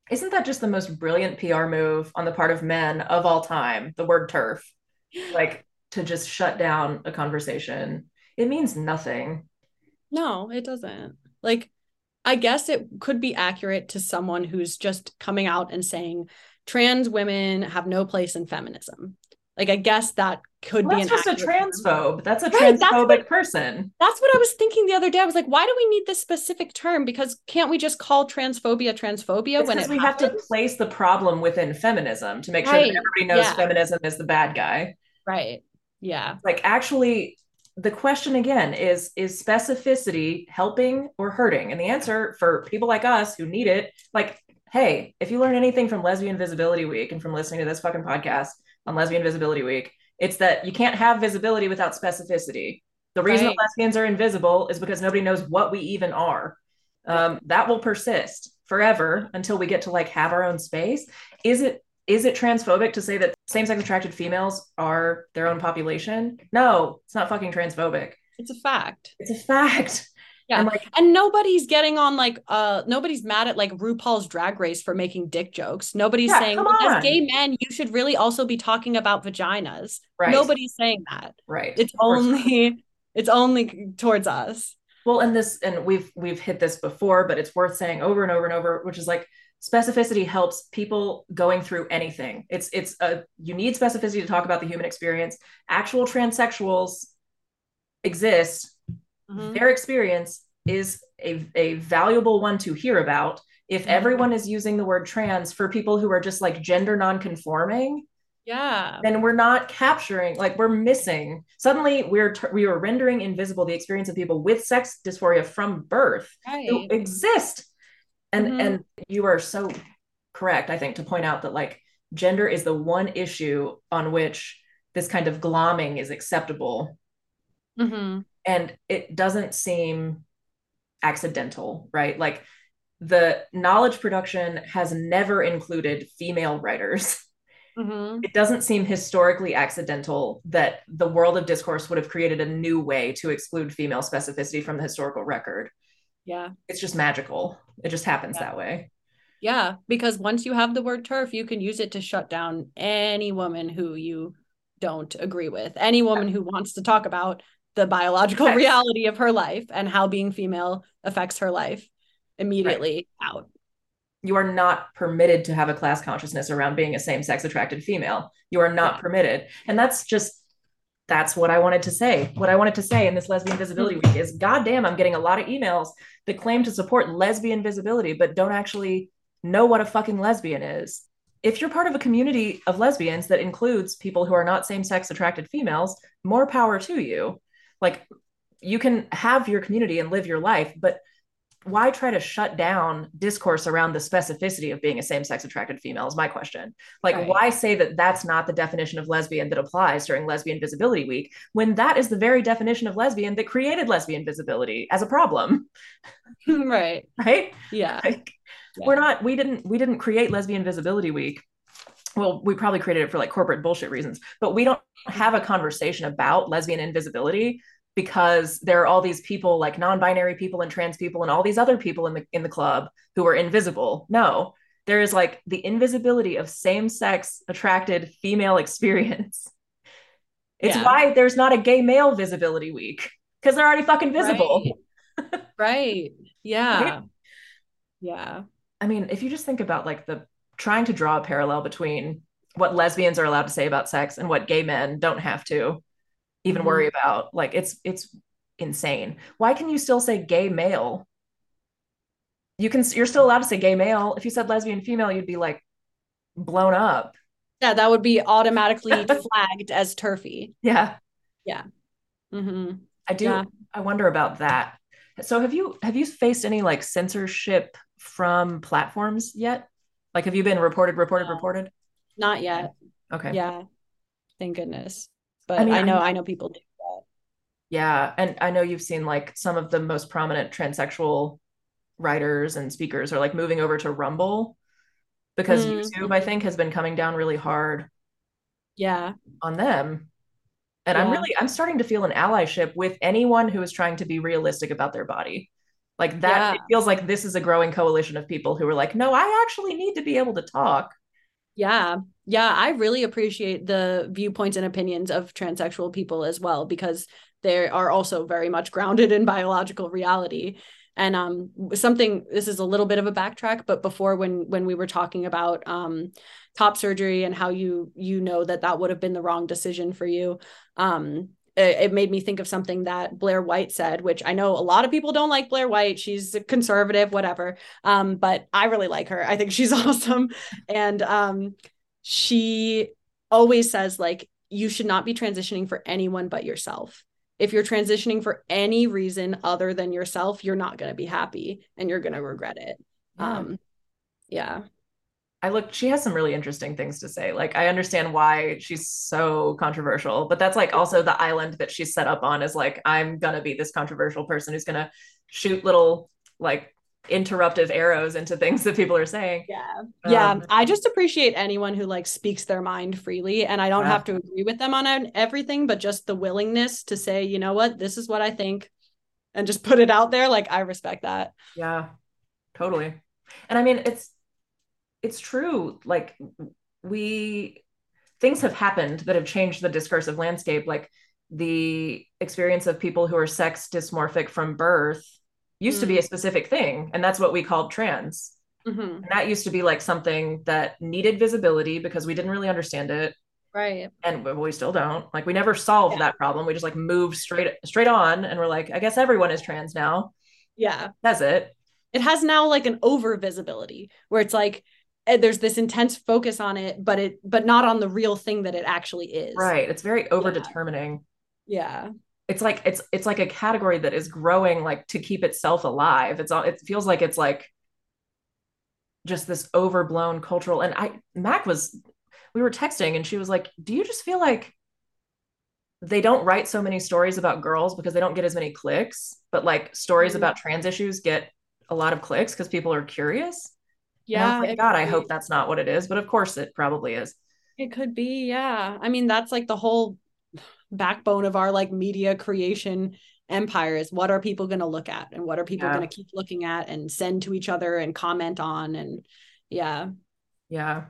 [SPEAKER 1] Isn't that just the most brilliant pr move on the part of men of all time the word TERF, [GASPS] like to just shut down a conversation. It means nothing.
[SPEAKER 2] No it doesn't. Like I guess it could be accurate to someone who's just coming out and saying trans women have no place in feminism. Like I guess that could well,
[SPEAKER 1] be that's just a transphobe. Term. That's a right, transphobic that's what, person.
[SPEAKER 2] That's what I was thinking the other day. I was like, why do we need this specific term? Because can't we just call transphobia transphobia
[SPEAKER 1] it's
[SPEAKER 2] when it
[SPEAKER 1] we happens? have to place the problem within feminism to make sure that everybody knows yeah. feminism is the bad guy.
[SPEAKER 2] Right. Yeah.
[SPEAKER 1] Like actually the question again is is specificity helping or hurting and the answer for people like us who need it like hey if you learn anything from lesbian visibility week and from listening to this fucking podcast on lesbian visibility week it's that you can't have visibility without specificity. The reason right. lesbians are invisible is because nobody knows what we even are. Um, that will persist forever until we get to like have our own space. Is it is it transphobic to say that same-sex attracted females are their own population? No it's not fucking transphobic.
[SPEAKER 2] It's a fact.
[SPEAKER 1] It's a fact
[SPEAKER 2] yeah. And like and nobody's getting on like uh nobody's mad at like rupaul's drag race for making dick jokes. Nobody's yeah, saying well, as gay men you should really also be talking about vaginas. Right. Nobody's saying that.
[SPEAKER 1] Right.
[SPEAKER 2] It's only it's only towards us.
[SPEAKER 1] Well and this and we've we've hit this before but it's worth saying over and over and over which is like specificity helps people going through anything. It's it's a you need specificity to talk about the human experience. Actual transsexuals exist mm-hmm. their experience is a, a valuable one to hear about if mm-hmm. everyone is using the word trans for people who are just like gender non-conforming
[SPEAKER 2] yeah
[SPEAKER 1] then we're not capturing like we're missing suddenly we're we are rendering invisible the experience of people with sex dysphoria from birth right. who exist and mm-hmm. and you are so correct i think to point out that like gender is the one issue on which this kind of glomming is acceptable
[SPEAKER 2] mm-hmm.
[SPEAKER 1] And it doesn't seem accidental right? Like the knowledge production has never included female writers.
[SPEAKER 2] Mm-hmm.
[SPEAKER 1] it doesn't seem historically accidental that the world of discourse would have created a new way to exclude female specificity from the historical record.
[SPEAKER 2] Yeah.
[SPEAKER 1] It's just magical. It just happens yeah. that way.
[SPEAKER 2] Yeah because once you have the word TERF you can use it to shut down any woman who you don't agree with any woman who wants to talk about the biological reality of her life and how being female affects her life immediately right. out
[SPEAKER 1] you are not permitted to have a class consciousness around being a same-sex attracted female you are not permitted and that's just that's what I wanted to say. What I wanted to say in this lesbian visibility hmm. week is goddamn, I'm getting a lot of emails that claim to support lesbian visibility, but don't actually know what a fucking lesbian is. If you're part of a community of lesbians that includes people who are not same sex attracted females, more power to you. Like you can have your community and live your life, but why try to shut down discourse around the specificity of being a same-sex attracted female is my question like
[SPEAKER 2] Right.
[SPEAKER 1] why say that that's not the definition of lesbian that applies during lesbian visibility week when that is the very definition of lesbian that created lesbian visibility as a problem [LAUGHS]
[SPEAKER 2] right. [LAUGHS]
[SPEAKER 1] right
[SPEAKER 2] Yeah.
[SPEAKER 1] like
[SPEAKER 2] Yeah.
[SPEAKER 1] we're not we didn't we didn't create lesbian visibility week well we probably created it for like corporate bullshit reasons but we don't have a conversation about lesbian invisibility because there are all these people like non-binary people and trans people and all these other people in the in the club who are invisible no there is like the invisibility of same-sex attracted female [LAUGHS] experience it's
[SPEAKER 2] Yeah.
[SPEAKER 1] why there's not a gay male visibility week because they're already fucking visible
[SPEAKER 2] Right. [LAUGHS] right. Yeah. Yeah.
[SPEAKER 1] I mean, if you just think about like the trying to draw a parallel between what lesbians are allowed to say about sex and what gay men don't have to even
[SPEAKER 2] Mhm.
[SPEAKER 1] worry about, like it's it's insane. Why can you still say gay male? You can you're still allowed to say gay male. If you said lesbian female, you'd be like blown up.
[SPEAKER 2] Yeah, that would be automatically [LAUGHS] flagged as turfy.
[SPEAKER 1] Yeah.
[SPEAKER 2] hmm
[SPEAKER 1] I do
[SPEAKER 2] Yeah.
[SPEAKER 1] I wonder about that. So have you have you faced any like censorship from platforms yet? Like have you been reported, reported,
[SPEAKER 2] No.
[SPEAKER 1] reported?
[SPEAKER 2] Not yet.
[SPEAKER 1] Okay.
[SPEAKER 2] Yeah. Thank goodness. But
[SPEAKER 1] I
[SPEAKER 2] I, know
[SPEAKER 1] I'm-
[SPEAKER 2] I know people do that.
[SPEAKER 1] Yeah, and I know you've seen like some of the most prominent transsexual writers and speakers are like moving over to Rumble because
[SPEAKER 2] Mm,
[SPEAKER 1] YouTube, I think, has been coming down really hard
[SPEAKER 2] Yeah.
[SPEAKER 1] on them. And I'm really I'm starting to feel an allyship with anyone who is trying to be realistic about their body. Like that,
[SPEAKER 2] Yeah.
[SPEAKER 1] it feels like this is a growing coalition of people who are like, no, I actually need to be able to talk.
[SPEAKER 2] Yeah. Yeah. I really appreciate the viewpoints and opinions of transsexual people as well, because they are also very much grounded in biological reality. And um something this is a little bit of a backtrack, but before when when we were talking about um top surgery and how you you know that that would have been the wrong decision for you, um it made me think of something that Blair White said, which I know a lot of people don't like Blair White. She's a conservative, whatever. Um, but I really like her. I think she's [LAUGHS] awesome. And um, she always says, like, you should not be transitioning for anyone but yourself. If you're transitioning for any reason other than yourself, you're not going to be happy and you're going to regret it.
[SPEAKER 1] Yeah.
[SPEAKER 2] Um, yeah.
[SPEAKER 1] I look, she has some really interesting things to say. Like, I understand why she's so controversial, but that's like also the island that she's set up on is like, I'm gonna be this controversial person who's gonna shoot little like interruptive arrows into things that people are saying.
[SPEAKER 2] Yeah. Yeah.
[SPEAKER 1] Um,
[SPEAKER 2] I just appreciate anyone who like speaks their mind freely. And I don't
[SPEAKER 1] Yeah.
[SPEAKER 2] have to agree with them on everything, but just the willingness to say, you know what, this is what I think and just put it out there. Like, I respect that.
[SPEAKER 1] Yeah, totally. And I mean, it's it's true. Like we things have happened that have changed the discursive landscape. Like the experience of people who are sex dysmorphic from birth used to be a specific thing, and that's what we called trans.
[SPEAKER 2] Mhm.
[SPEAKER 1] And that used to be like something that needed visibility because we didn't really understand it.
[SPEAKER 2] Right.
[SPEAKER 1] And we still don't. Like we never solved
[SPEAKER 2] Yeah.
[SPEAKER 1] that problem. We just like moved straight straight on and we're like, I guess everyone is trans now.
[SPEAKER 2] Yeah.
[SPEAKER 1] That's it.
[SPEAKER 2] It has now like an over visibility where it's like there's this intense focus on it, but it, but not on the real thing that it actually is.
[SPEAKER 1] Right. It's very over determining.
[SPEAKER 2] Yeah.
[SPEAKER 1] It's like it's it's like a category that is growing like to keep itself alive. It's all it feels like it's like just this overblown cultural and I Mac was we were texting and she was like, "Do you just feel like they don't write so many stories about girls because they don't get as many clicks, but like stories
[SPEAKER 2] Mhm.
[SPEAKER 1] about trans issues get a lot of clicks because people are curious?"
[SPEAKER 2] Yeah.
[SPEAKER 1] like, God, I hope that's not what it is, but of course it probably is.
[SPEAKER 2] It could be, yeah. I mean, that's like the whole backbone of our like media creation empire is what are people going to look at and what are people
[SPEAKER 1] Yeah.
[SPEAKER 2] going to keep looking at and send to each other and comment on and yeah.
[SPEAKER 1] Yeah.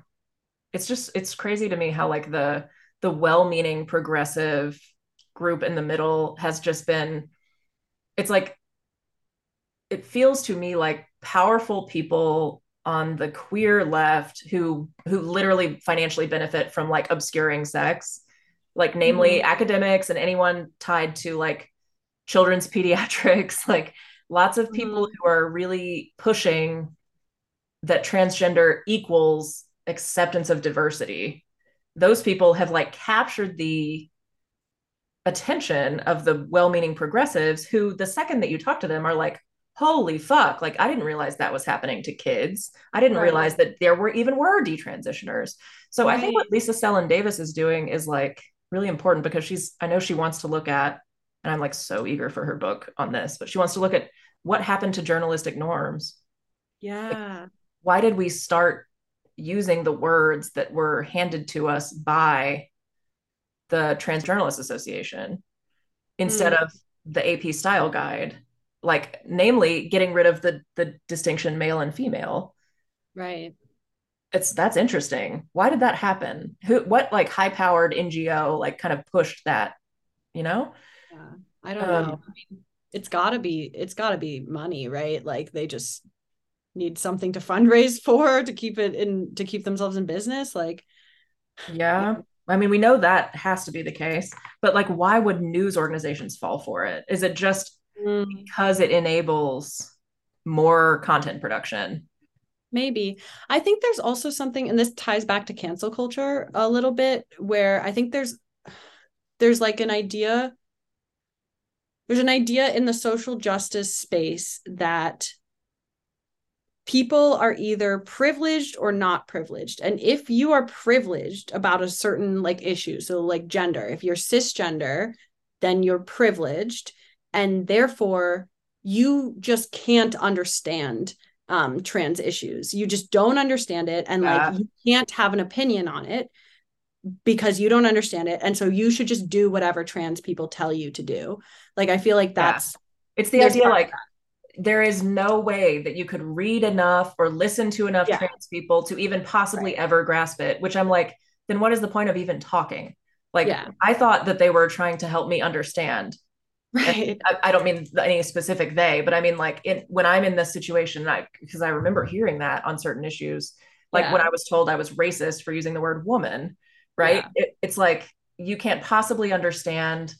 [SPEAKER 1] It's just it's crazy to me how like the the well-meaning progressive group in the middle has just been it's like it feels to me like powerful people on the queer left who who literally financially benefit from like obscuring sex. Like namely
[SPEAKER 2] Mhm.
[SPEAKER 1] academics and anyone tied to like children's [LAUGHS] pediatrics. [LAUGHS] Like lots of people who are really pushing that transgender equals acceptance of diversity. Those people have like captured the attention of the well-meaning progressives who the second that you talk to them are like holy fuck, like I didn't realize that was happening to kids. I didn't
[SPEAKER 2] Right.
[SPEAKER 1] realize that there were even were detransitioners. So I think what Lisa Selin Davis is doing is like really important because she's I know she wants to look at and I'm like so eager for her book on this, but she wants to look at what happened to journalistic norms.
[SPEAKER 2] Yeah.
[SPEAKER 1] Why did we start using the words that were handed to us by the Trans Journalists Association instead
[SPEAKER 2] Mm.
[SPEAKER 1] of the AP style guide? Like, namely, getting rid of the the distinction male and female.
[SPEAKER 2] Right.
[SPEAKER 1] It's that's interesting. Why did that happen? Who what like high powered NGO like kind of pushed that, you know?
[SPEAKER 2] Yeah. I don't
[SPEAKER 1] Um,
[SPEAKER 2] know. I mean, it's gotta be it's gotta be money, right? Like they just need something to fundraise [LAUGHS] for to keep it in to keep themselves in business. Like
[SPEAKER 1] Yeah. I mean, we know that has to be the case, but like, why would news organizations fall for it? Is it just
[SPEAKER 2] mm,
[SPEAKER 1] because it enables more content production?
[SPEAKER 2] maybe. I think there's also something, and this ties back to cancel culture a little bit, where I think there's there's like an idea there's an idea in the social justice space that people are either privileged or not privileged and if you are privileged about a certain like issue so like gender if you're cisgender then you're privileged and therefore you just can't understand um, trans issues you just don't understand it and
[SPEAKER 1] Yeah.
[SPEAKER 2] like you can't have an opinion on it because you don't understand it and so you should just do whatever trans people tell you to do like i feel like
[SPEAKER 1] Yeah.
[SPEAKER 2] that's
[SPEAKER 1] It's the idea like there is no way that you could read enough or listen to enough
[SPEAKER 2] Yeah.
[SPEAKER 1] trans people to even possibly ever grasp it, which I'm like, then what is the point of even talking? Like,
[SPEAKER 2] Yeah.
[SPEAKER 1] I thought that they were trying to help me understand. [LAUGHS]
[SPEAKER 2] right
[SPEAKER 1] I, I don't mean any specific they, but I mean like in, when I'm in this situation, I because I remember hearing that on certain issues, like
[SPEAKER 2] Yeah.
[SPEAKER 1] when I was told I was racist for using the word woman, right?
[SPEAKER 2] Yeah.
[SPEAKER 1] It, it's like you can't possibly understand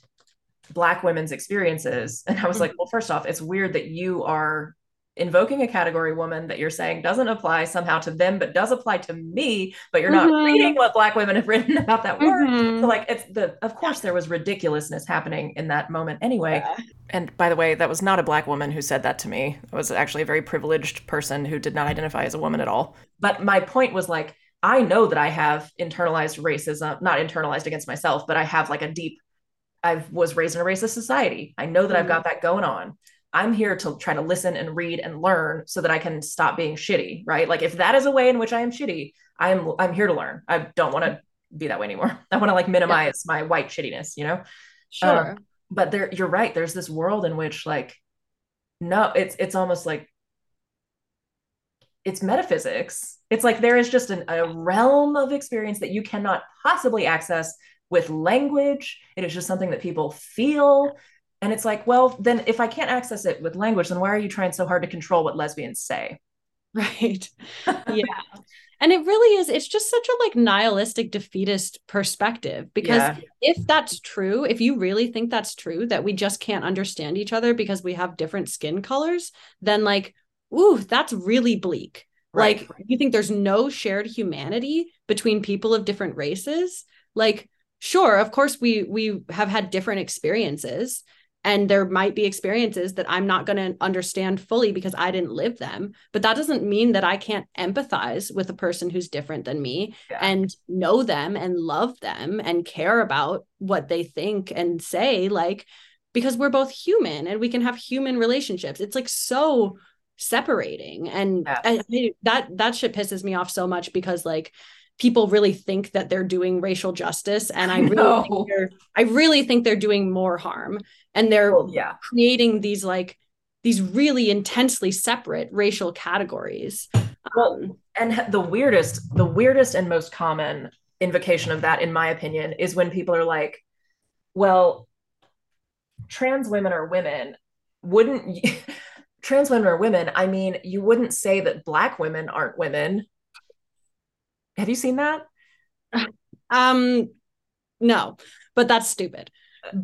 [SPEAKER 1] black women's experiences, [LAUGHS] and I was
[SPEAKER 2] Mm-hmm.
[SPEAKER 1] like, well, first off, it's weird that you are invoking a category woman that you're saying doesn't apply somehow to them, but does apply to me, but you're not
[SPEAKER 2] Mhm.
[SPEAKER 1] reading what black women have [LAUGHS] written about that word.
[SPEAKER 2] Mhm.
[SPEAKER 1] So like it's the of course there was ridiculousness happening in that moment anyway.
[SPEAKER 2] Yeah.
[SPEAKER 1] And by the way, that was not a black woman who said that to me. It was actually a very privileged person who did not identify as a woman at all. But my point was like I know that I have internalized racism, not internalized against myself, but I have like a deep I was raised in a racist society. I know that I've got that going on. I'm here to try to listen and read and learn so that I can stop being shitty, right? Like if that is a way in which I am shitty, I'm I'm here to learn. I don't want to be that way anymore. [LAUGHS] I want to like minimize my white shittiness, you know?
[SPEAKER 2] sure um,
[SPEAKER 1] But there you're right. There's this world in which like no, it's it's almost like it's metaphysics. It's like there is just an, a realm of experience that you cannot possibly access with language. It is just something that people feel. And it's like, well, then if I can't access it with language, then why are you trying so hard to control what lesbians say? [LAUGHS]
[SPEAKER 2] right [LAUGHS] yeah and it really is it's just such a like nihilistic defeatist perspective because
[SPEAKER 1] Yeah.
[SPEAKER 2] if that's true if you really think that's true that we just can't understand each other because we have different skin colors then like ooh that's really bleak
[SPEAKER 1] Right.
[SPEAKER 2] like you think there's no shared humanity between people of different races like sure of course we we have had different experiences and there might be experiences that I'm not going to understand fully because I didn't live them but that doesn't mean that I can't empathize with a person who's different than me
[SPEAKER 1] Yeah.
[SPEAKER 2] and know them and love them and care about what they think and say like because we're both human and we can have human relationships it's like so separating and
[SPEAKER 1] Yeah.
[SPEAKER 2] I, I- that that shit pisses me off so much because like people really think that they're doing racial justice and i [LAUGHS] really
[SPEAKER 1] No.
[SPEAKER 2] think they're i really think they're doing more harm and they're
[SPEAKER 1] yeah.
[SPEAKER 2] creating these like these really intensely separate racial categories
[SPEAKER 1] Well,
[SPEAKER 2] Um,
[SPEAKER 1] and the weirdest, the weirdest and most common invocation of that, in my opinion, is when people are like, well, trans women are women. Wouldn't [LAUGHS] trans women are women? I mean, you wouldn't say that black women aren't women. Have you seen that? [LAUGHS]
[SPEAKER 2] um no but that's stupid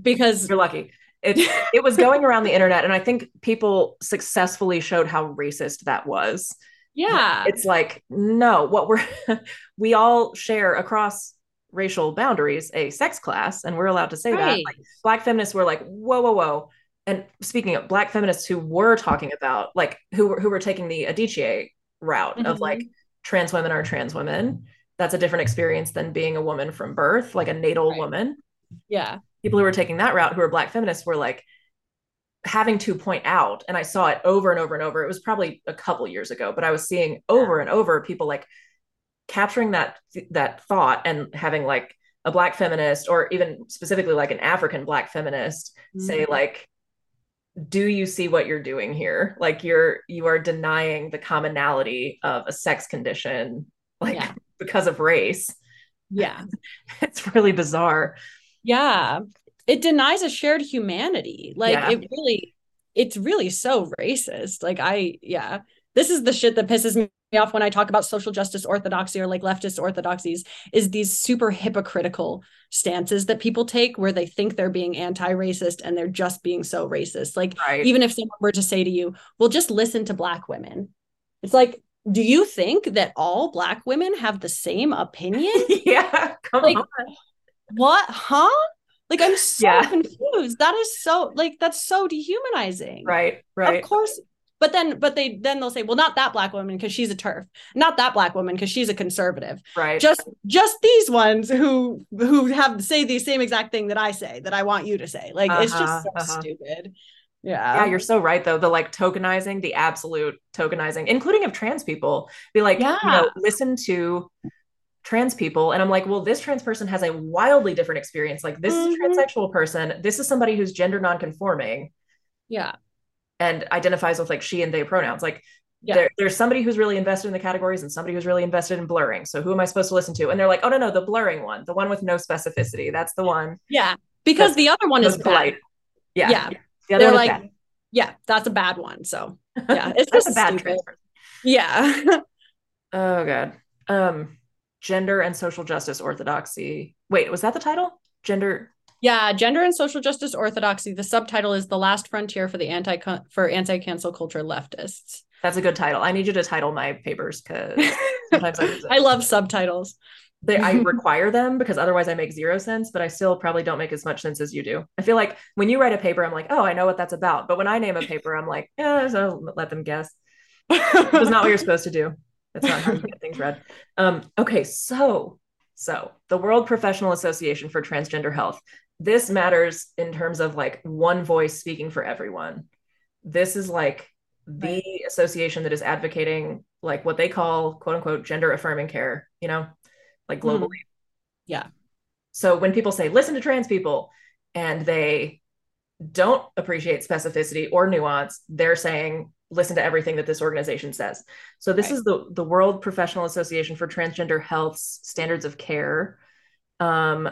[SPEAKER 2] because
[SPEAKER 1] You're lucky. It it was going around the internet, and I think people successfully showed how racist that was.
[SPEAKER 2] yeah
[SPEAKER 1] it's like no what we're [LAUGHS] we all share across racial boundaries a sex class and we're allowed to say that like black feminists were like whoa whoa whoa and speaking of black feminists who were talking about like who were who were taking the Adichie route mm-hmm. of like trans women are trans women. That's a different experience than being a woman from birth, like a natal right. woman.
[SPEAKER 2] Yeah.
[SPEAKER 1] People who were taking that route who were black feminists were like having to point out and I saw it over and over and over. It was probably a couple years ago, but I was seeing over and over people like capturing that that thought and having like a black feminist or even specifically like an African black feminist mm-hmm. say like do you see what you're doing here? Like you're you are denying the commonality of a sex condition like yeah. [LAUGHS] because of race.
[SPEAKER 2] Yeah. [LAUGHS]
[SPEAKER 1] It's really bizarre.
[SPEAKER 2] Yeah. It denies a shared humanity. Like yeah. it really it's really so racist. Like i yeah this is the shit that pisses me off when I talk about social justice orthodoxy or like leftist orthodoxies is these super hypocritical stances that people take where they think they're being anti-racist and they're just being so racist. Like right. even if someone were to say to you, "Well, just listen to black women." It's like, do you think that all black women have the same opinion? [LAUGHS]
[SPEAKER 1] yeah, come
[SPEAKER 2] like,
[SPEAKER 1] on.
[SPEAKER 2] What? Huh? Like I'm so yeah. confused. That is so like that's so dehumanizing.
[SPEAKER 1] Right. Right.
[SPEAKER 2] Of course, but then but they then they'll say well not that black woman because she's a TERF. Not that black woman because she's a conservative.
[SPEAKER 1] Right.
[SPEAKER 2] Just just these ones who who have say the same exact thing that i say that i want you to say. Like uh-huh, it's just uh-huh, so uh-huh. stupid. Yeah
[SPEAKER 1] yeah. you're so right though. The like tokenizing the absolute tokenizing including of trans people. Be like yeah. you know listen to trans people and i'm like well this trans person has a wildly different experience. Like this mm-hmm. is a mm-hmm. transsexual person. This is somebody who's gender nonconforming.
[SPEAKER 2] Yeah
[SPEAKER 1] and identifies with like she and they pronouns like yeah. There, there's somebody who's really invested in the categories and somebody who's really invested in blurring. So who am I supposed to listen to? And they're like, oh no, no, the blurring one, the one with no specificity. That's the one.
[SPEAKER 2] Yeah. Because the other one is polite.
[SPEAKER 1] Yeah.
[SPEAKER 2] Yeah. The they're like, bad. yeah, that's a bad one. So [LAUGHS] yeah, it's just a bad transfer. Yeah. [LAUGHS]
[SPEAKER 1] oh God. Um, gender and social justice orthodoxy. Wait, was that the title? Gender
[SPEAKER 2] yeah, gender and social justice orthodoxy. The subtitle is "The Last Frontier for the Anti for Anti Cancel Culture Leftists."
[SPEAKER 1] That's a good title. I need you to title my papers because [LAUGHS] sometimes
[SPEAKER 2] I, I love subtitles.
[SPEAKER 1] They, I [LAUGHS] require them because otherwise I make zero sense, but I still probably don't make as much sense as you do. I feel like when you write a paper, I'm like, oh, I know what that's about. But when I name a paper, I'm like, yeah, so let them guess. That's not what you're supposed to do. That's not how you get things read. Um, okay, so so the World Professional Association for Transgender Health this matters in terms of like one voice speaking for everyone. This is like the right. association that is advocating like what they call quote unquote gender affirming care, you know, like hmm. globally. Mm.
[SPEAKER 2] Yeah.
[SPEAKER 1] So when people say listen to trans people and they don't appreciate specificity or nuance, they're saying listen to everything that this organization says. So this right. is the the World Professional Association for Transgender Health's standards of care. Um,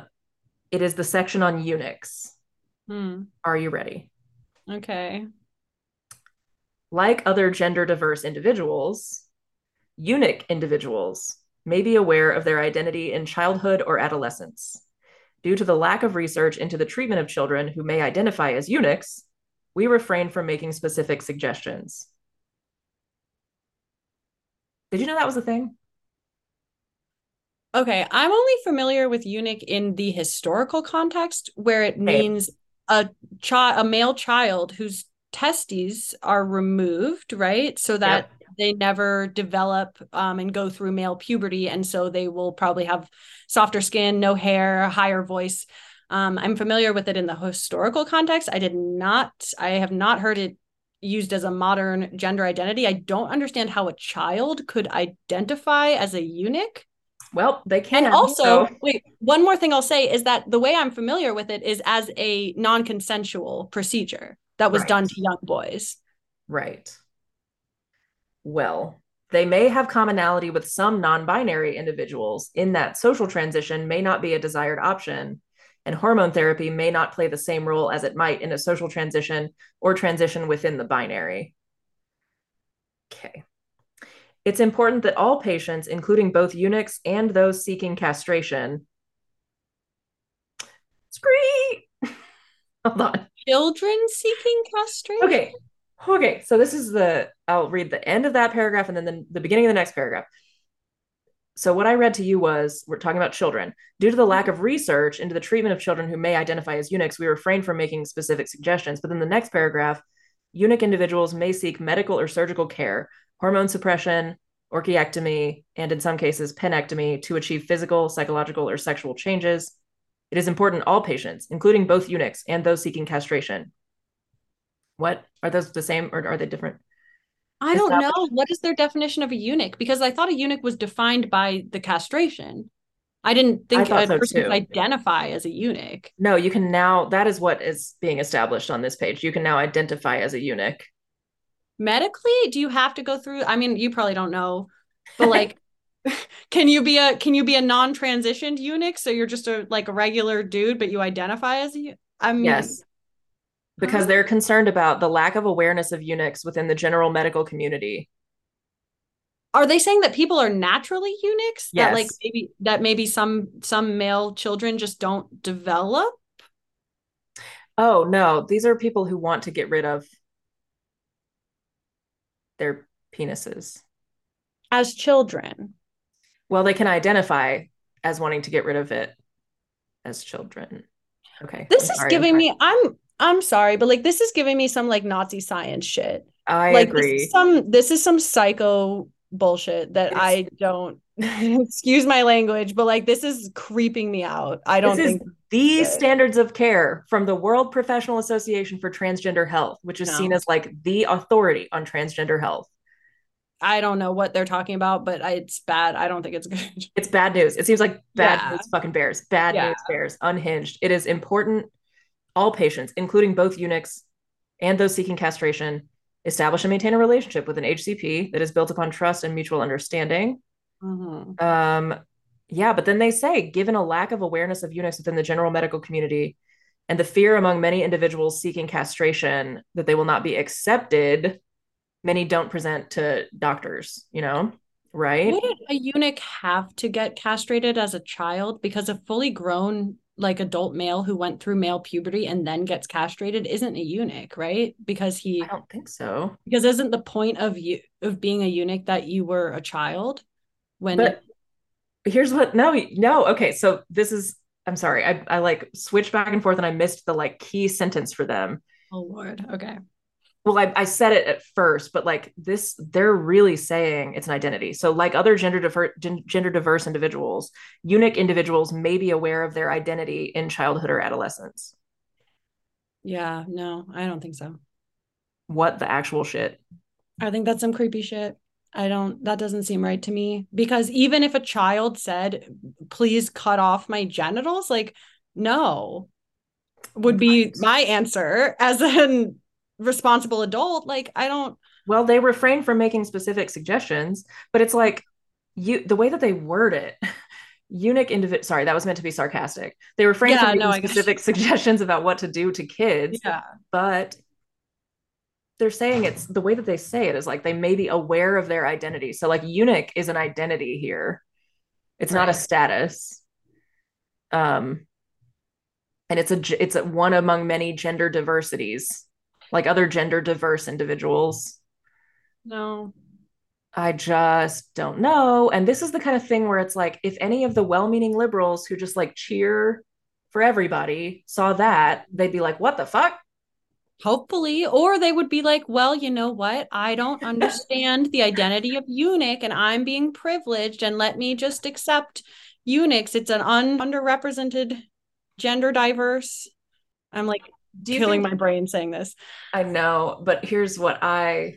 [SPEAKER 1] it is the section on eunuchs.
[SPEAKER 2] Hmm.
[SPEAKER 1] Are you ready?
[SPEAKER 2] Okay.
[SPEAKER 1] Like other gender diverse individuals, eunuch individuals may be aware of their identity in childhood or adolescence. Due to the lack of research into the treatment of children who may identify as eunuchs, we refrain from making specific suggestions. Did you know that was a thing?
[SPEAKER 2] Okay, I'm only familiar with eunuch in the historical context where it means a child a male child whose testes are removed, right? So that yep. they never develop um, and go through male puberty and so they will probably have softer skin, no hair, higher voice. Um, I'm familiar with it in the historical context. I did not I have not heard it used as a modern gender identity. I don't understand how a child could identify as a eunuch.
[SPEAKER 1] Well, they can.
[SPEAKER 2] And also, so. wait, one more thing I'll say is that the way I'm familiar with it is as a non consensual procedure that was right. done to young boys.
[SPEAKER 1] Right. Well, they may have commonality with some non binary individuals in that social transition may not be a desired option, and hormone therapy may not play the same role as it might in a social transition or transition within the binary. Okay. It's important that all patients, including both eunuchs and those seeking castration, scree. [LAUGHS] Hold on.
[SPEAKER 2] Children seeking castration.
[SPEAKER 1] Okay. Okay. So this is the. I'll read the end of that paragraph and then the, the beginning of the next paragraph. so what I read to you was we're talking about children. Due to the lack of research into the treatment of children who may identify as eunuchs, we refrain from making specific suggestions. But then the next paragraph, eunuch individuals may seek medical or surgical care, hormone suppression, orchiectomy, and in some cases, penectomy to achieve physical, psychological, or sexual changes. It is important all patients, including both eunuchs and those seeking castration. What are those the same or are they different?
[SPEAKER 2] I don't know. What is their definition of a eunuch? Because I thought a eunuch was defined by the castration. I didn't think
[SPEAKER 1] I
[SPEAKER 2] a
[SPEAKER 1] so
[SPEAKER 2] person
[SPEAKER 1] too.
[SPEAKER 2] could identify as a eunuch.
[SPEAKER 1] No, you can now, that is what is being established on this page. You can now identify as a eunuch.
[SPEAKER 2] Medically, do you have to go through? I mean, you probably don't know, but like, [LAUGHS] can you be a can you be a non-transitioned eunuch? So you're just a like a regular dude, but you identify as a. I mean,
[SPEAKER 1] Yes. Because they're concerned about the lack of awareness of eunuchs within the general medical community.
[SPEAKER 2] are they saying that people are naturally eunuchs? That like maybe that maybe some some male children just don't develop.
[SPEAKER 1] Oh, no, these are people who want to get rid of their penises.
[SPEAKER 2] as children.
[SPEAKER 1] Well, they can identify as wanting to get rid of it as children. Okay.
[SPEAKER 2] This
[SPEAKER 1] I'm
[SPEAKER 2] is giving me I'm I'm sorry, but like this is giving me some like Nazi science shit.
[SPEAKER 1] I
[SPEAKER 2] like
[SPEAKER 1] agree.
[SPEAKER 2] This is some this is some psycho bullshit that
[SPEAKER 1] It's-
[SPEAKER 2] I don't [LAUGHS] excuse my language, but like this is creeping me out. I don't
[SPEAKER 1] this
[SPEAKER 2] think
[SPEAKER 1] the standards of care from the World Professional Association for Transgender Health, which is
[SPEAKER 2] No.
[SPEAKER 1] seen as like the authority on transgender health.
[SPEAKER 2] I don't know what they're talking about, but I, it's bad. I don't think it's [LAUGHS] good.
[SPEAKER 1] It's bad news. It seems like bad
[SPEAKER 2] Yeah.
[SPEAKER 1] news fucking bears. Bad
[SPEAKER 2] Yeah.
[SPEAKER 1] news bears. Unhinged. It is important all patients, including both eunuchs and those seeking castration, establish and maintain a relationship with an HCP that is built upon trust and mutual understanding.
[SPEAKER 2] Mhm.
[SPEAKER 1] Um, yeah, but then they say, given a lack of awareness of eunuchs within the general medical community and the fear among many individuals seeking castration that they will not be accepted, many don't present to doctors, you know, right?
[SPEAKER 2] Would a eunuch have to get castrated as a child? Because a fully grown, like adult male who went through male puberty and then gets castrated isn't a eunuch, right? Because he
[SPEAKER 1] I don't think so.
[SPEAKER 2] because isn't the point of you of being a eunuch that you were a child when
[SPEAKER 1] But here's what no, no, okay. So this is I'm sorry, I, I like switched back and forth and I missed the like key sentence for them.
[SPEAKER 2] oh lord okay.
[SPEAKER 1] Well I, I said it at first but like this they're really saying it's an identity. So like other gender diver- gender diverse individuals eunuch individuals may be aware of their identity in childhood or adolescence.
[SPEAKER 2] Yeah no i don't think so.
[SPEAKER 1] What the actual shit?
[SPEAKER 2] I think that's some creepy shit i don't that doesn't seem right to me. Because even if a child said please cut off my genitals like no. Would be my answer as a responsible adult like i don't
[SPEAKER 1] well they refrain from making specific suggestions but it's like you the way that they word it eunuch individual sorry that was meant to be sarcastic. They refrain
[SPEAKER 2] Yeah,
[SPEAKER 1] from
[SPEAKER 2] no,
[SPEAKER 1] specific [LAUGHS] suggestions about what to do to kids
[SPEAKER 2] yeah.
[SPEAKER 1] but they're saying it's the way that they say it is like they may be aware of their identity. So like eunuch is an identity here. It's not a status. Um and it's a it's a, one among many gender diversities, like other gender diverse individuals.
[SPEAKER 2] no
[SPEAKER 1] I just don't know. And this is the kind of thing where it's like if any of the well-meaning liberals who just like cheer for everybody saw that, they'd be like, "What the fuck?"
[SPEAKER 2] Hopefully, or they would be like, well, you know what? I don't [LAUGHS] understand the identity of eunuch and I'm being privileged and let me just accept eunuchs. It's an un- underrepresented, gender diverse. I'm like killing
[SPEAKER 1] think-
[SPEAKER 2] my brain saying this.
[SPEAKER 1] I know, but here's what I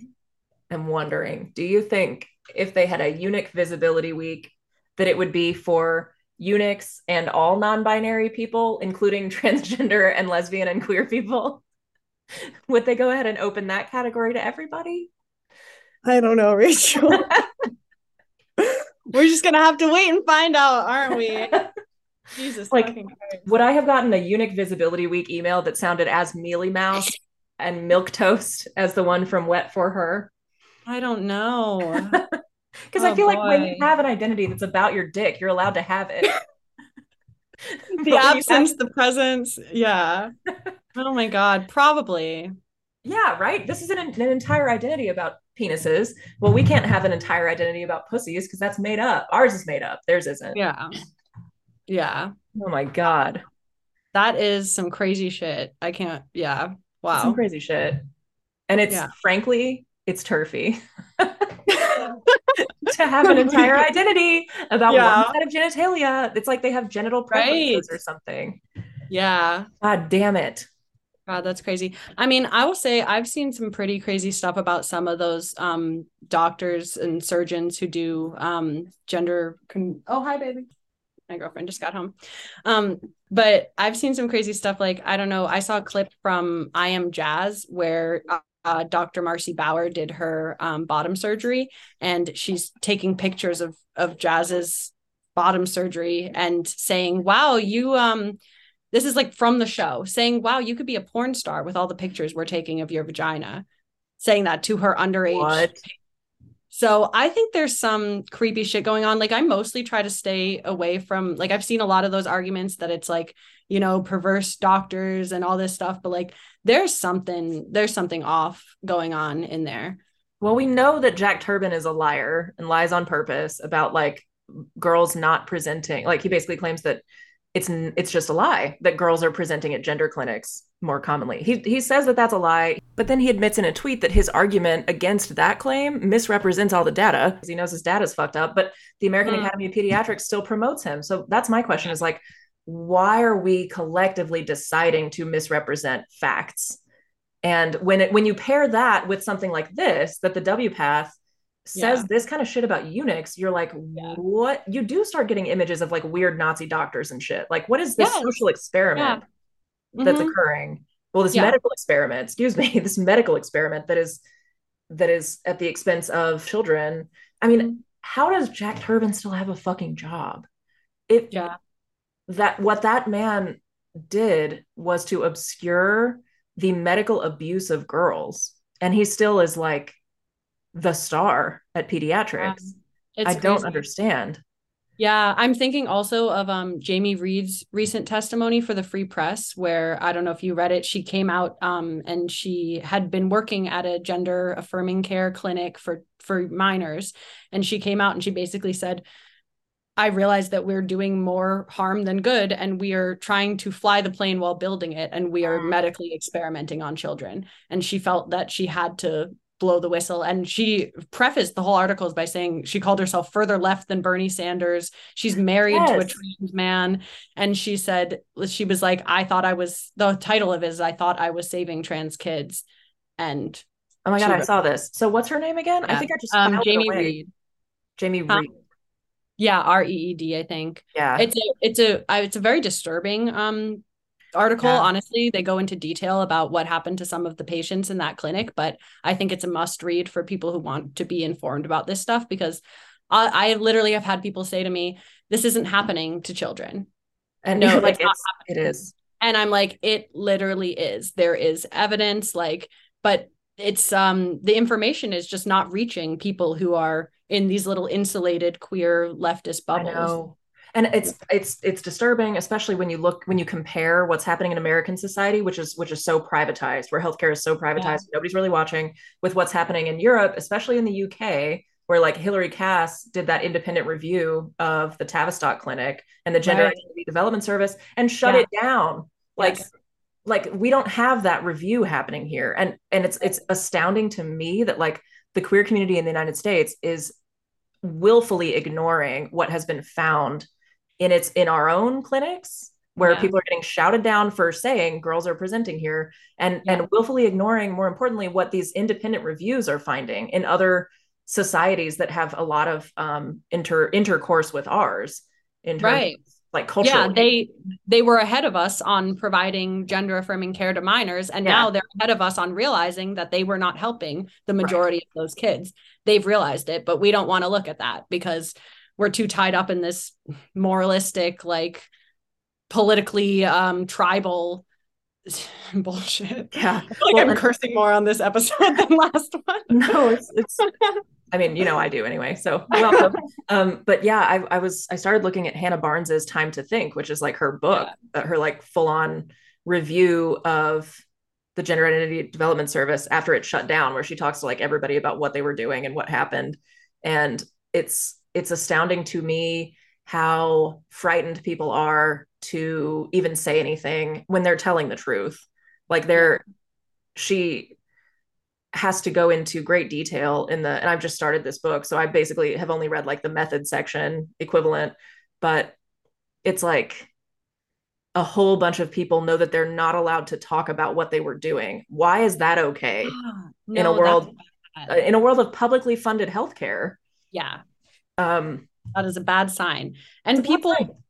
[SPEAKER 1] am wondering. Do you think if they had a eunuch visibility week, that it would be for eunuchs and all non binary people, including [LAUGHS] transgender and lesbian and queer people? [LAUGHS] would they go ahead and open that category to everybody?
[SPEAKER 2] I don't know, Rachel. [LAUGHS] [LAUGHS] We're just gonna have to wait and find out, aren't we? Jesus,
[SPEAKER 1] Like. Would I have gotten a eunuch visibility week email that sounded as mealy mouth and milk toast as the one from Wet for Her?
[SPEAKER 2] I don't know.
[SPEAKER 1] Because I
[SPEAKER 2] Oh,
[SPEAKER 1] feel like when you have an identity that's about your dick, you're allowed to have it.
[SPEAKER 2] The
[SPEAKER 1] you have-
[SPEAKER 2] absence, the presence. Yeah. Oh my God. Probably.
[SPEAKER 1] yeah, right. This is an, an entire identity about penises. Well, we can't have an entire identity about pussies because that's made up. Ours is made up. Theirs isn't.
[SPEAKER 2] Yeah. Yeah.
[SPEAKER 1] Oh my god.
[SPEAKER 2] That is some crazy shit. I can't. Yeah. Wow.
[SPEAKER 1] Some crazy shit. And it's
[SPEAKER 2] Yeah.
[SPEAKER 1] frankly, it's turfy. [LAUGHS] to have an entire identity about
[SPEAKER 2] Yeah.
[SPEAKER 1] one side of genitalia. It's like they have genital preferences
[SPEAKER 2] Right.
[SPEAKER 1] or something.
[SPEAKER 2] yeah.
[SPEAKER 1] God damn it.
[SPEAKER 2] God, that's crazy. I mean, I will say I've seen some pretty crazy stuff about some of those um doctors and surgeons who do um gender con- Oh, hi baby. My girlfriend just got home. Um but I've seen some crazy stuff like I don't know, I saw a clip from I Am Jazz where uh, Dr. Marci Bowers did her um, bottom surgery and she's taking pictures of of Jazz's bottom surgery and saying, "Wow, you um this is like from the show saying, wow, you could be a porn star with all the pictures we're taking of your vagina. Saying that to her underage.
[SPEAKER 1] What?
[SPEAKER 2] So I think there's some creepy shit going on. Like I mostly try to stay away from like I've seen a lot of those arguments that it's like, you know, perverse doctors and all this stuff, but like there's something there's something off going on in there.
[SPEAKER 1] Well, we know that Jack Turban is a liar and lies on purpose about like girls not presenting. Like he basically claims that it's it's just a lie that girls are presenting at gender clinics more commonly. He he says that that's a lie, but then he admits in a tweet that his argument against that claim misrepresents all the data because he knows his data's fucked up. But the American
[SPEAKER 2] Mm.
[SPEAKER 1] Academy of Pediatrics still promotes him. So that's my question: is like, why are we collectively deciding to misrepresent facts? And when it when you pair that with something like this, that the W path says
[SPEAKER 2] Yeah.
[SPEAKER 1] this kind of shit about eunuchs, you're like,
[SPEAKER 2] Yeah.
[SPEAKER 1] what? You do start getting images of like weird Nazi doctors and shit. Like, what is this
[SPEAKER 2] Yes.
[SPEAKER 1] social experiment that's
[SPEAKER 2] Mhm.
[SPEAKER 1] occurring? Well, this
[SPEAKER 2] Yeah.
[SPEAKER 1] medical experiment, excuse me, [LAUGHS] this medical experiment that is that is at the expense of children. I mean,
[SPEAKER 2] Mhm.
[SPEAKER 1] how does Jack Turban still have a fucking job? It
[SPEAKER 2] Yeah.
[SPEAKER 1] that what that man did was to obscure the medical abuse of girls and he still is like the star at pediatrics
[SPEAKER 2] It's
[SPEAKER 1] i don't
[SPEAKER 2] crazy.
[SPEAKER 1] understand
[SPEAKER 2] Yeah, I'm thinking also of um Jamie Reed's recent testimony for the Free Press, where I don't know if you read it. She came out um and she had been working at a gender affirming care clinic for for minors, and she came out and she basically said, "I realize that we're doing more harm than good, and we are trying to fly the plane while building it, and we are medically experimenting on children." And she felt that she had to blow the whistle. And she prefaced the whole articles by saying she called herself further left than Bernie Sanders. She's married to a trans man. And she said, she was like, I thought I was, the title of it is, I thought I was saving trans kids. And
[SPEAKER 1] oh my god i saw this so what's her name again i think i just
[SPEAKER 2] um, Jamie. Reed.
[SPEAKER 1] jamie reed
[SPEAKER 2] Yeah, R E E D, I think.
[SPEAKER 1] yeah
[SPEAKER 2] It's a it's a, it's a very disturbing um article
[SPEAKER 1] Yeah.
[SPEAKER 2] honestly they go into detail about what happened to some of the patients in that clinic but i think it's a must read for people who want to be informed about this stuff because i, I literally have had people say to me this isn't happening to children.
[SPEAKER 1] And
[SPEAKER 2] no, [LAUGHS]
[SPEAKER 1] like
[SPEAKER 2] it's
[SPEAKER 1] it is.
[SPEAKER 2] And i'm like it literally is. There is evidence like but it's um the information is just not reaching people who are in these little insulated queer leftist bubbles.
[SPEAKER 1] And it's it's it's disturbing, especially when you look when you compare what's happening in American society, which is which is so privatized, where healthcare is so privatized, nobody's really watching, with what's happening in Europe, especially in the UK, where like Hilary Cass did that independent review of the Tavistock Clinic and the Gender
[SPEAKER 2] Right.
[SPEAKER 1] Identity Development Service and shut
[SPEAKER 2] Yeah.
[SPEAKER 1] it down. Like
[SPEAKER 2] Yes.
[SPEAKER 1] like we don't have that review happening here. And and it's it's astounding to me that like the queer community in the United States is willfully ignoring what has been found in its in our own clinics where
[SPEAKER 2] Yeah.
[SPEAKER 1] people are getting shouted down for saying girls are presenting here and
[SPEAKER 2] Yeah.
[SPEAKER 1] and willfully ignoring more importantly what these independent reviews are finding in other societies that have a lot of um inter intercourse with ours in terms
[SPEAKER 2] Right.
[SPEAKER 1] of, like culture
[SPEAKER 2] yeah they they were ahead of us on providing gender affirming care to minors and
[SPEAKER 1] Yeah.
[SPEAKER 2] now they're ahead of us on realizing that they were not helping the majority of those kids they've realized it but we don't want to look at that because we're too tied up in this moralistic like politically um tribal [LAUGHS] bullshit.
[SPEAKER 1] Yeah.
[SPEAKER 2] I feel like
[SPEAKER 1] Well,
[SPEAKER 2] i'm cursing more on this episode than last one. [LAUGHS]
[SPEAKER 1] No it's it's [LAUGHS] i mean you know i do anyway so welcome um but yeah I, I was i started looking at hannah barnes's time to think which is like her book uh, her like full-on review of the gender identity development service after it shut down where she talks to like everybody about what they were doing and what happened. And it's it's astounding to me how frightened people are to even say anything when they're telling the truth. Like they're she has to go into great detail in the and I've just started this book so I basically have only read like the method section equivalent but it's like a whole bunch of people know that they're not allowed to talk about what they were doing. Why is that okay
[SPEAKER 2] Ah, [GASPS]
[SPEAKER 1] in a world uh, in a world of publicly funded healthcare?
[SPEAKER 2] Yeah
[SPEAKER 1] um
[SPEAKER 2] that is a bad sign. And
[SPEAKER 1] It's a bad
[SPEAKER 2] people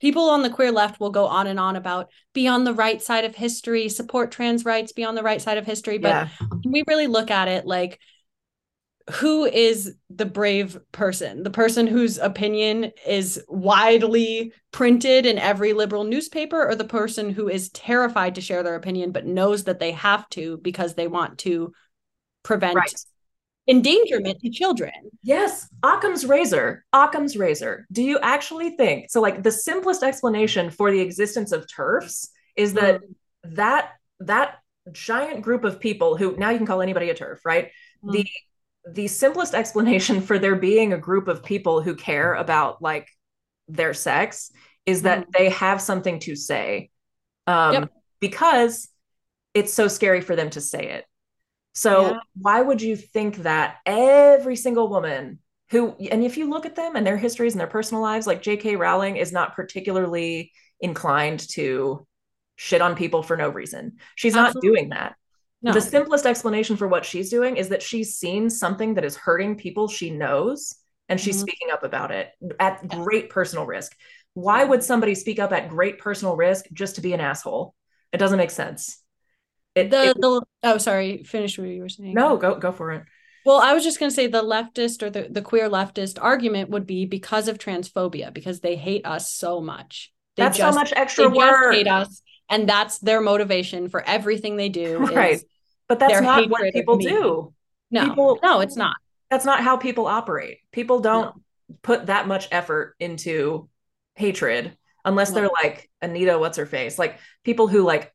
[SPEAKER 2] people on the queer left will go on and on about be on the right side of history support trans rights be on the right side of history. But
[SPEAKER 1] yeah.
[SPEAKER 2] we really look at it like who is the brave person? The person whose opinion is widely printed in every liberal newspaper or the person who is terrified to share their opinion but knows that they have to because they want to prevent
[SPEAKER 1] right
[SPEAKER 2] endangerment to children
[SPEAKER 1] Yes, Occam's razor. Occam's razor. Do you actually think so? Like the simplest explanation for the existence of TERFs is that mm-hmm. that that giant group of people who now you can call anybody a TERF, right? Mm-hmm. The the simplest explanation for there being a group of people who care about like their sex is that mm-hmm. they have something to say, um,
[SPEAKER 2] Yep.
[SPEAKER 1] because it's so scary for them to say it. So
[SPEAKER 2] Yeah.
[SPEAKER 1] why would you think that every single woman who and if you look at them and their histories and their personal lives, like J.K. Rowling is not particularly inclined to shit on people for no reason. She's not doing that.
[SPEAKER 2] no
[SPEAKER 1] The simplest explanation for what she's doing is that she's seen something that is hurting people she knows and she's
[SPEAKER 2] Mhm.
[SPEAKER 1] speaking up about it at great personal risk. Why would somebody speak up at great personal risk just to be an asshole? It doesn't make sense. It,
[SPEAKER 2] the
[SPEAKER 1] it-
[SPEAKER 2] the oh sorry finish what you were saying
[SPEAKER 1] no, go go for it.
[SPEAKER 2] Well, I was just going to say the leftist or the, the queer leftist argument would be because of transphobia, because they hate us so much. They
[SPEAKER 1] That's
[SPEAKER 2] just,
[SPEAKER 1] so much extra work.
[SPEAKER 2] hate us. And that's their motivation for everything they do.
[SPEAKER 1] Right. But that's not what people do.
[SPEAKER 2] no,
[SPEAKER 1] People-
[SPEAKER 2] no, it's not.
[SPEAKER 1] That's not how people operate. People don't put that much effort into hatred unless
[SPEAKER 2] No.
[SPEAKER 1] they're like Anita, what's her face? Like people who like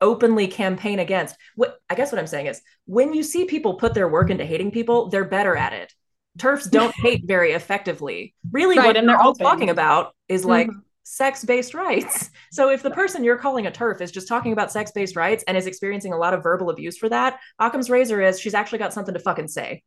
[SPEAKER 1] openly campaign against what I guess what I'm saying is when you see people put their work into hating people, they're better at it. TERFs don't hate very effectively. Really,
[SPEAKER 2] Right,
[SPEAKER 1] what
[SPEAKER 2] and
[SPEAKER 1] they're all
[SPEAKER 2] open.
[SPEAKER 1] talking about is like
[SPEAKER 2] Mhm.
[SPEAKER 1] sex-based rights. [LAUGHS] So if the person you're calling a TERF is just talking about sex-based rights and is experiencing a lot of verbal abuse for that, Occam's razor is she's actually got something to fucking say.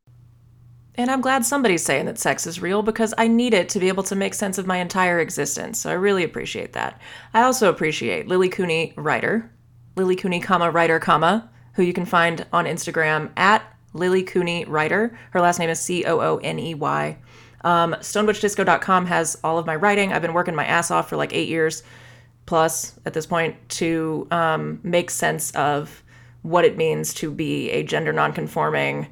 [SPEAKER 1] And I'm glad somebody's saying that sex is real because I need it to be able to make sense of my entire existence. So I really appreciate that. I also appreciate Lily Cooney, writer, Lily Cooney, comma, writer, comma, who you can find on Instagram at Lily Cooney Writer. Her last name is C O O N E Y. Um, StonebutchDisco.com has all of my writing. I've been working my ass off for like eight years plus at this point to um, make sense of what it means to be a gender nonconforming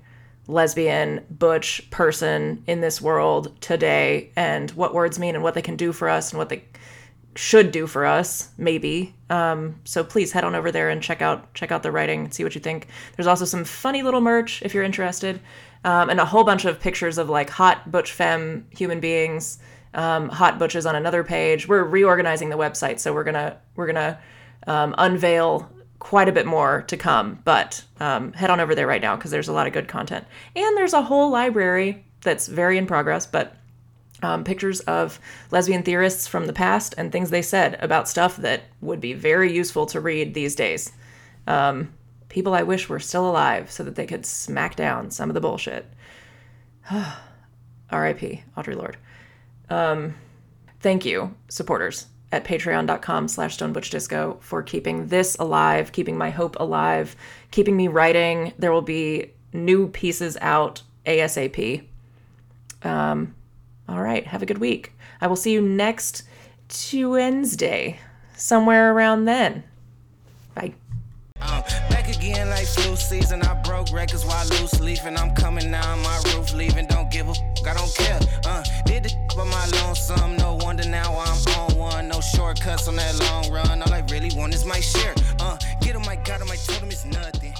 [SPEAKER 1] lesbian butch person in this world today and what words mean and what they can do for us and what they should do for us maybe. Um, so please head on over there and check out check out the writing see what you think. There's also some funny little merch if you're interested um, and a whole bunch of pictures of like hot butch femme human beings um, hot butches on another page. We're reorganizing the website so we're gonna we're gonna um, unveil quite a bit more to come but um, head on over there right now because there's a lot of good content. And there's a whole library that's very in progress but um, pictures of lesbian theorists from the past and things they said about stuff that would be very useful to read these days. Um, people I wish were still alive so that they could smack down some of the bullshit. [SIGHS] R.I.P. Audre Lorde. Um, thank you, supporters at patreon.com slash stonebutchdisco for keeping this alive, keeping my hope alive, keeping me writing. There will be new pieces out ASAP. Um, all right, have a good week. I will see you next Wednesday, somewhere around then. Bye.
[SPEAKER 4] Uh, back again like flu season. I broke records while loose leafing. I'm coming down my roof, leaving. Don't give a fuck, I don't care. Uh, did the by my lonesome. No wonder now I'm on one. No shortcuts on that long run. All I really want is my share. Uh, get him, I got him, I told him it's nothing.